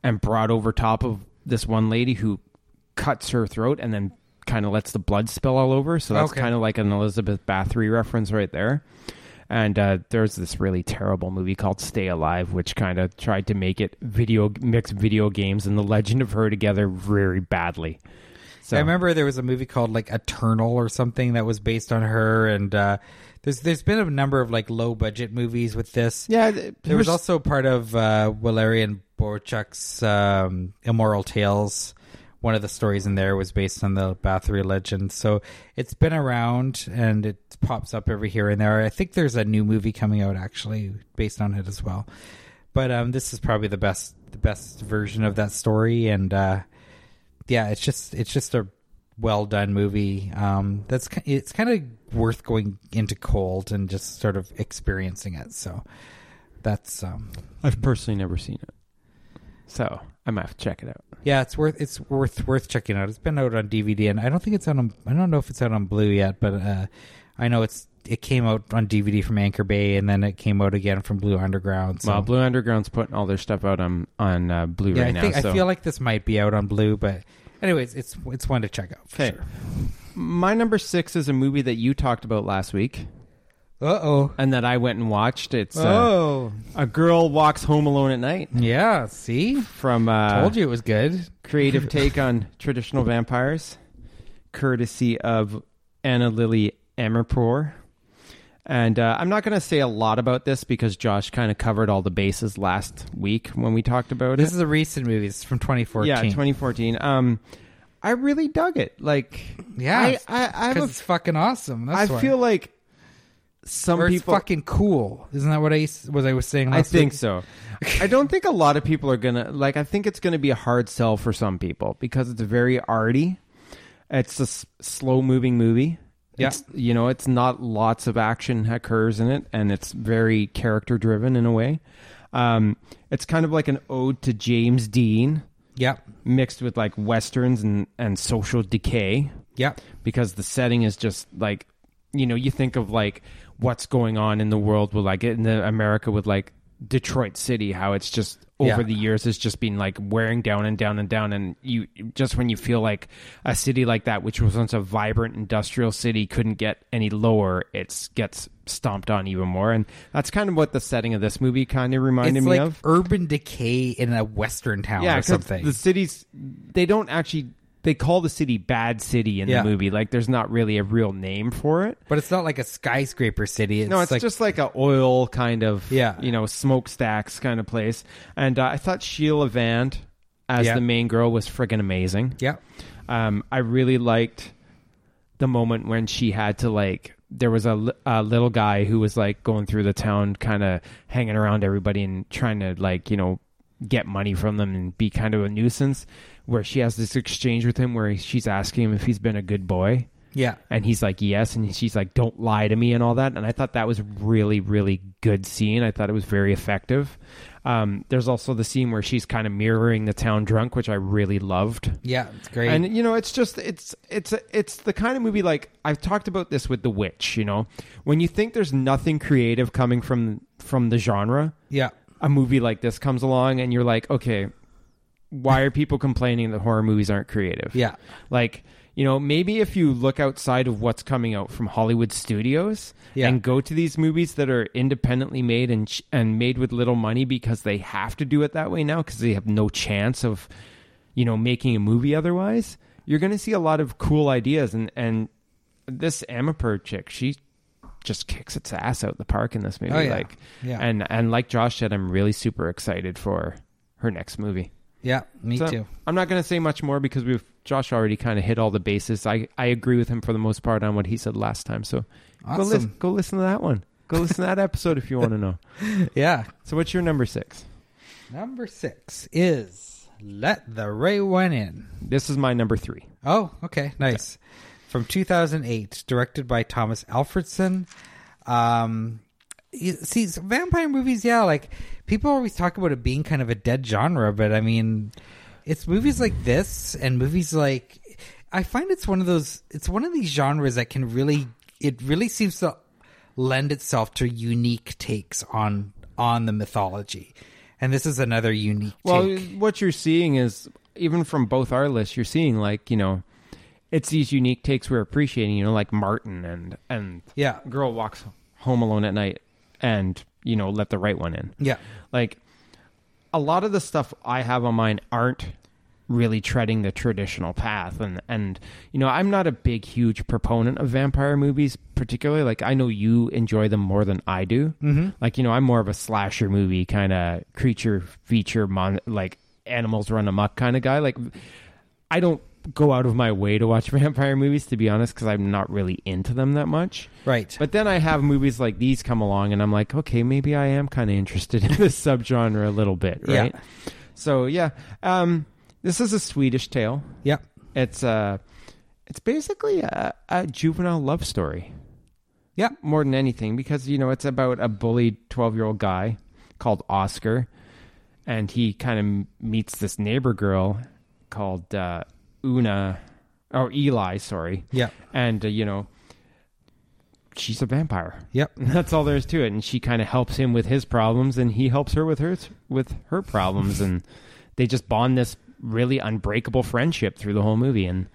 and brought over top of this one lady who cuts her throat and then kind of lets the blood spill all over. So that's Okay. kind of like an Elizabeth Bathory reference right there. And uh, there's this really terrible movie called Stay Alive, which kind of tried to make it video mix video games and the legend of her together very badly. So I remember there was a movie called like Eternal or something that was based on her, and uh, there's there's been a number of like low budget movies with this. yeah, th- There was also part of uh, Valerian Borchak's um, Immoral Tales. One of the stories in there was based on the Bathory legend. So it's been around and it pops up every here and there. I think there's a new movie coming out actually based on it as well. But um, this is probably the best the best version of that story and uh, yeah, it's just it's just a well done movie. Um, that's it's kind of worth going into cold and just sort of experiencing it. So that's um, I've personally never seen it, so I might have to check it out. yeah, it's worth it's worth worth checking out. It's been out on DVD, and I don't think it's out on I don't know if it's out on Blue yet, but uh, I know it's it came out on DVD from Anchor Bay, and then it came out again from Blue Underground. So. Well, Blue Underground's putting all their stuff out on on uh, Blu-ray yeah, I now. so. I feel like this might be out on Blue, but anyways, it's it's one to check out for Okay. sure. My number six is a movie that you talked about last week, Uh oh. and that I went and watched. It's uh, Oh. a girl walks home alone at night Yeah. See, from uh, told you it was good. creative take on traditional vampires, courtesy of Anna Lily Amirpour. And uh, I'm not going to say a lot about this because Josh kind of covered all the bases last week when we talked about it. This is a recent movie. It's from 2014. Yeah, 2014. Um, I really dug it. Like, Yeah, I, I, I, a it's fucking awesome. That's I why. feel like some people. fucking cool. Isn't that what I was I was saying? I think week? so. I don't think a lot of people are gonna like. I think it's gonna be a hard sell for some people because it's very arty. It's a s- slow moving movie. Yeah. It's, you know, it's not lots of action occurs in it, and it's very character driven in a way. Um, it's kind of like an ode to James Dean Yep. mixed with like westerns and and social decay Yep. because the setting is just like you know you think of like what's going on in the world with like in the America with like Detroit City how it's just over Yeah. the years it's just been like wearing down and down and down and you just when you feel like a city like that which was once a vibrant industrial city couldn't get any lower it gets stomped on even more and that's kind of what the setting of this movie kind of reminded It's me like of urban decay in a western town yeah or something. the cities they don't actually they call the city bad city in Yeah. the movie like there's not really a real name for it but it's not like a skyscraper city. It's no, it's like, just like a oil kind of, Yeah. you know, smokestacks kind of place. And uh, I thought Sheila Vand as Yeah. the main girl was friggin' amazing. yeah. Um, I really liked the moment when she had to like. There was a, li- a little guy who was like going through the town, kind of hanging around everybody and trying to like you know get money from them and be kind of a nuisance. Where she has this exchange with him where she's asking him if he's been a good boy, Yeah. and he's like yes and she's like don't lie to me and all that and i thought that was really really good scene i thought it was very effective um, there's also the scene where she's kind of mirroring the town drunk which i really loved Yeah. It's great. and you know it's just it's it's it's the kind of movie like i've talked about this with the witch you know when you think there's nothing creative coming from from the genre yeah. a movie like this comes along and you're like okay why are people complaining that horror movies aren't creative Yeah. like, you know, maybe if you look outside of what's coming out from Hollywood studios Yeah. and go to these movies that are independently made and and made with little money because they have to do it that way now because they have no chance of, you know, making a movie otherwise, you're going to see a lot of cool ideas and and this Amirpour chick, she just kicks its ass out the park in this movie Oh, yeah. like Yeah. and and like Josh said I'm really super excited for her next movie. Yeah. Me So, too. I'm not going to say much more because we've Josh already kind of hit all the bases. I, I agree with him for the most part on what he said last time. So go Awesome. listen, go listen to that one. Go listen to that episode if you want to know. Yeah. So what's your number six? Number six is Let the Right One In. This is my number three. Oh, okay, nice. From 2008, directed by Tomas Alfredson. Um, see, vampire movies, yeah, like people always talk about it being kind of a dead genre, but I mean, it's movies like this and movies like I find it's one of those. It's one of these genres that can really, it really seems to lend itself to unique takes on on the mythology, and this is another unique. Well, take. what you're seeing is even from both our lists, you're seeing like you know, it's these unique takes we're appreciating. You know, like Martin and and yeah, girl walks home alone at night and you know let the right one in. yeah, like a lot of the stuff I have on mine aren't really treading the traditional path. And and you know I'm not a big huge proponent of vampire movies particularly. Like I know you enjoy them more than I do. Mm-hmm. like you know I'm more of a slasher movie kind of creature feature mon- like animals run amok kind of guy. Like I don't go out of my way to watch vampire movies to be honest because I'm not really into them that much right. but then I have movies like these come along, and I'm like, okay, maybe I am kind of interested in this subgenre a little bit, Yeah. right? So yeah, um, this is a Swedish tale. yep. It's uh, it's basically a, a juvenile love story Yeah, more than anything because you know it's about a bullied 12 year old guy called Oscar, and he kind of meets this neighbor girl called uh, Una or Eli, sorry, Yeah. and uh, you know she's a vampire. Yep. That's all there is to it. And she kind of helps him with his problems, and he helps her with her with her problems, and they just bond this really unbreakable friendship through the whole movie. And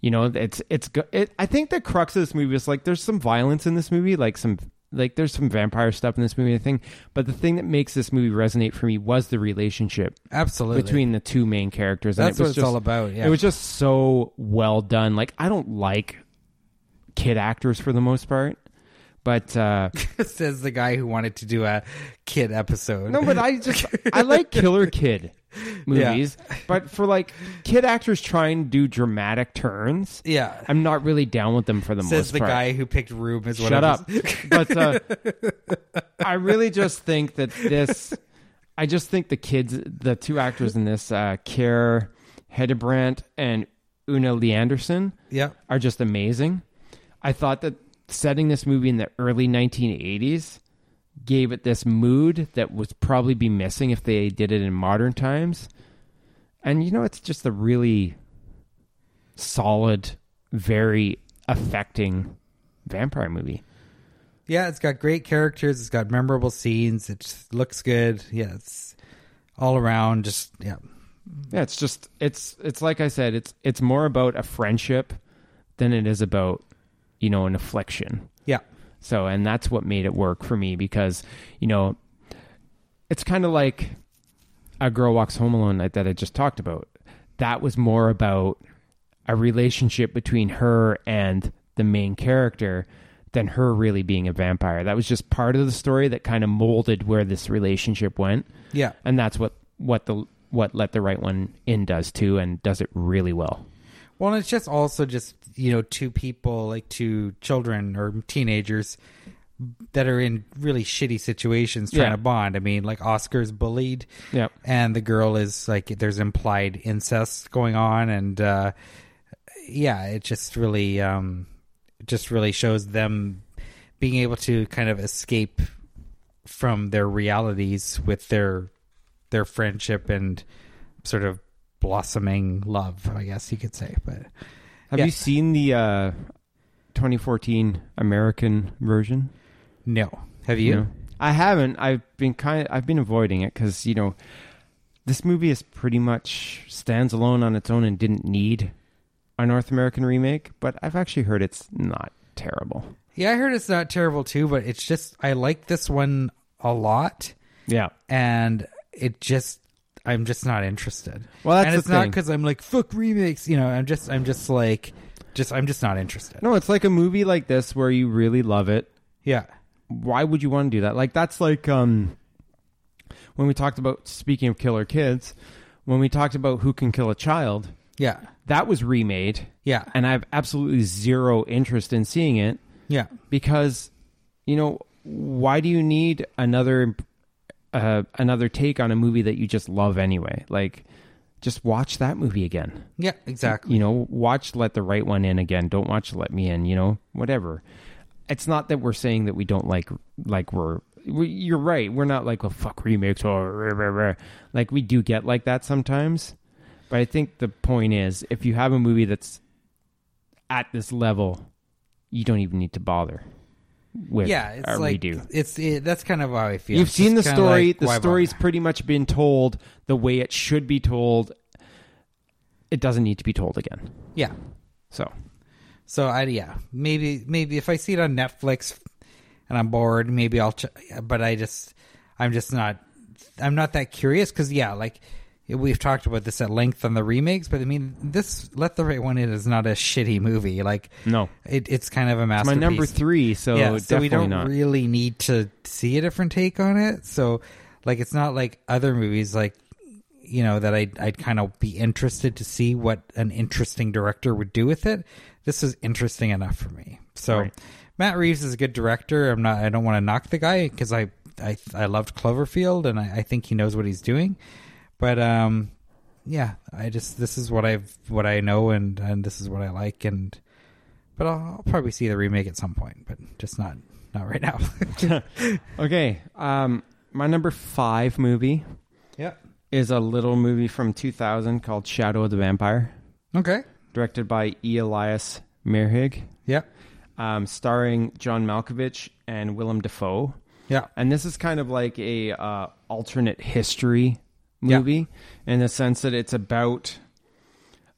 you know, it's it's it, I think the crux of this movie is like there's some violence in this movie, like some like there's some vampire stuff in this movie. I think, but the thing that makes this movie resonate for me was the relationship Absolutely. between the two main characters. and That's it what was it's just- all about. Yeah. It was just so well done. Like I don't like kid actors for the most part, but uh says the guy who wanted to do a kid episode. no, but I just I like killer kid movies, but for like kid actors trying to do dramatic turns, yeah. I'm not really down with them for the most part. Says most the part. guy who picked as Shut up. but uh, I really just think that this. I just think the kids, the two actors in this, uh, Kier Hedebrant and Una Leandersson, yeah. are just amazing. I thought that setting this movie in the early 1980s gave it this mood that would probably be missing if they did it in modern times. And you know, it's just a really solid, very affecting vampire movie. Yeah, it's got great characters. It's got memorable scenes. It looks good. Yeah, it's all around just yeah. Yeah, it's just it's it's like I said, it's it's more about a friendship than it is about, you know, an affliction. Yeah. So, and that's what made it work for me because, you know, it's kind of like a girl walks home alone like that I just talked about. That was more about a relationship between her and the main character than her really being a vampire. That was just part of the story that kind of molded where this relationship went. Yeah. And that's what what the what let the right one in does too and does it really well. Well, it's just also just you know two people like two children or teenagers that are in really shitty situations trying Yeah. to bond. I mean, like Oscar's bullied, yeah, and the girl is like there's implied incest going on, and uh, yeah, it just really um, just really shows them being able to kind of escape from their realities with their their friendship and sort of blossoming love, I guess you could say. But Have Yeah. you seen the uh 2014 American version? no, have you? No. I haven't. I've been kind of, I've been avoiding it cuz you know this movie is pretty much stands alone on its own and didn't need a North American remake, but I've actually heard it's not terrible. Yeah, I heard it's not terrible too, but it's just I like this one a lot, Yeah. and it just I'm just not interested. Well, that's and it's not because I'm like fuck remakes. You know, I'm just I'm just like just I'm just not interested. No, it's like a movie like this where you really love it Yeah, why would you want to do that? Like that's like um when we talked about speaking of killer kids, when we talked about who can kill a child, yeah, that was remade yeah, and I have absolutely zero interest in seeing it yeah, because you know, why do you need another uh another take on a movie that you just love anyway? Like just watch that movie again. yeah. Exactly. You know, watch Let the Right One In again. Don't watch Let Me In, you know, whatever. It's not that we're saying that we don't like, like we're, we, you're right. We're not like, well, fuck remakes or rah, rah, rah. like we do get like that sometimes. But I think the point is if you have a movie that's at this level, you don't even need to bother with yeah, it's like redo. it's it, that's kind of how I feel. You've It's seen the story. like, the story's pretty much been told the way it should be told. It doesn't need to be told again. yeah. So So I yeah maybe maybe if I see it on Netflix and I'm bored maybe I'll ch- but I just I'm just not I'm not that curious because yeah like we've talked about this at length on the remakes but I mean this Let the Right One In is not a shitty movie like no, it, it's kind of a it's my masterpiece. number three. So yeah, so we don't not. really need to see a different take on it. So, like, it's not like other movies, like you know, that I'd I'd kind of be interested to see what an interesting director would do with it. This is interesting enough for me. So, Right. Matt Reeves is a good director. I'm not. I don't want to knock the guy because I I I loved Cloverfield and I, I think he knows what he's doing. But um, yeah, I just this is what I've what I know and and this is what I like and but I'll, I'll probably see the remake at some point, but just not not right now. Okay, um, my number five movie yeah. is a little movie from 2000 called Shadow of the Vampire, Okay. directed by E. Elias Merhige. Yeah. um, starring John Malkovich and Willem Dafoe. Yeah. And this is kind of like a uh, alternate history Yeah. movie in the sense that it's about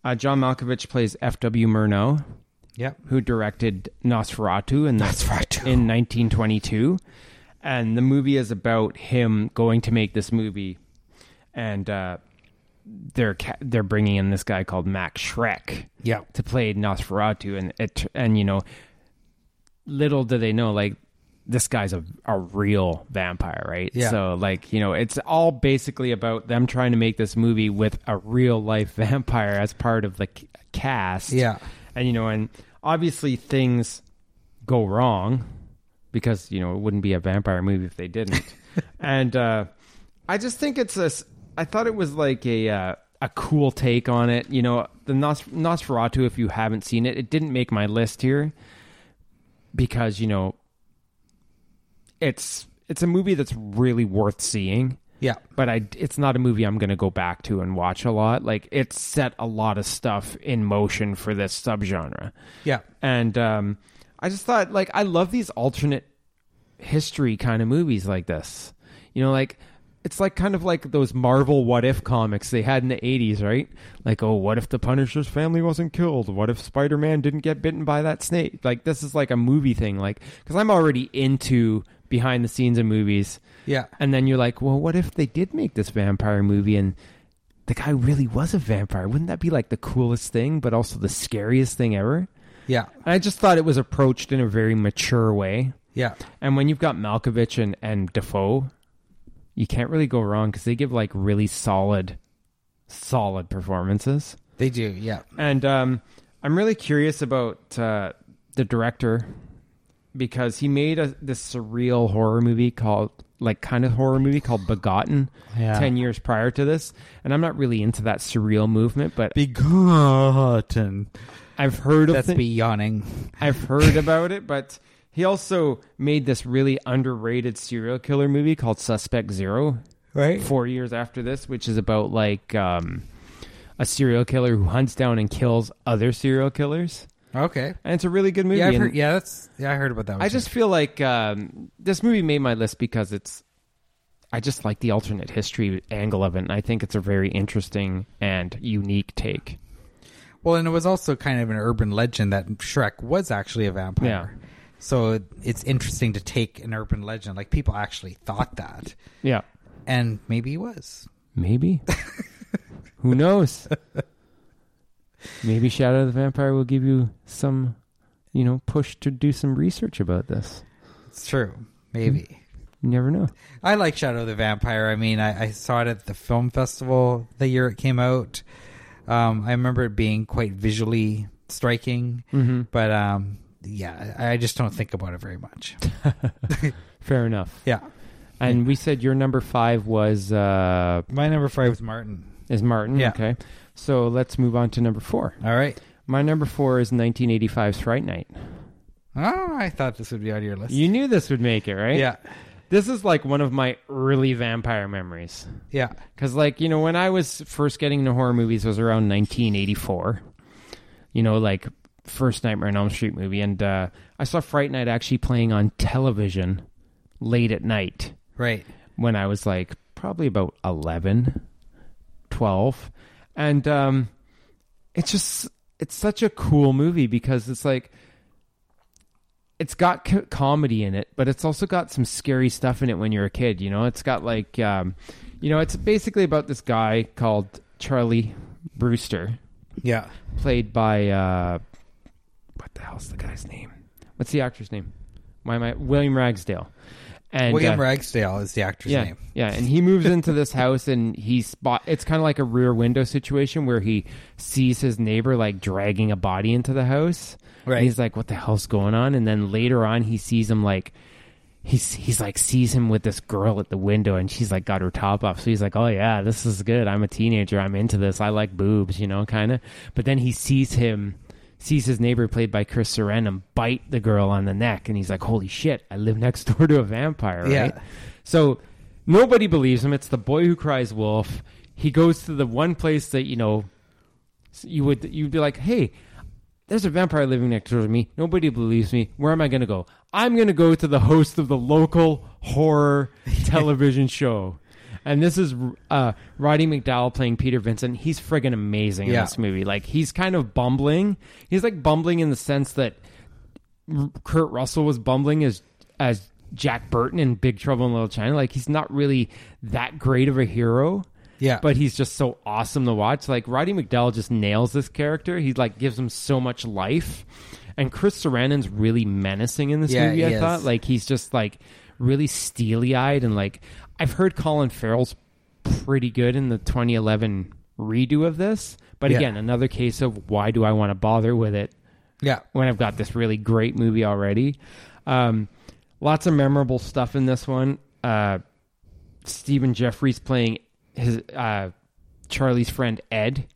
uh, John Malkovich plays F.W. Murnau, Yeah. who directed Nosferatu in the, Nosferatu. in 1922, and the movie is about him going to make this movie, and uh, they're ca- they're bringing in this guy called Max Schreck Yeah. to play Nosferatu, and it and you know, little do they know like this guy's a a real vampire, right? Yeah. So like you know, it's all basically about them trying to make this movie with a real life vampire as part of the c- cast. Yeah. and you know, and obviously things go wrong because you know it wouldn't be a vampire movie if they didn't. and uh, I just think it's a. I thought it was like a uh, a cool take on it. You know, the Nos- Nosferatu. If you haven't seen it, it didn't make my list here because you know it's it's a movie that's really worth seeing. Yeah. But I, it's not a movie I'm going to go back to and watch a lot. Like it set a lot of stuff in motion for this subgenre Yeah. and um, I just thought like I love these alternate history kind of movies like this. You know, like it's like kind of like those Marvel what if comics they had in the 80s, right? Like, oh, what if the Punisher's family wasn't killed? What if Spider-Man didn't get bitten by that snake? Like this is like a movie thing like cuz I'm already into behind the scenes of movies. Yeah. And then you're like, well, what if they did make this vampire movie and the guy really was a vampire? Wouldn't that be like the coolest thing, but also the scariest thing ever? Yeah. I just thought it was approached in a very mature way. Yeah. And when you've got Malkovich and, and Dafoe, you can't really go wrong because they give like really solid, solid performances. They do. Yeah. And um, I'm really curious about uh, the director because he made a, this surreal horror movie called, like, kind of horror movie called Begotten Yeah. 10 years prior to this. And I'm not really into that surreal movement, but Begotten. I've heard of That's thi- be yawning. I've heard about it, but he also made this really underrated serial killer movie called Suspect Zero Right. four years after this, which is about like um, a serial killer who hunts down and kills other serial killers. Okay. And it's a really good movie. Yeah, I've heard, yeah, that's yeah, I heard about that. One I too. just feel like um, this movie made my list because it's. I just like the alternate history angle of it, and I think it's a very interesting and unique take. well, and it was also kind of an urban legend that Schreck was actually a vampire. Yeah. So it's interesting to take an urban legend, like people actually thought that, Yeah, and maybe he was. maybe. Who knows? Maybe Shadow of the Vampire will give you some, you know, push to do some research about this. It's true. Maybe. You never know. I like Shadow of the Vampire. I mean, I, I saw it at the film festival the year it came out. Um, I remember it being quite visually striking, Mm-hmm. but um, yeah, I I just don't think about it very much. Fair enough. Yeah, And we said your number five was uh, my number five was Martin. is Martin. Yeah. Okay. So let's move on to number four. All right. My number four is 1985's Fright Night. Oh, I thought this would be on your list. You knew this would make it, right? Yeah, This is like one of my early vampire memories. yeah, Because, like, you know, when I was first getting into horror movies was around 1984. You know, like first Nightmare on Elm Street movie. And uh, I saw Fright Night actually playing on television late at night right. when I was like probably about 11, 12. And um, it's just, it's such a cool movie because it's like, it's got co- comedy in it, but it's also got some scary stuff in it when you're a kid. You know, it's got like, um, you know, it's basically about this guy called Charlie Brewster, Yeah, played by uh, what the hell's the guy's name? What's the actor's name? Why am I William Ragsdale? And William uh, Ragsdale is the actor's yeah, name. yeah, and he moves into this house and he spot. It's kind of like a rear window situation where he sees his neighbor like dragging a body into the house. Right. And he's like, "What the hell's going on?" And then later on, he sees him like. He's he's like sees him with this girl at the window and she's like got her top off so he's like oh yeah this is good I'm a teenager I'm into this I like boobs you know kind of but then he sees him sees his neighbor played by Chris Sarandon bite the girl on the neck and he's like holy shit I live next door to a vampire right Yeah. so nobody believes him. It's the boy who cries wolf. He goes to the one place that you know you would you'd be like, hey, there's a vampire living next door to me. Nobody believes me. Where am I going to go? I'm going to go to the host of the local horror television show. And this is uh, Roddy McDowall playing Peter Vincent. He's friggin' amazing in Yeah. this movie. Like he's kind of bumbling. He's like bumbling in the sense that R- Kurt Russell was bumbling as as Jack Burton in Big Trouble in Little China. Like he's not really that great of a hero Yeah. but he's just so awesome to watch. Like Roddy McDowall just nails this character. He like gives him so much life, and Chris Sarandon's really menacing in this Yeah, movie. he I is. thought like he's just like really steely eyed and like I've heard Colin Farrell's pretty good in the 2011 redo of this. But Yeah. again, another case of why do I want to bother with it yeah. when I've got this really great movie already. Um, lots of memorable stuff in this one. Uh, Stephen Geoffreys playing his uh, Charlie's friend Ed.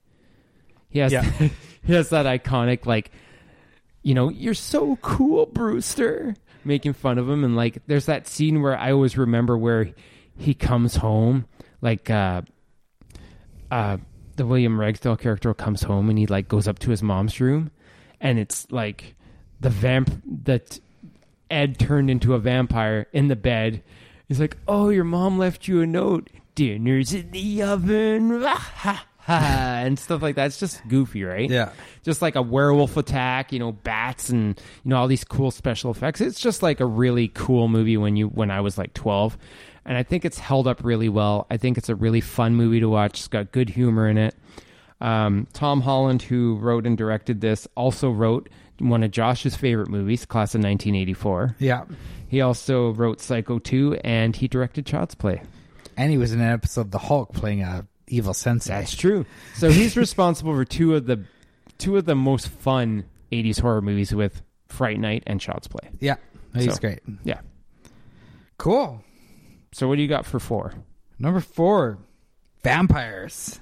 He has Yeah. he has that iconic like, you know, you're so cool, Brewster, making fun of him, and like, there's that scene where I always remember where he comes home, like, uh, uh, the William Ragsdale character comes home and he like goes up to his mom's room, and it's like the vamp that Ed turned into a vampire in the bed. He's like, "Oh, your mom left you a note. Dinner's in the oven." and stuff like that. It's just goofy, right? Yeah. Just like a werewolf attack, you know, bats and you know all these cool special effects. It's just like a really cool movie when you when I was like 12. And I think it's held up really well. I think it's a really fun movie to watch. It's got good humor in it. Um, Tom Holland, who wrote and directed this, also wrote one of Josh's favorite movies, Class of 1984. Yeah. He also wrote Psycho 2 and he directed Child's Play. And he was in an episode of The Hulk playing a evil sensei. That's true. So he's responsible for two of the two of the most fun 80s horror movies with Fright Night and Child's Play. yeah. He's So- great. Yeah. Cool. So what do you got for 4? Number four, Vampyres.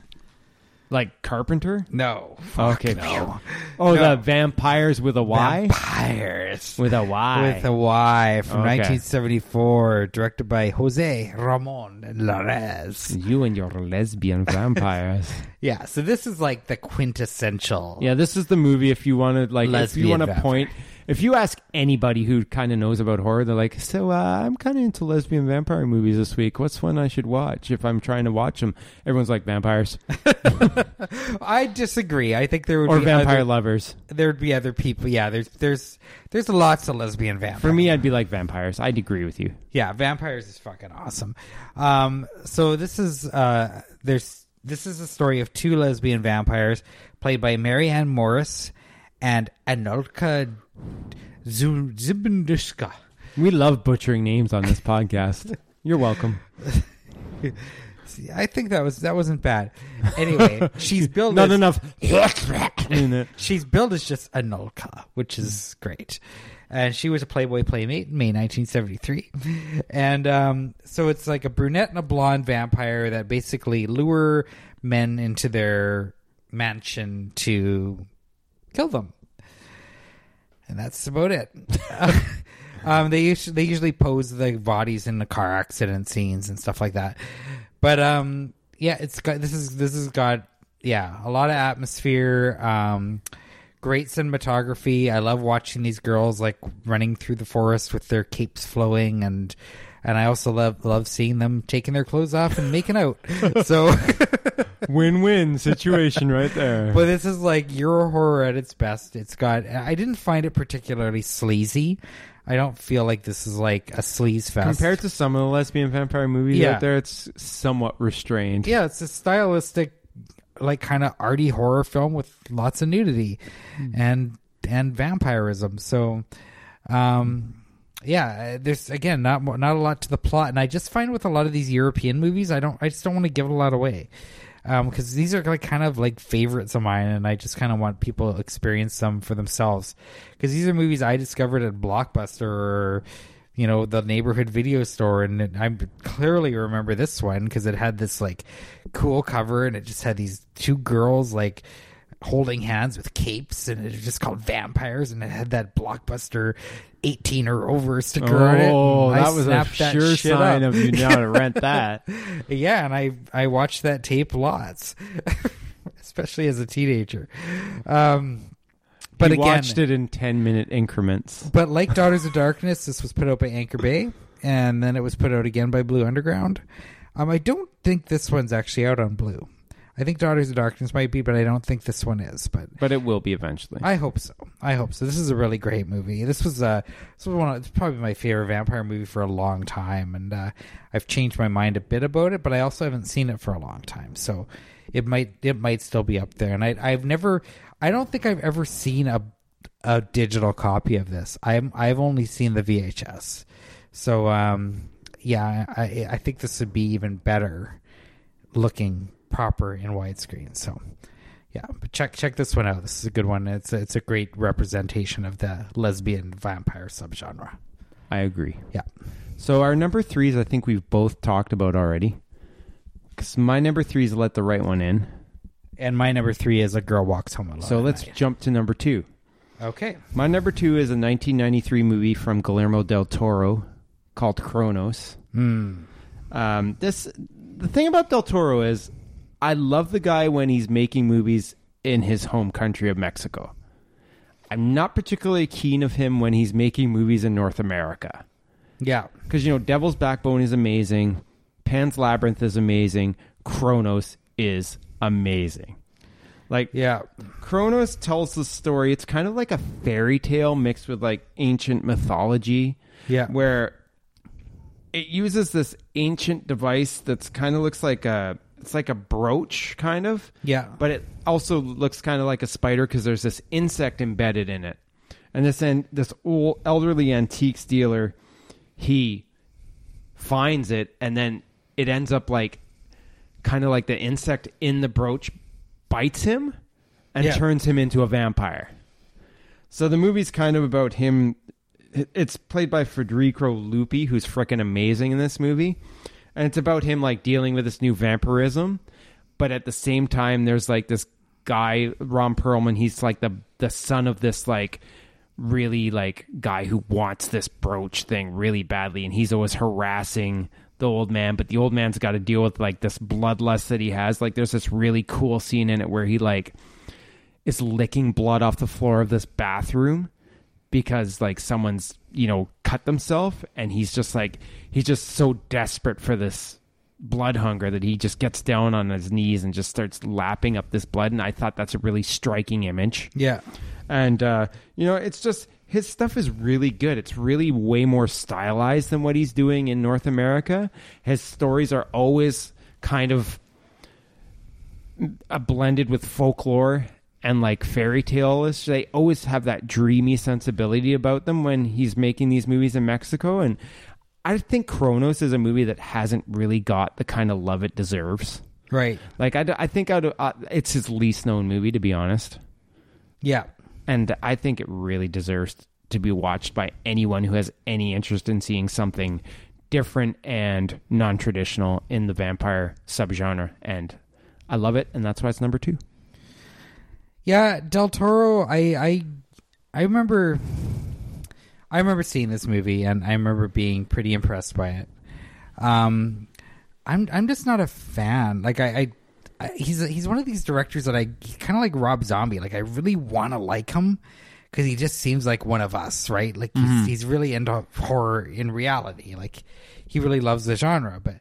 Like Carpenter? No. Oh, okay. no. Oh, No. the Vampyres with a Y? Vampyres. With a Y. With a Y from Okay. 1974, directed by Jose Ramon Larraz. you and your lesbian vampires. Yeah, so this is like the quintessential. Yeah, this is the movie if you want to like if you want to vampire. point if you ask anybody who kind of knows about horror, they're like, "So uh, I'm kind of into lesbian vampire movies this week. What's one I should watch if I'm trying to watch them?" Everyone's like Vampyres I disagree. I think there would or be vampire other, lovers. there would be other people. Yeah, there's there's there's lots of lesbian vampires. For me, I'd be like Vampyres. I'd agree with you. Yeah, Vampyres is fucking awesome. Um, so this is uh, there's this is the story of two lesbian vampires played by Marianne Morris and Anulka Zu- We love butchering names on this podcast. You're welcome. See, I think that was that wasn't bad. Anyway, she's billed Not as, enough she's billed as just Anulka, which is great. And she was a Playboy Playmate in May 1973. And um, so it's like a brunette and a blonde vampire that basically lure men into their mansion to kill them. And that's about it. um, they usually they usually pose the bodies in the car accident scenes and stuff like that. But um, yeah, it's got this is this has got yeah a lot of atmosphere. Um, great cinematography. I love watching these girls like running through the forest with their capes flowing and. And I also love love seeing them taking their clothes off and making out. So, Win-win situation right there. but this is like Euro horror at its best. It's got. I didn't find it particularly sleazy. I don't feel like this is like a sleaze fest Compared to some of the lesbian vampire movies Yeah. out there, it's somewhat restrained. yeah, it's a stylistic, like kind of arty horror film with lots of nudity and and vampirism. So, um, yeah, uh, there's again not not a lot to the plot, and I just find with a lot of these European movies, I don't, I just don't want to give a lot away. Um, because these are like kind of like favorites of mine, and I just kind of want people to experience them for themselves. Because these are movies I discovered at Blockbuster or you know the neighborhood video store and i clearly remember this one because it had this like cool cover and it just had these two girls like holding hands with capes and it was just called Vampyres and it had that blockbuster 18 or over sticker on it Oh, that was a sure sign up. of you know how to rent that. yeah and i i watched that tape lots especially as a teenager um But he again, watched it in ten minute increments. But like Daughters of Darkness, this was put out by Anchor Bay, and then it was put out again by Blue Underground. Um, I don't think this one's actually out on Blue. I think Daughters of Darkness might be, but I don't think this one is. But But it will be eventually. I hope so. I hope so. This is a really great movie. This was uh, this was one. Of, it's probably my favorite vampire movie for a long time, and uh, I've changed my mind a bit about it. But I also haven't seen it for a long time, so it might it might still be up there. And I I've never I don't think I've ever seen a a digital copy of this. I'm I've only seen the VHS. So um, yeah, I I think this would be even better looking proper in widescreen. So yeah, but check check this one out. This is a good one. It's a, it's a great representation of the lesbian vampire subgenre. I agree. Yeah. So our number threes, I think we've both talked about already. Because my number three is let the right one in. And my number three is a girl walks home alone. So let's night. jump to number two. okay. My number two is a 1993 movie from Guillermo del Toro called Cronos. Hmm. Um, this the thing about Del Toro is, I love the guy when he's making movies in his home country of Mexico. I'm not particularly keen of him when he's making movies in North America Yeah. because you know Devil's Backbone is amazing, Pan's Labyrinth is amazing, Cronos is amazing. Like Yeah. Cronos tells the story. It's kind of like a fairy tale mixed with like ancient mythology Yeah. where it uses this ancient device that's kind of looks like a it's like a brooch kind of Yeah. but it also looks kind of like a spider because there's this insect embedded in it and this en- this old elderly antiques dealer he finds it and then it ends up like kind of like the insect in the brooch bites him and Yeah. turns him into a vampire so the movie's kind of about him it's played by Federico Luppi who's freaking amazing in this movie and it's about him like dealing with this new vampirism but at the same time there's like this guy ron perlman he's like the the son of this like really like guy who wants this brooch thing really badly and he's always harassing the old man but the old man's got to deal with like this bloodlust that he has. Like there's this really cool scene in it where he like is licking blood off the floor of this bathroom because like someone's you know cut themselves and he's just like he's just so desperate for this blood hunger that he just gets down on his knees and just starts lapping up this blood and i thought that's a really striking image. Yeah. and uh you know it's just his stuff is really good. It's really way more stylized than what he's doing in north america. His stories are always kind of uh, blended with folklore and like fairy tale-ish. They always have that dreamy sensibility about them when he's making these movies in Mexico. And I think Cronos is a movie that hasn't really got the kind of love it deserves. Right. Like I, I think of, uh, it's his least known movie to be honest, Yeah. and I think it really deserves to be watched by anyone who has any interest in seeing something different and non-traditional in the vampire subgenre. And I love it, and that's why it's number two. Yeah, Del Toro. I I I remember. I remember seeing this movie, and I remember being pretty impressed by it. Um, I'm I'm just not a fan. Like I, I, he's he's one of these directors that I kind of like Rob Zombie. Like I really want to like him because he just seems like one of us, right? Like he's he's really into horror in reality. Like he really loves the genre, but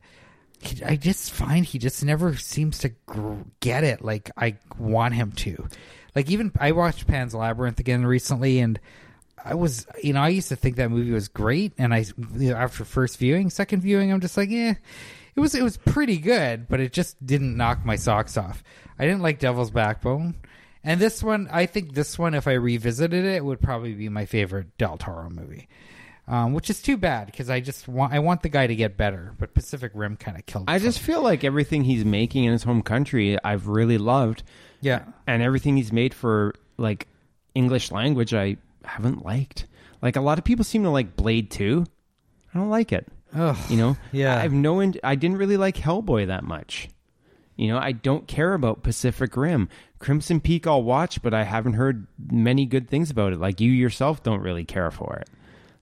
I just find he just never seems to gr- get it like I want him to. Like even I watched Pan's Labyrinth again recently, and I was you know I used to think that movie was great, and I you know, after first viewing, second viewing, I'm just like yeah, it was it was pretty good, but it just didn't knock my socks off. I didn't like Devil's Backbone. And this one, I think this one, if I revisited it, would probably be my favorite Del Toro movie. Um, which is too bad because I just want I want the guy to get better, but Pacific Rim kind of killed. I just feel like everything he's making in his home country, I've really loved, yeah, and everything he's made for like English language, I haven't liked. Like a lot of people seem to like Blade Two. I don't like it. Ugh. You know, Yeah. I have no. In- I didn't really like Hellboy that much. You know, I don't care about Pacific Rim. Crimson Peak, I'll watch, but I haven't heard many good things about it. Like you yourself, don't really care for it.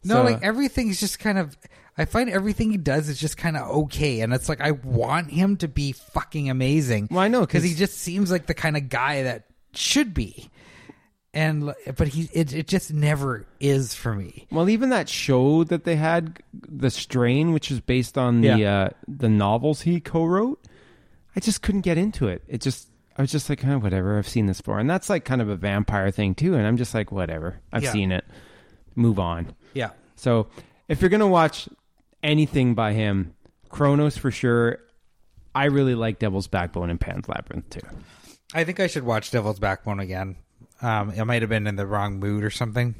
No, So- like everything's just kind of. I find everything he does is just kind of okay, and it's like I want him to be fucking amazing. Well, I know because he just seems like the kind of guy that should be. and but he it it just never is for me. Well, even that show that they had, The Strain, which is based on the Yeah. uh, the novels he co-wrote, I just couldn't get into it. It just I was just like, oh, whatever. I've seen this before, and that's like kind of a vampire thing too. And I'm just like, whatever. I've Yeah. seen it. Move on. Yeah. So if you're gonna watch anything by him, Cronos for sure. I really like Devil's Backbone and Pan's Labyrinth too. I think I should watch Devil's Backbone again. Um, I might have been in the wrong mood or something.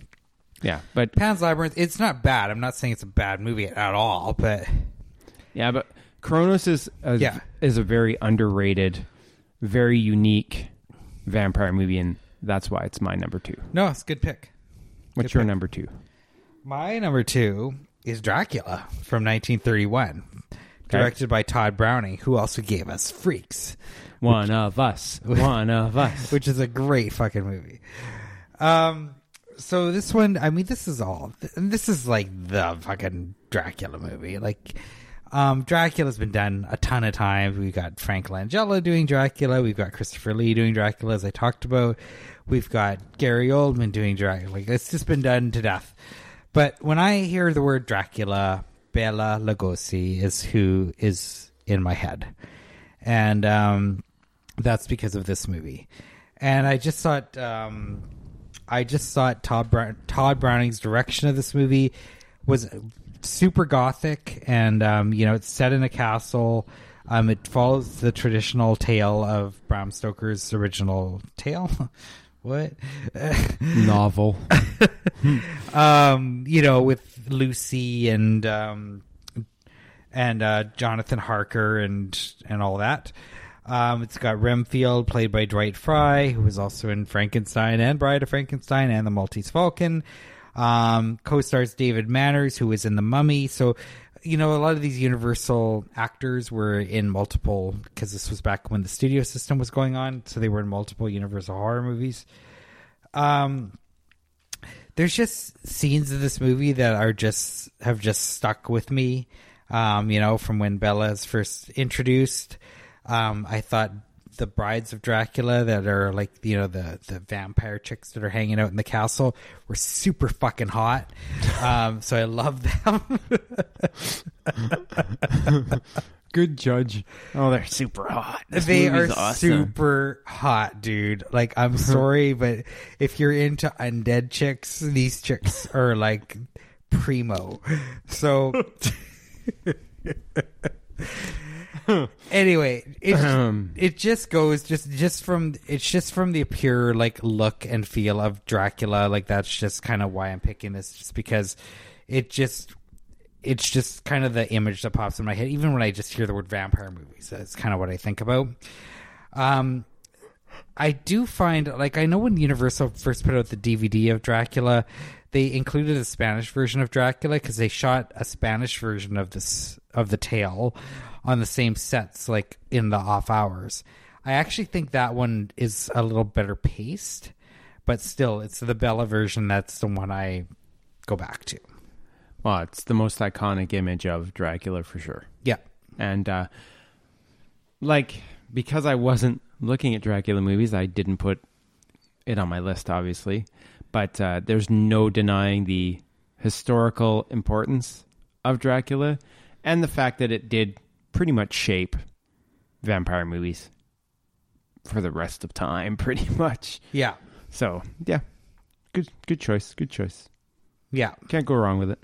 Yeah, but Pan's Labyrinth, it's not bad. I'm not saying it's a bad movie at all, but Yeah, but Cronos is a, Yeah. is a very underrated, very unique vampire movie, and that's why it's my number two. no, it's a good pick. What's Good your pick. number two? My number two is Dracula from 1931, directed by Tod Browning, who also gave us Freaks, One of us. One of us. which is a great fucking movie. Um, so this one, I mean, this is all. This is like the fucking Dracula movie. Like, um, Dracula's been done a ton of times. We've got Frank Langella doing Dracula. We've got Christopher Lee doing Dracula, as I talked about. We've got Gary Oldman doing Dracula. Like, it's just been done to death. But when I hear the word Dracula, Bela Lugosi is who is in my head, and um, that's because of this movie. And I just thought, um, I just thought Tod Tod Browning's direction of this movie was super gothic, and um, you know, it's set in a castle. Um, it follows the traditional tale of Bram Stoker's original tale. what? Novel. um, you know, with Lucy and um, and uh, Jonathan Harker and and all that. Um, it's got Renfield, played by Dwight Frye, who was also in Frankenstein and Bride of Frankenstein and The Maltese Falcon. Um, co-stars David Manners, who was in The Mummy. So, you know, a lot of these Universal actors were in multiple because this was back when the studio system was going on, so they were in multiple Universal horror movies. Um, there's just scenes of this movie that are just have just stuck with me. Um, you know, from when Bela is first introduced. Um, I thought the brides of Dracula that are like you know the the vampire chicks that are hanging out in the castle were super fucking hot. Um, so I love them. Good judge. Oh, they're super hot. This they are awesome. super hot, dude. Like, I'm sorry, but if you're into undead chicks, these chicks are like primo. So, anyway, it Um, it just goes just just from it's just from the pure like look and feel of Dracula. Like that's just kind of why I'm picking this, just because it just it's just kind of the image that pops in my head. Even when I just hear the word vampire movies, that's kind of what I think about. Um, I do find like I know when Universal first put out the DVD of Dracula, they included a Spanish version of Dracula because they shot a Spanish version of this of the tale on the same sets, like in the off hours. I actually think that one is a little better paced, but still, it's the Bela version that's the one I go back to. well, it's the most iconic image of Dracula for sure. Yeah, And uh like because I wasn't looking at Dracula movies, I didn't put it on my list obviously. But uh there's no denying the historical importance of Dracula and the fact that it did pretty much shape vampire movies for the rest of time pretty much. yeah, So, yeah. Good good choice. Good choice. yeah. Can't go wrong with it.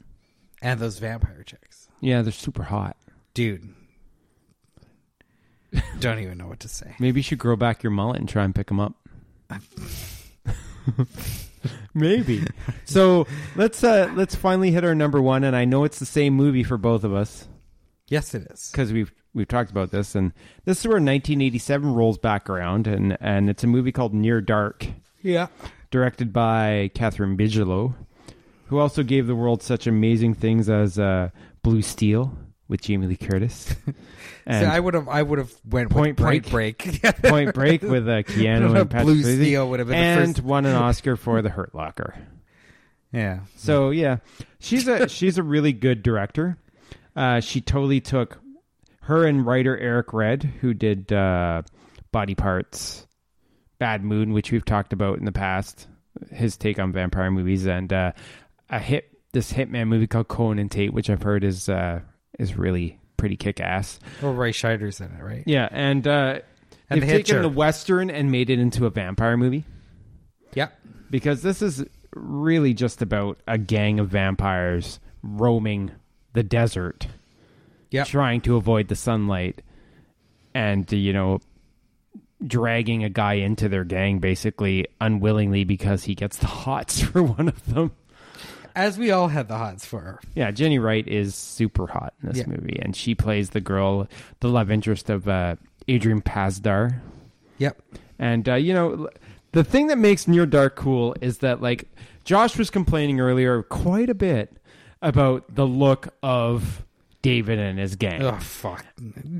And those vampire chicks, Yeah, they're super hot. dude. Don't even know what to say. Maybe you should grow back your mullet and try and pick them up. Maybe. So let's uh let's finally hit our number one, and I know it's the same movie for both of us Yes, it is. because we've we've talked about this, and this is where 1987 rolls back around, and and it's a movie called Near Dark, Yeah. directed by Kathryn Bigelow, who also gave the world such amazing things as uh, Blue Steel with Jamie Lee Curtis, and so I would have, I would have went Point with Point Break. Point Break with uh, Keanu and Patrick Blue Swayze, Steel would have been and the first. won an Oscar for The Hurt Locker. Yeah. So yeah, she's a she's a really good director. Uh, she totally took her and writer Eric Red, who did uh, Body Parts, Bad Moon, which we've talked about in the past. his take on vampire movies and uh, a hit this hitman movie called Cohen and Tate, which I've heard is uh, is really pretty kick ass. Well, Ray Scheider's in it, right? Yeah, and uh, And they've The taken Hitcher. the western and made it into a vampire movie Yeah, because this is really just about a gang of vampires roaming the desert, Yep. trying to avoid the sunlight, and you know, dragging a guy into their gang basically unwillingly because he gets the hots for one of them. As we all had the hots for her. Yeah, Jenny Wright is super hot in this Yeah. movie, and she plays the girl, the love interest of uh, Adrian Pasdar. Yep. And uh, you know, the thing that makes Near Dark cool is that like Josh was complaining earlier quite a bit about the look of David and his gang. Oh fuck!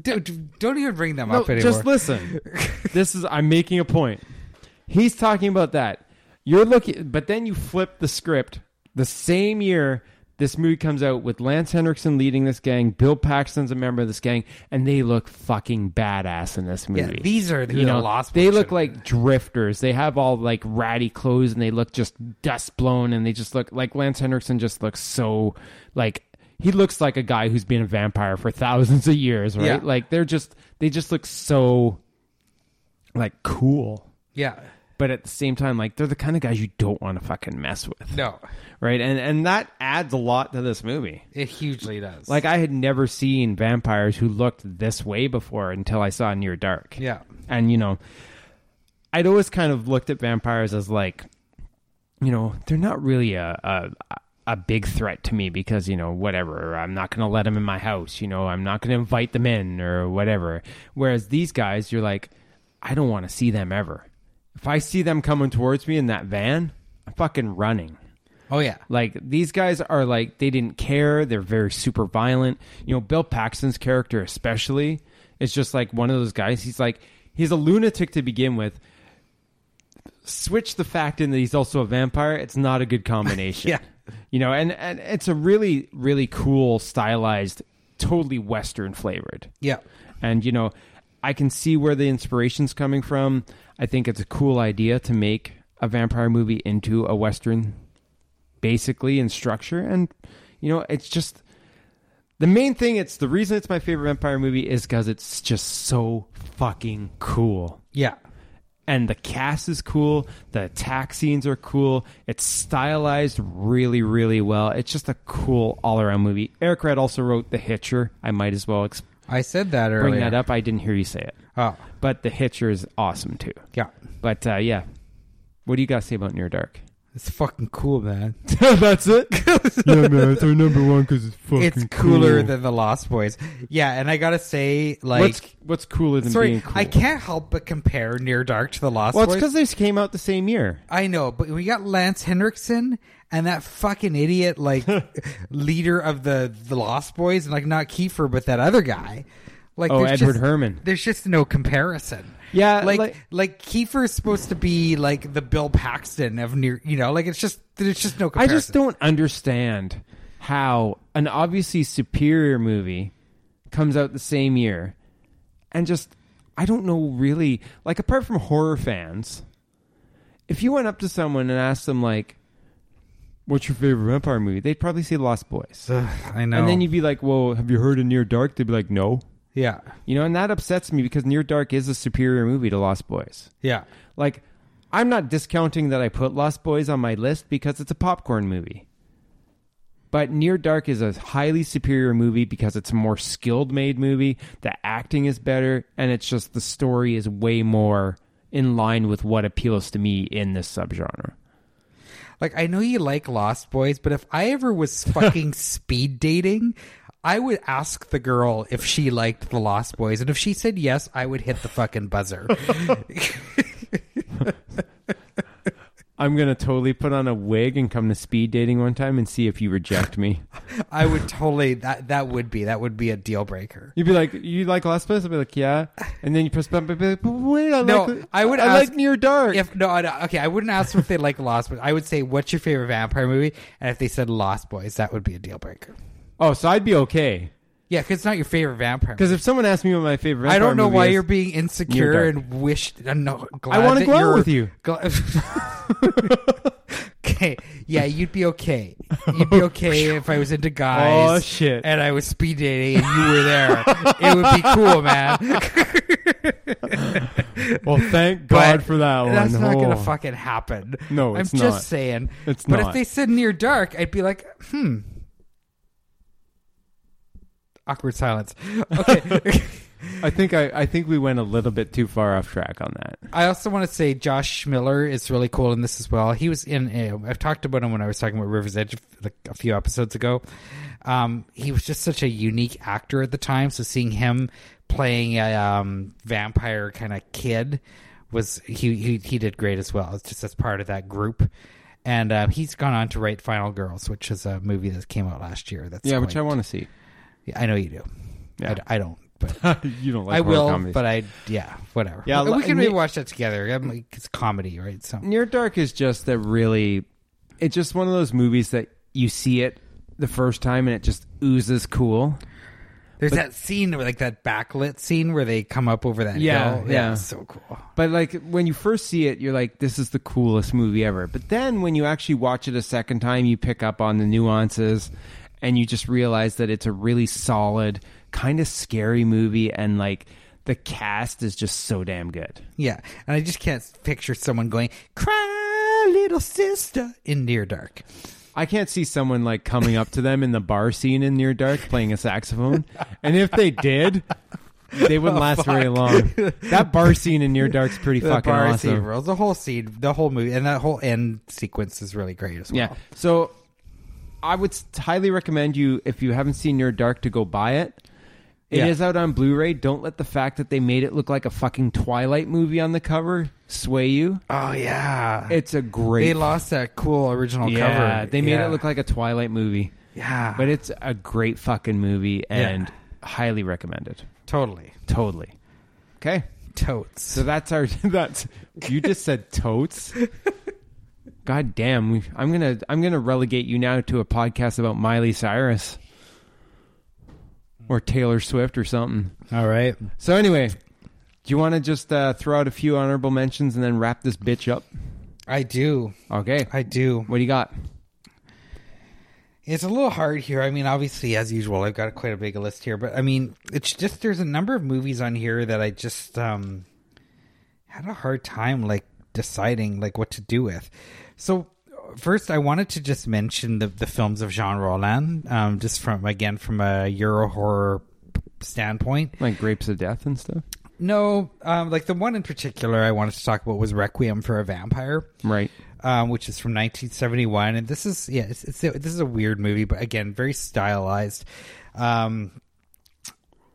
Don't, don't even bring them No, up anymore. just listen. this is I'm making a point. He's talking about that. You're looking, but then you flip the script. The same year, this movie comes out with Lance Henriksen leading this gang. Bill Paxton's a member of this gang, and they look fucking badass in this yeah, movie. these are the you know, lost. they look like drifters. They have all like ratty clothes, and they look just dust blown, and they just look like Lance Henriksen just looks so like he looks like a guy who's been a vampire for thousands of years, right? Yeah. Like they're just they just look so like cool. yeah. But at the same time, like they're the kind of guys you don't want to fucking mess with, No, right? And and that adds a lot to this movie. it hugely does. Like I had never seen vampires who looked this way before until I saw Near Dark. yeah, And you know, I'd always kind of looked at vampires as like, you know, they're not really a a, a big threat to me because you know whatever. I'm not going to let them in my house. You know, I'm not going to invite them in or whatever. Whereas these guys, you're like, I don't want to see them ever. If I see them coming towards me in that van, I'm fucking running. oh yeah, Like these guys are like they didn't care. They're very super violent. You know, Bill Paxton's character especially is just like one of those guys. He's like he's a lunatic to begin with. Switch the fact in that he's also a vampire. It's not a good combination. Yeah. You know, and and it's a really really cool stylized, totally western flavored. yeah, And you know, I can see where the inspiration's coming from. I think it's a cool idea to make a vampire movie into a western basically in structure and you know, it's just the main thing it's the reason it's my favorite vampire movie is cuz it's just so fucking cool. yeah. And the cast is cool, the attack scenes are cool. It's stylized really really well. It's just a cool all-around movie. Eric Red also wrote The Hitcher. I might as well I said that earlier. bring that up. I didn't hear you say it. Oh, But The Hitcher is awesome too. yeah. But uh, yeah, what do you got to say about Near Dark? It's fucking cool, man. That's it. yeah, man, it's our number one because it's fucking. it's cooler than the Lost Boys. Yeah, and I gotta say, like, what's what's cooler than sorry, being cool? I can't help but compare Near Dark to the Lost Boys. Well, it's because they came out the same year. I know, but we got Lance Henriksen and that fucking idiot, like leader of the the Lost Boys, and like not Kiefer, but that other guy. Like, Oh, Edward just, Herrmann. There's just no comparison. Yeah, like like- like, Kiefer's supposed to be like the Bill Paxton of near, you know, like it's just there's just no Comparison. I just don't understand how an obviously superior movie comes out the same year, and just I don't know really like apart from horror fans, if you went up to someone and asked them like, "What's your favorite vampire movie?" They'd probably say Lost Boys. Ugh, I know. And then you'd be like, "Well, have you heard of Near Dark?" They'd be like, "No." yeah, You know, and that upsets me because Near Dark is a superior movie to Lost Boys. yeah, Like, I'm not discounting that I put Lost Boys on my list because it's a popcorn movie. But Near Dark is a highly superior movie because it's a more skilled made movie. The acting is better, and it's just the story is way more in line with what appeals to me in this subgenre. Like I know you like Lost Boys, but if I ever was fucking speed dating, I would ask the girl if she liked the Lost Boys, and if she said yes, I would hit the fucking buzzer. I'm gonna totally put on a wig and come to speed dating one time and see if you reject me. I would totally that that would be that would be a deal breaker. You'd be like, "You like Lost Boys?" I'd be like, "Yeah," and then you press button. I'd be like, "But wait, I No, like. I would I ask- like Near Dark." If no, I- okay, I wouldn't ask them if they like Lost Boys. I would say, "What's your favorite vampire movie?" And if they said Lost Boys, that would be a deal breaker. oh, so I'd be okay. Yeah, because it's not your favorite vampire. Because if someone asked me what my favorite, vampire I don't know why is, you're being insecure and wish. Uh, no, I want to go out with you. okay, yeah, you'd be okay. You'd be okay if I was into guys. Oh shit! and I was speed dating and you were there. it would be cool, man. Well, thank God But for that one. That's not Oh. gonna fucking happen. No, I'm it's just saying. It's but not. if they said near dark, I'd be like, hmm. Awkward silence. Okay. I think I, I think we went a little bit too far off track on that. I also want to say Josh Miller is really cool in this as well. He was in. Uh, I've talked about him when I was talking about River's Edge like a few episodes ago. Um, he was just such a unique actor at the time. So seeing him playing a um, vampire kind of kid was he, he he did great as well. It's just as part of that group. And uh, he's gone on to write Final Girls, which is a movie that came out last year. That's Yeah, which I want to see. Yeah, I know you do. Yeah. I, I don't, but you don't like I horror will. comedies. But I, yeah, whatever. Yeah, we, we can maybe watch that together. I'm like, it's comedy, right? So Near Dark is just that really. It's just one of those movies that you see it the first time and it just oozes cool. there's that scene, like that backlit scene where they come up over that Yeah, hill. yeah. it's so cool. But like when you first see it, you're like, "This is the coolest movie ever." But then when you actually watch it a second time, you pick up on the nuances, and you just realize that it's a really solid, kind of scary movie, and like the cast is just so damn good. Yeah, and I just can't picture someone going "Cry, little sister" in Near Dark. I can't see someone like coming up to them in the bar scene in Near Dark playing a saxophone, and if they did. They wouldn't oh, last very long. That bar scene in Near Dark's pretty The fucking bar awesome. scene. The whole scene, the whole movie, and that whole end sequence is really great as well. Yeah. So I would highly recommend you if you haven't seen Near Dark to go buy it. It is Yeah. out on Blu-ray. Don't let the fact that they made it look like a fucking Twilight movie on the cover sway you. Oh yeah, It's a great. they lost that cool original yeah, cover. they made Yeah. it look like a Twilight movie, yeah, but it's a great fucking movie and highly recommended. totally Totally. Okay. totes. So that's our that's you just said totes. God damn, we, I'm gonna I'm gonna relegate you now to a podcast about Miley Cyrus or Taylor Swift or something. All right. So anyway, do you want to just uh, throw out a few honorable mentions and then wrap this bitch up? I do. Okay, I do. what do you got? It's a little hard here. I mean, obviously, as usual, I've got quite a big list here, but I mean, it's just there's a number of movies on here that I just um had a hard time like deciding like what to do with. So first, I wanted to just mention the the films of Jean Rollin, um, just from again from a Euro horror standpoint. Like Grapes of Death and stuff, No, um, like the one in particular I wanted to talk about was Requiem for a Vampire right? um, which is from 1971, and this is yeah, it's, it's this is a weird movie, but again, very stylized. Um,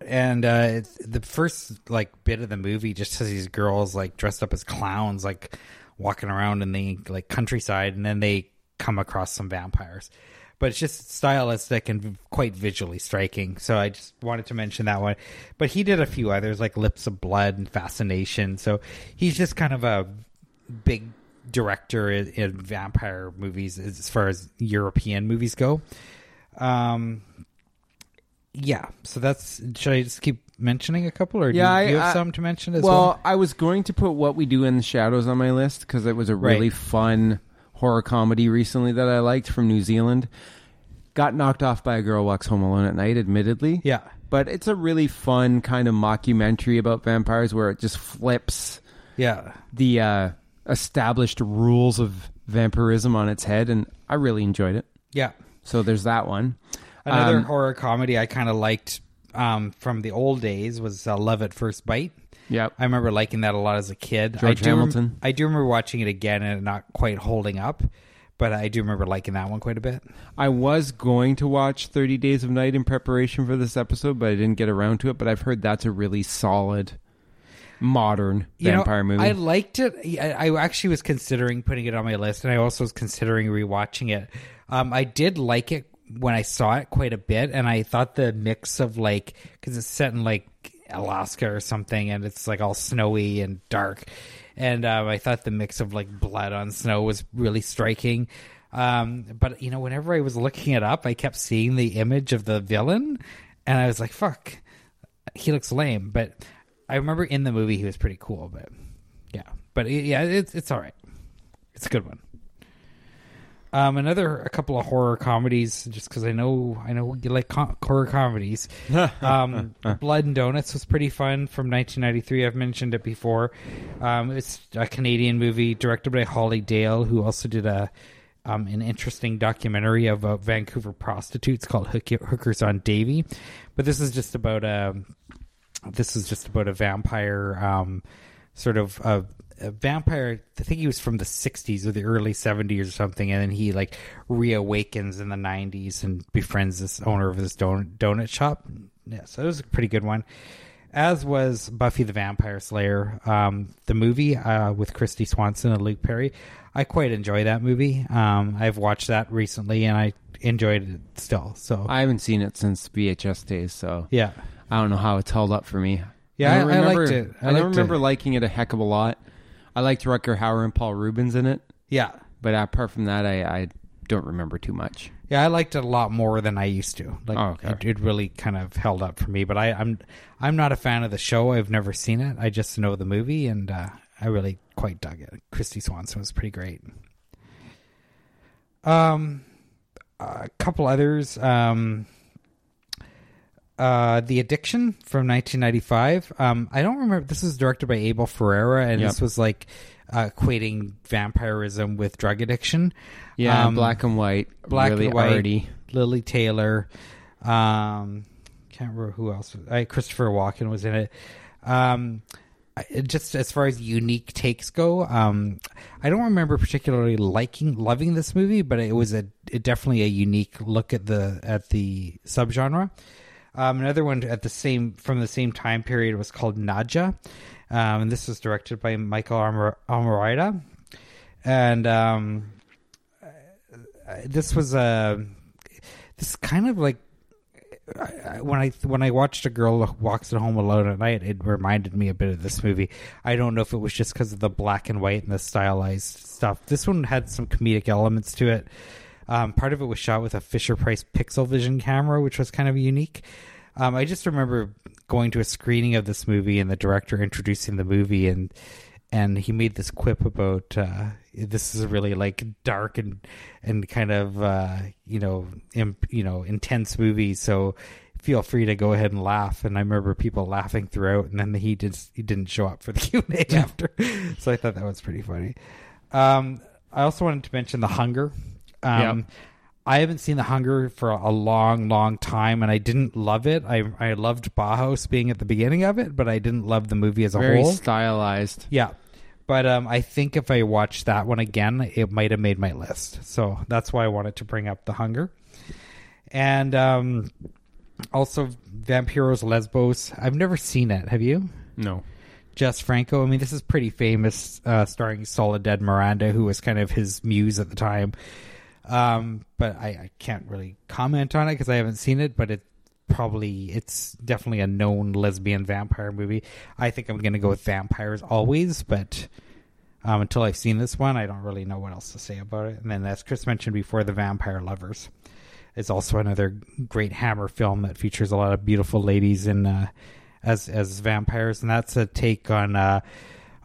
and uh, the first like bit of the movie just has these girls like dressed up as clowns, like walking around in the like countryside, and then they come across some vampires. But it's just stylistic and quite visually striking. So I just wanted to mention that one. But he did a few others like Lips of Blood and Fascination. So he's just kind of a big director in, in vampire movies as far as European movies go. Um, yeah, so that's. Should I just keep mentioning a couple, or Yeah, do you I- have I- some to mention as well, well? I was going to put What We Do in the Shadows on my list because it was a really Right. fun horror comedy recently that I liked from New Zealand. Got knocked off by a girl walks home alone at night, admittedly. Yeah, But it's a really fun kind of mockumentary about vampires where it just flips yeah, the uh, established rules of vampirism on its head, and I really enjoyed it. yeah. So there's that one. Another Um, horror comedy I kind of liked um, from the old days was uh, Love at First Bite. Yep. I remember liking that a lot as a kid. George I do rem- Hamilton. I do remember watching it again and not quite holding up, but I do remember liking that one quite a bit. I was going to watch 30 Days of Night in preparation for this episode, but I didn't get around to it. But I've heard that's a really solid, modern You know, vampire movie. I liked it. I, I actually was considering putting it on my list, and I also was considering rewatching it. Um, I did like it when I saw it quite a bit, and I thought the mix of like because it's set in like Alaska or something, and it's like all snowy and dark, and um, I thought the mix of like blood on snow was really striking. Um, but you know, whenever I was looking it up, I kept seeing the image of the villain. and I was like, "Fuck, he looks lame." But I remember in the movie he was pretty cool. But yeah, but yeah, it's it's all right. It's a good one. Um, another a couple of horror comedies, just because I know I know you like co- horror comedies. Um, Blood and Donuts was pretty fun from 1993. I've mentioned it before. Um, it's a Canadian movie directed by Holly Dale, who also did a um, an interesting documentary of uh, Vancouver prostitutes called Hook- Hookers on Davie. But this is just about a this is just about a vampire, um, sort of a, a vampire. I think he was from the '60s or the early '70s or something, and then he like reawakens in the '90s and befriends this owner of this donut, donut shop. Yeah, so it was a pretty good one. As was Buffy the Vampire Slayer, um, the movie uh, with Kristy Swanson and Luke Perry. I quite enjoy that movie. Um, I've watched that recently, and I enjoyed it still. So I haven't seen it since VHS days, so yeah, I don't know how it's held up for me. Yeah, don't I- I liked it. I I, don't remember it. liking it a heck of a lot. I liked Rutger Hauer and Paul Reubens in it, yeah. but apart from that, I, I don't remember too much. Yeah, I liked it a lot more than I used to. Like, Oh, okay. it, it really kind of held up for me. But I, I'm, I'm not a fan of the show. I've never seen it. I just know the movie, and uh, I really quite dug it. Kristy Swanson was pretty great. Um, a couple others. Um, uh, The Addiction from 1995. Um, I don't remember. This was directed by Abel Ferrara, and Yep. this was like uh, equating vampirism with drug addiction. Yeah, Um, black and white, black really and white. arty. Lili Taylor. Um, can't remember who else. I, Christopher Walken was in it. Um, just as far as unique takes go, um, I don't remember particularly liking, loving this movie, but it was a it definitely a unique look at the at the subgenre. Um, another one at the same from the same time period was called Nadja, um, and this was directed by Michael Amor- and um, this was a this kind of like when I when I watched a girl walks at home alone at night, it reminded me a bit of this movie. I don't know if it was just because of the black and white and the stylized stuff. This one had some comedic elements to it. Um, part of it was shot with a Fisher Price Pixel Vision camera, which was kind of unique. Um, I just remember going to a screening of this movie and the director introducing the movie and and he made this quip about uh, this is a really like dark and and kind of uh, you know imp, you know intense movie. So feel free to go ahead and laugh. And I remember people laughing throughout, and then he did he didn't show up for the Q and A after. So I thought that was pretty funny. Um, I also wanted to mention The Hunger. Um, Yep. I haven't seen The Hunger for a long, long time, and I didn't love it. I I loved Bauhaus being at the beginning of it, but I didn't love the movie as a Very whole. stylized. Yeah. But um, I think if I watched that one again, it might have made my list. So that's why I wanted to bring up The Hunger. And um, also Vampiros Lesbos. I've never seen it. Have you? No. Jess Franco. I mean, this is pretty famous, uh, starring Soledad Miranda, who was kind of his muse at the time. Um, but I, I can't really comment on it because I haven't seen it. But it probably it's definitely a known lesbian vampire movie. I think I'm going to go with Vampyres always, but um, until I've seen this one, I don't really know what else to say about it. And then, as Chris mentioned before, the Vampire Lovers is also another great Hammer film that features a lot of beautiful ladies in uh, as as vampires, and that's a take on uh,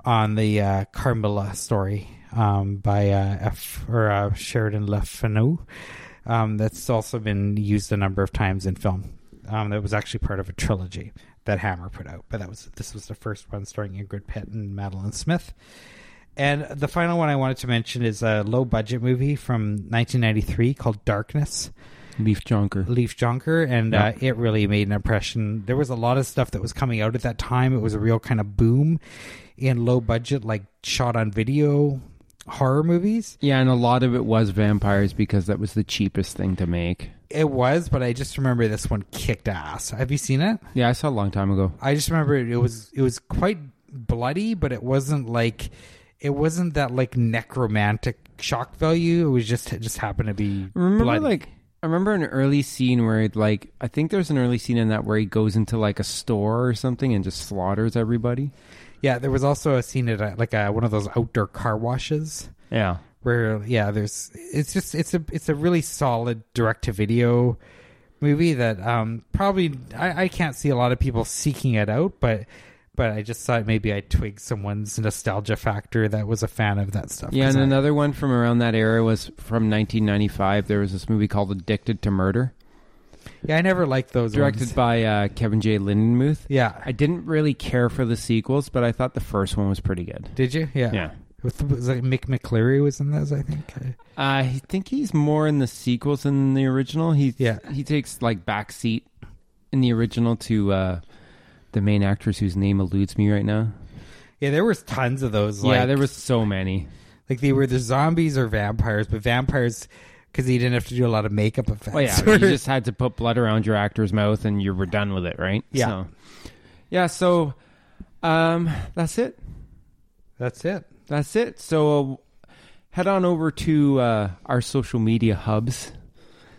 on the uh, Carmilla story um, by uh, F or uh, Sheridan Le Fanu. Um, that's also been used a number of times in film. Um, that was actually part of a trilogy that Hammer put out, but that was this was the first one starring Ingrid Pitt and Madeline Smith. And the final one I wanted to mention is a low budget movie from 1993 called Darkness. Leif Jonker. Leif Jonker, and Yeah. uh, it really made an impression. There was a lot of stuff that was coming out at that time. It was a real kind of boom in low budget, like shot on video horror movies. Yeah, and a lot of it was vampires because that was the cheapest thing to make. It was, but I just remember this one kicked ass. Have you seen it? Yeah, I saw it a long time ago. I just remember it, it was it was quite bloody, but it wasn't like it wasn't that like necromantic shock value. It was just it just happened to be Remember, bloody. like, I remember an early scene where, it, like, I think there's an early scene in that where he goes into like a store or something and just slaughters everybody. Yeah, there was also a scene at a, like a, one of those outdoor car washes. Yeah, where yeah there's it's just it's a it's a really solid direct to video movie that um, probably I, I can't see a lot of people seeking it out, but but I just thought maybe I'd twig someone's nostalgia factor that was a fan of that stuff. Yeah, and I- another one from around that era was from 1995. There was this movie called Addicted to Murder, yeah, I never liked those. directed ones. by uh, Kevin J. Lindenmuth. Yeah, I didn't really care for the sequels, but I thought the first one was pretty good. did you? Yeah, Yeah. With, was like Mick McCleery was in those, I think. I think he's more in the sequels than the original. He Yeah. he takes like backseat in the original to uh, the main actress whose name eludes me right now. Yeah, there was tons of those. yeah, like- there was so many. like they were the zombies or vampires, but vampires because he didn't have to do a lot of makeup effects. Oh yeah, you just had to put blood around your actor's mouth and you were done with it, right? Yeah. So, yeah. So, um, that's it. That's it. That's it. So, uh, head on over to uh, our social media hubs,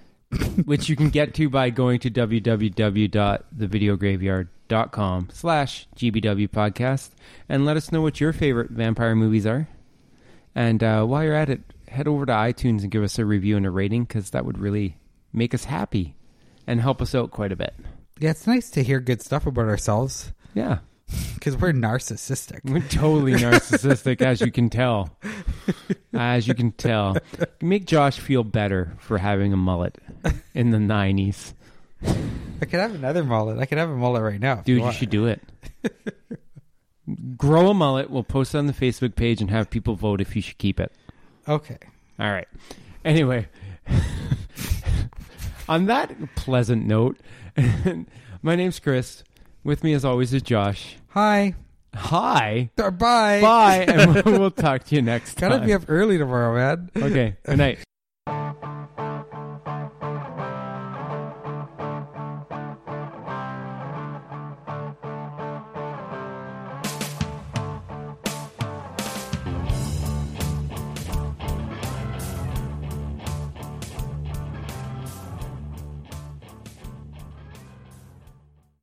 which you can get to by going to www.thevideograveyard.com slash GBW podcast and let us know what your favorite vampire movies are. And uh, while you're at it, head over to iTunes and give us a review and a rating because that would really make us happy and help us out quite a bit. Yeah, it's nice to hear good stuff about ourselves Yeah. because we're narcissistic. We're totally narcissistic, as you can tell. As you can tell. Make Josh feel better for having a mullet in the 90s. I could have another mullet. I could have a mullet right now. Dude, you want. should do it. Grow a mullet. We'll post it on the Facebook page and have people vote if you should keep it. Okay. All right. Anyway, on that pleasant note, my name's Chris. With me, as always, is Josh. Hi. Hi. Bye. Bye. And we'll talk to you next time. Gotta be up early tomorrow, man. Okay. Good night.